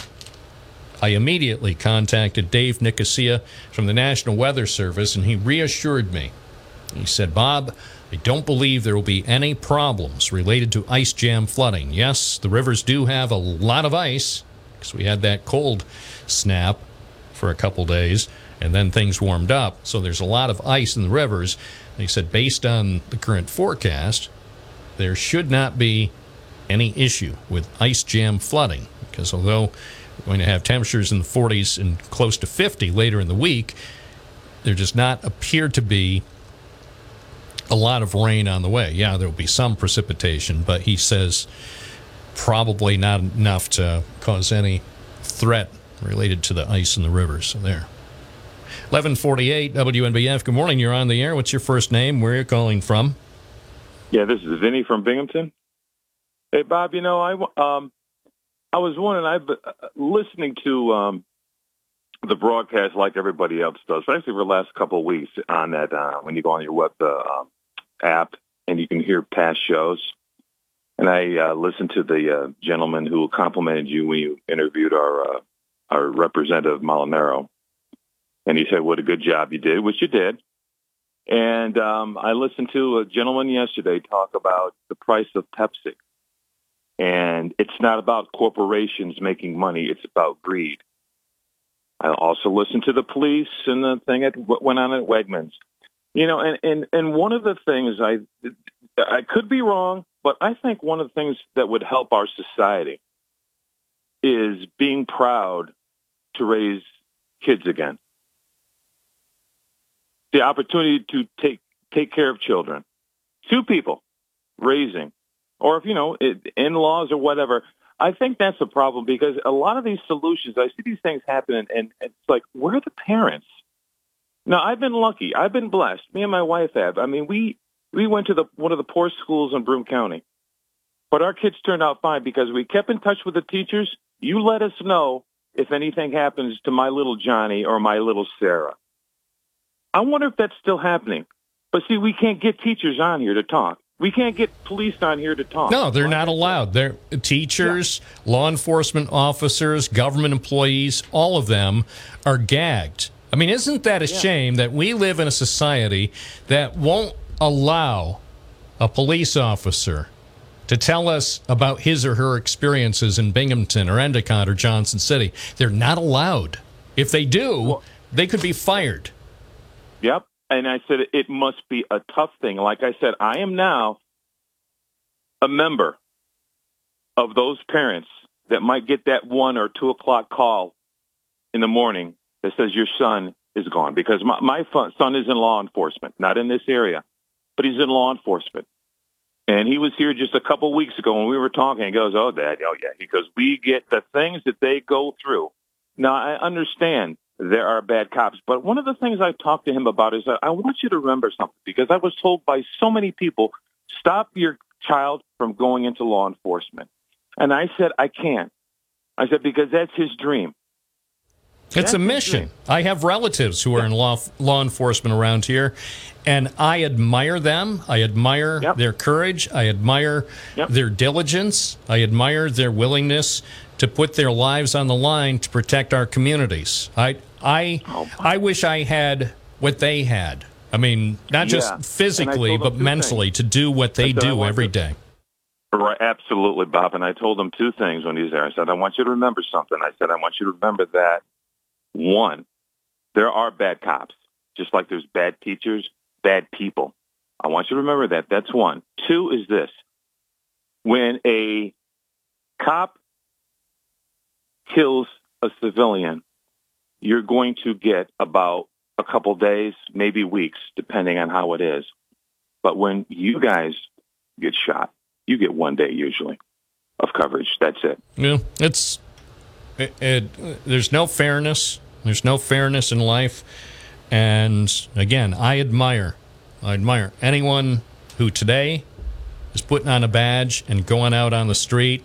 I immediately contacted Dave Nicosia from the National Weather Service, and he reassured me. He said, Bob, I don't believe there will be any problems related to ice jam flooding. Yes, the rivers do have a lot of ice because we had that cold snap for a couple days and then things warmed up. So there's a lot of ice in the rivers. He said, based on the current forecast, there should not be any issue with ice jam flooding because although we're going to have temperatures in the 40s and close to 50 later in the week, there does not appear to be a lot of rain on the way. Yeah, there will be some precipitation, but he says probably not enough to cause any threat related to the ice in the rivers. So there. 1148 WNBF. Good morning. You're on the air. What's your first name? Where are you calling from? Yeah, this is Vinny from Binghamton. Hey, Bob. You know, I um, I was wondering. I've been uh, listening to um, the broadcast like everybody else does, especially for the last couple of weeks on that uh, when you go on your web uh, app and you can hear past shows. And I uh, listened to the uh, gentleman who complimented you when you interviewed our uh, our representative Molinaro, and he said, "What a good job you did," which you did. And um, I listened to a gentleman yesterday talk about the price of Pepsi. And it's not about corporations making money. It's about greed. I also listened to the police and the thing that went on at Wegmans. You know, and, and, and one of the things I, I could be wrong, but I think one of the things that would help our society is being proud to raise kids again. The opportunity to take take care of children. Two people raising, or if you know, in-laws or whatever. I think that's the problem because a lot of these solutions, I see these things happen, and, and it's like, where are the parents? Now, I've been lucky. I've been blessed. Me and my wife have. I mean, we we went to the one of the poorest schools in Broome County, but our kids turned out fine because we kept in touch with the teachers. You let us know if anything happens to my little Johnny or my little Sarah. I wonder if that's still happening. But see, we can't get teachers on here to talk. We can't get police on here to talk. No, they're not allowed. They're teachers, law enforcement officers, government employees, all of them are gagged. I mean, isn't that a shame that we live in a society that won't allow a police officer to tell us about his or her experiences in Binghamton or Endicott or Johnson City? They're not allowed. If they do, they could be fired. Yep. And I said it must be a tough thing. Like I said, I am now a member of those parents that might get that one or two o'clock call in the morning that says your son is gone because my, my son is in law enforcement, not in this area, but he's in law enforcement. And he was here just a couple weeks ago when we were talking. He goes, "Oh, Dad, oh yeah." He goes, "We get the things that they go through." Now I understand there are bad cops, but one of the things I talked to him about is I want you to remember something because I was told by so many people, "Stop your child from going into law enforcement," and I said, "I can't." I said because that's his dream. It's a mission. I have relatives who are in law law enforcement around here, and I admire them. I admire their courage. I admire their diligence. I admire their willingness to put their lives on the line to protect our communities. I I oh, I wish I had what they had. I mean, not just Yeah. I physically, but mentally things. to do what they do want every to- day. Right, absolutely, Bob. And I told him two things when he was there. I said, I want you to remember something. I said, I want you to remember that, one, there are bad cops, just like there's bad teachers, bad people. I want you to remember that. That's one. Two is this. When a cop kills a civilian, you're going to get about a couple days, maybe weeks, depending on how it is. But when you guys get shot, you get one day usually of coverage. That's it. Yeah, it's it, there's no fairness. There's no fairness in life, and again, I admire, I admire anyone who today is putting on a badge and going out on the street,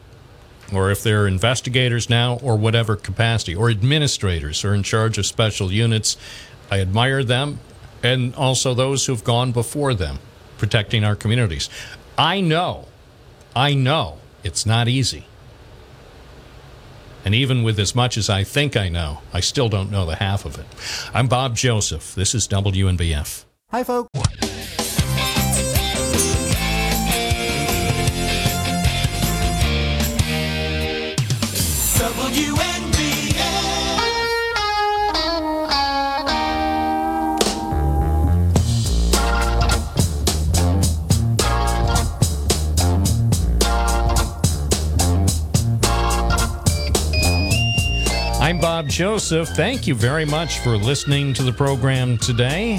or if they're investigators now, or whatever capacity, or administrators or in charge of special units. I admire them, and also those who've gone before them, protecting our communities. I know, I know it's not easy. And even with as much as I think I know, I still don't know the half of it. I'm Bob Joseph. This is WNBF. Hi, folks. Joseph. Thank you very much for listening to the program today.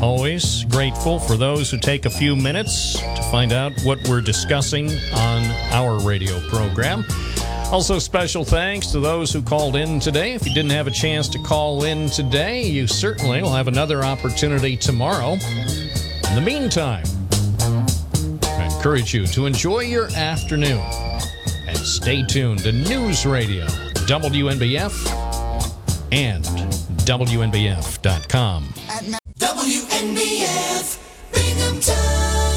Always grateful for those who take a few minutes to find out what we're discussing on our radio program. Also, special thanks to those who called in today. If you didn't have a chance to call in today, you certainly will have another opportunity tomorrow. In the meantime, I encourage you to enjoy your afternoon and stay tuned to News Radio, WNBF, and WNBF.com. WNBF Binghamton.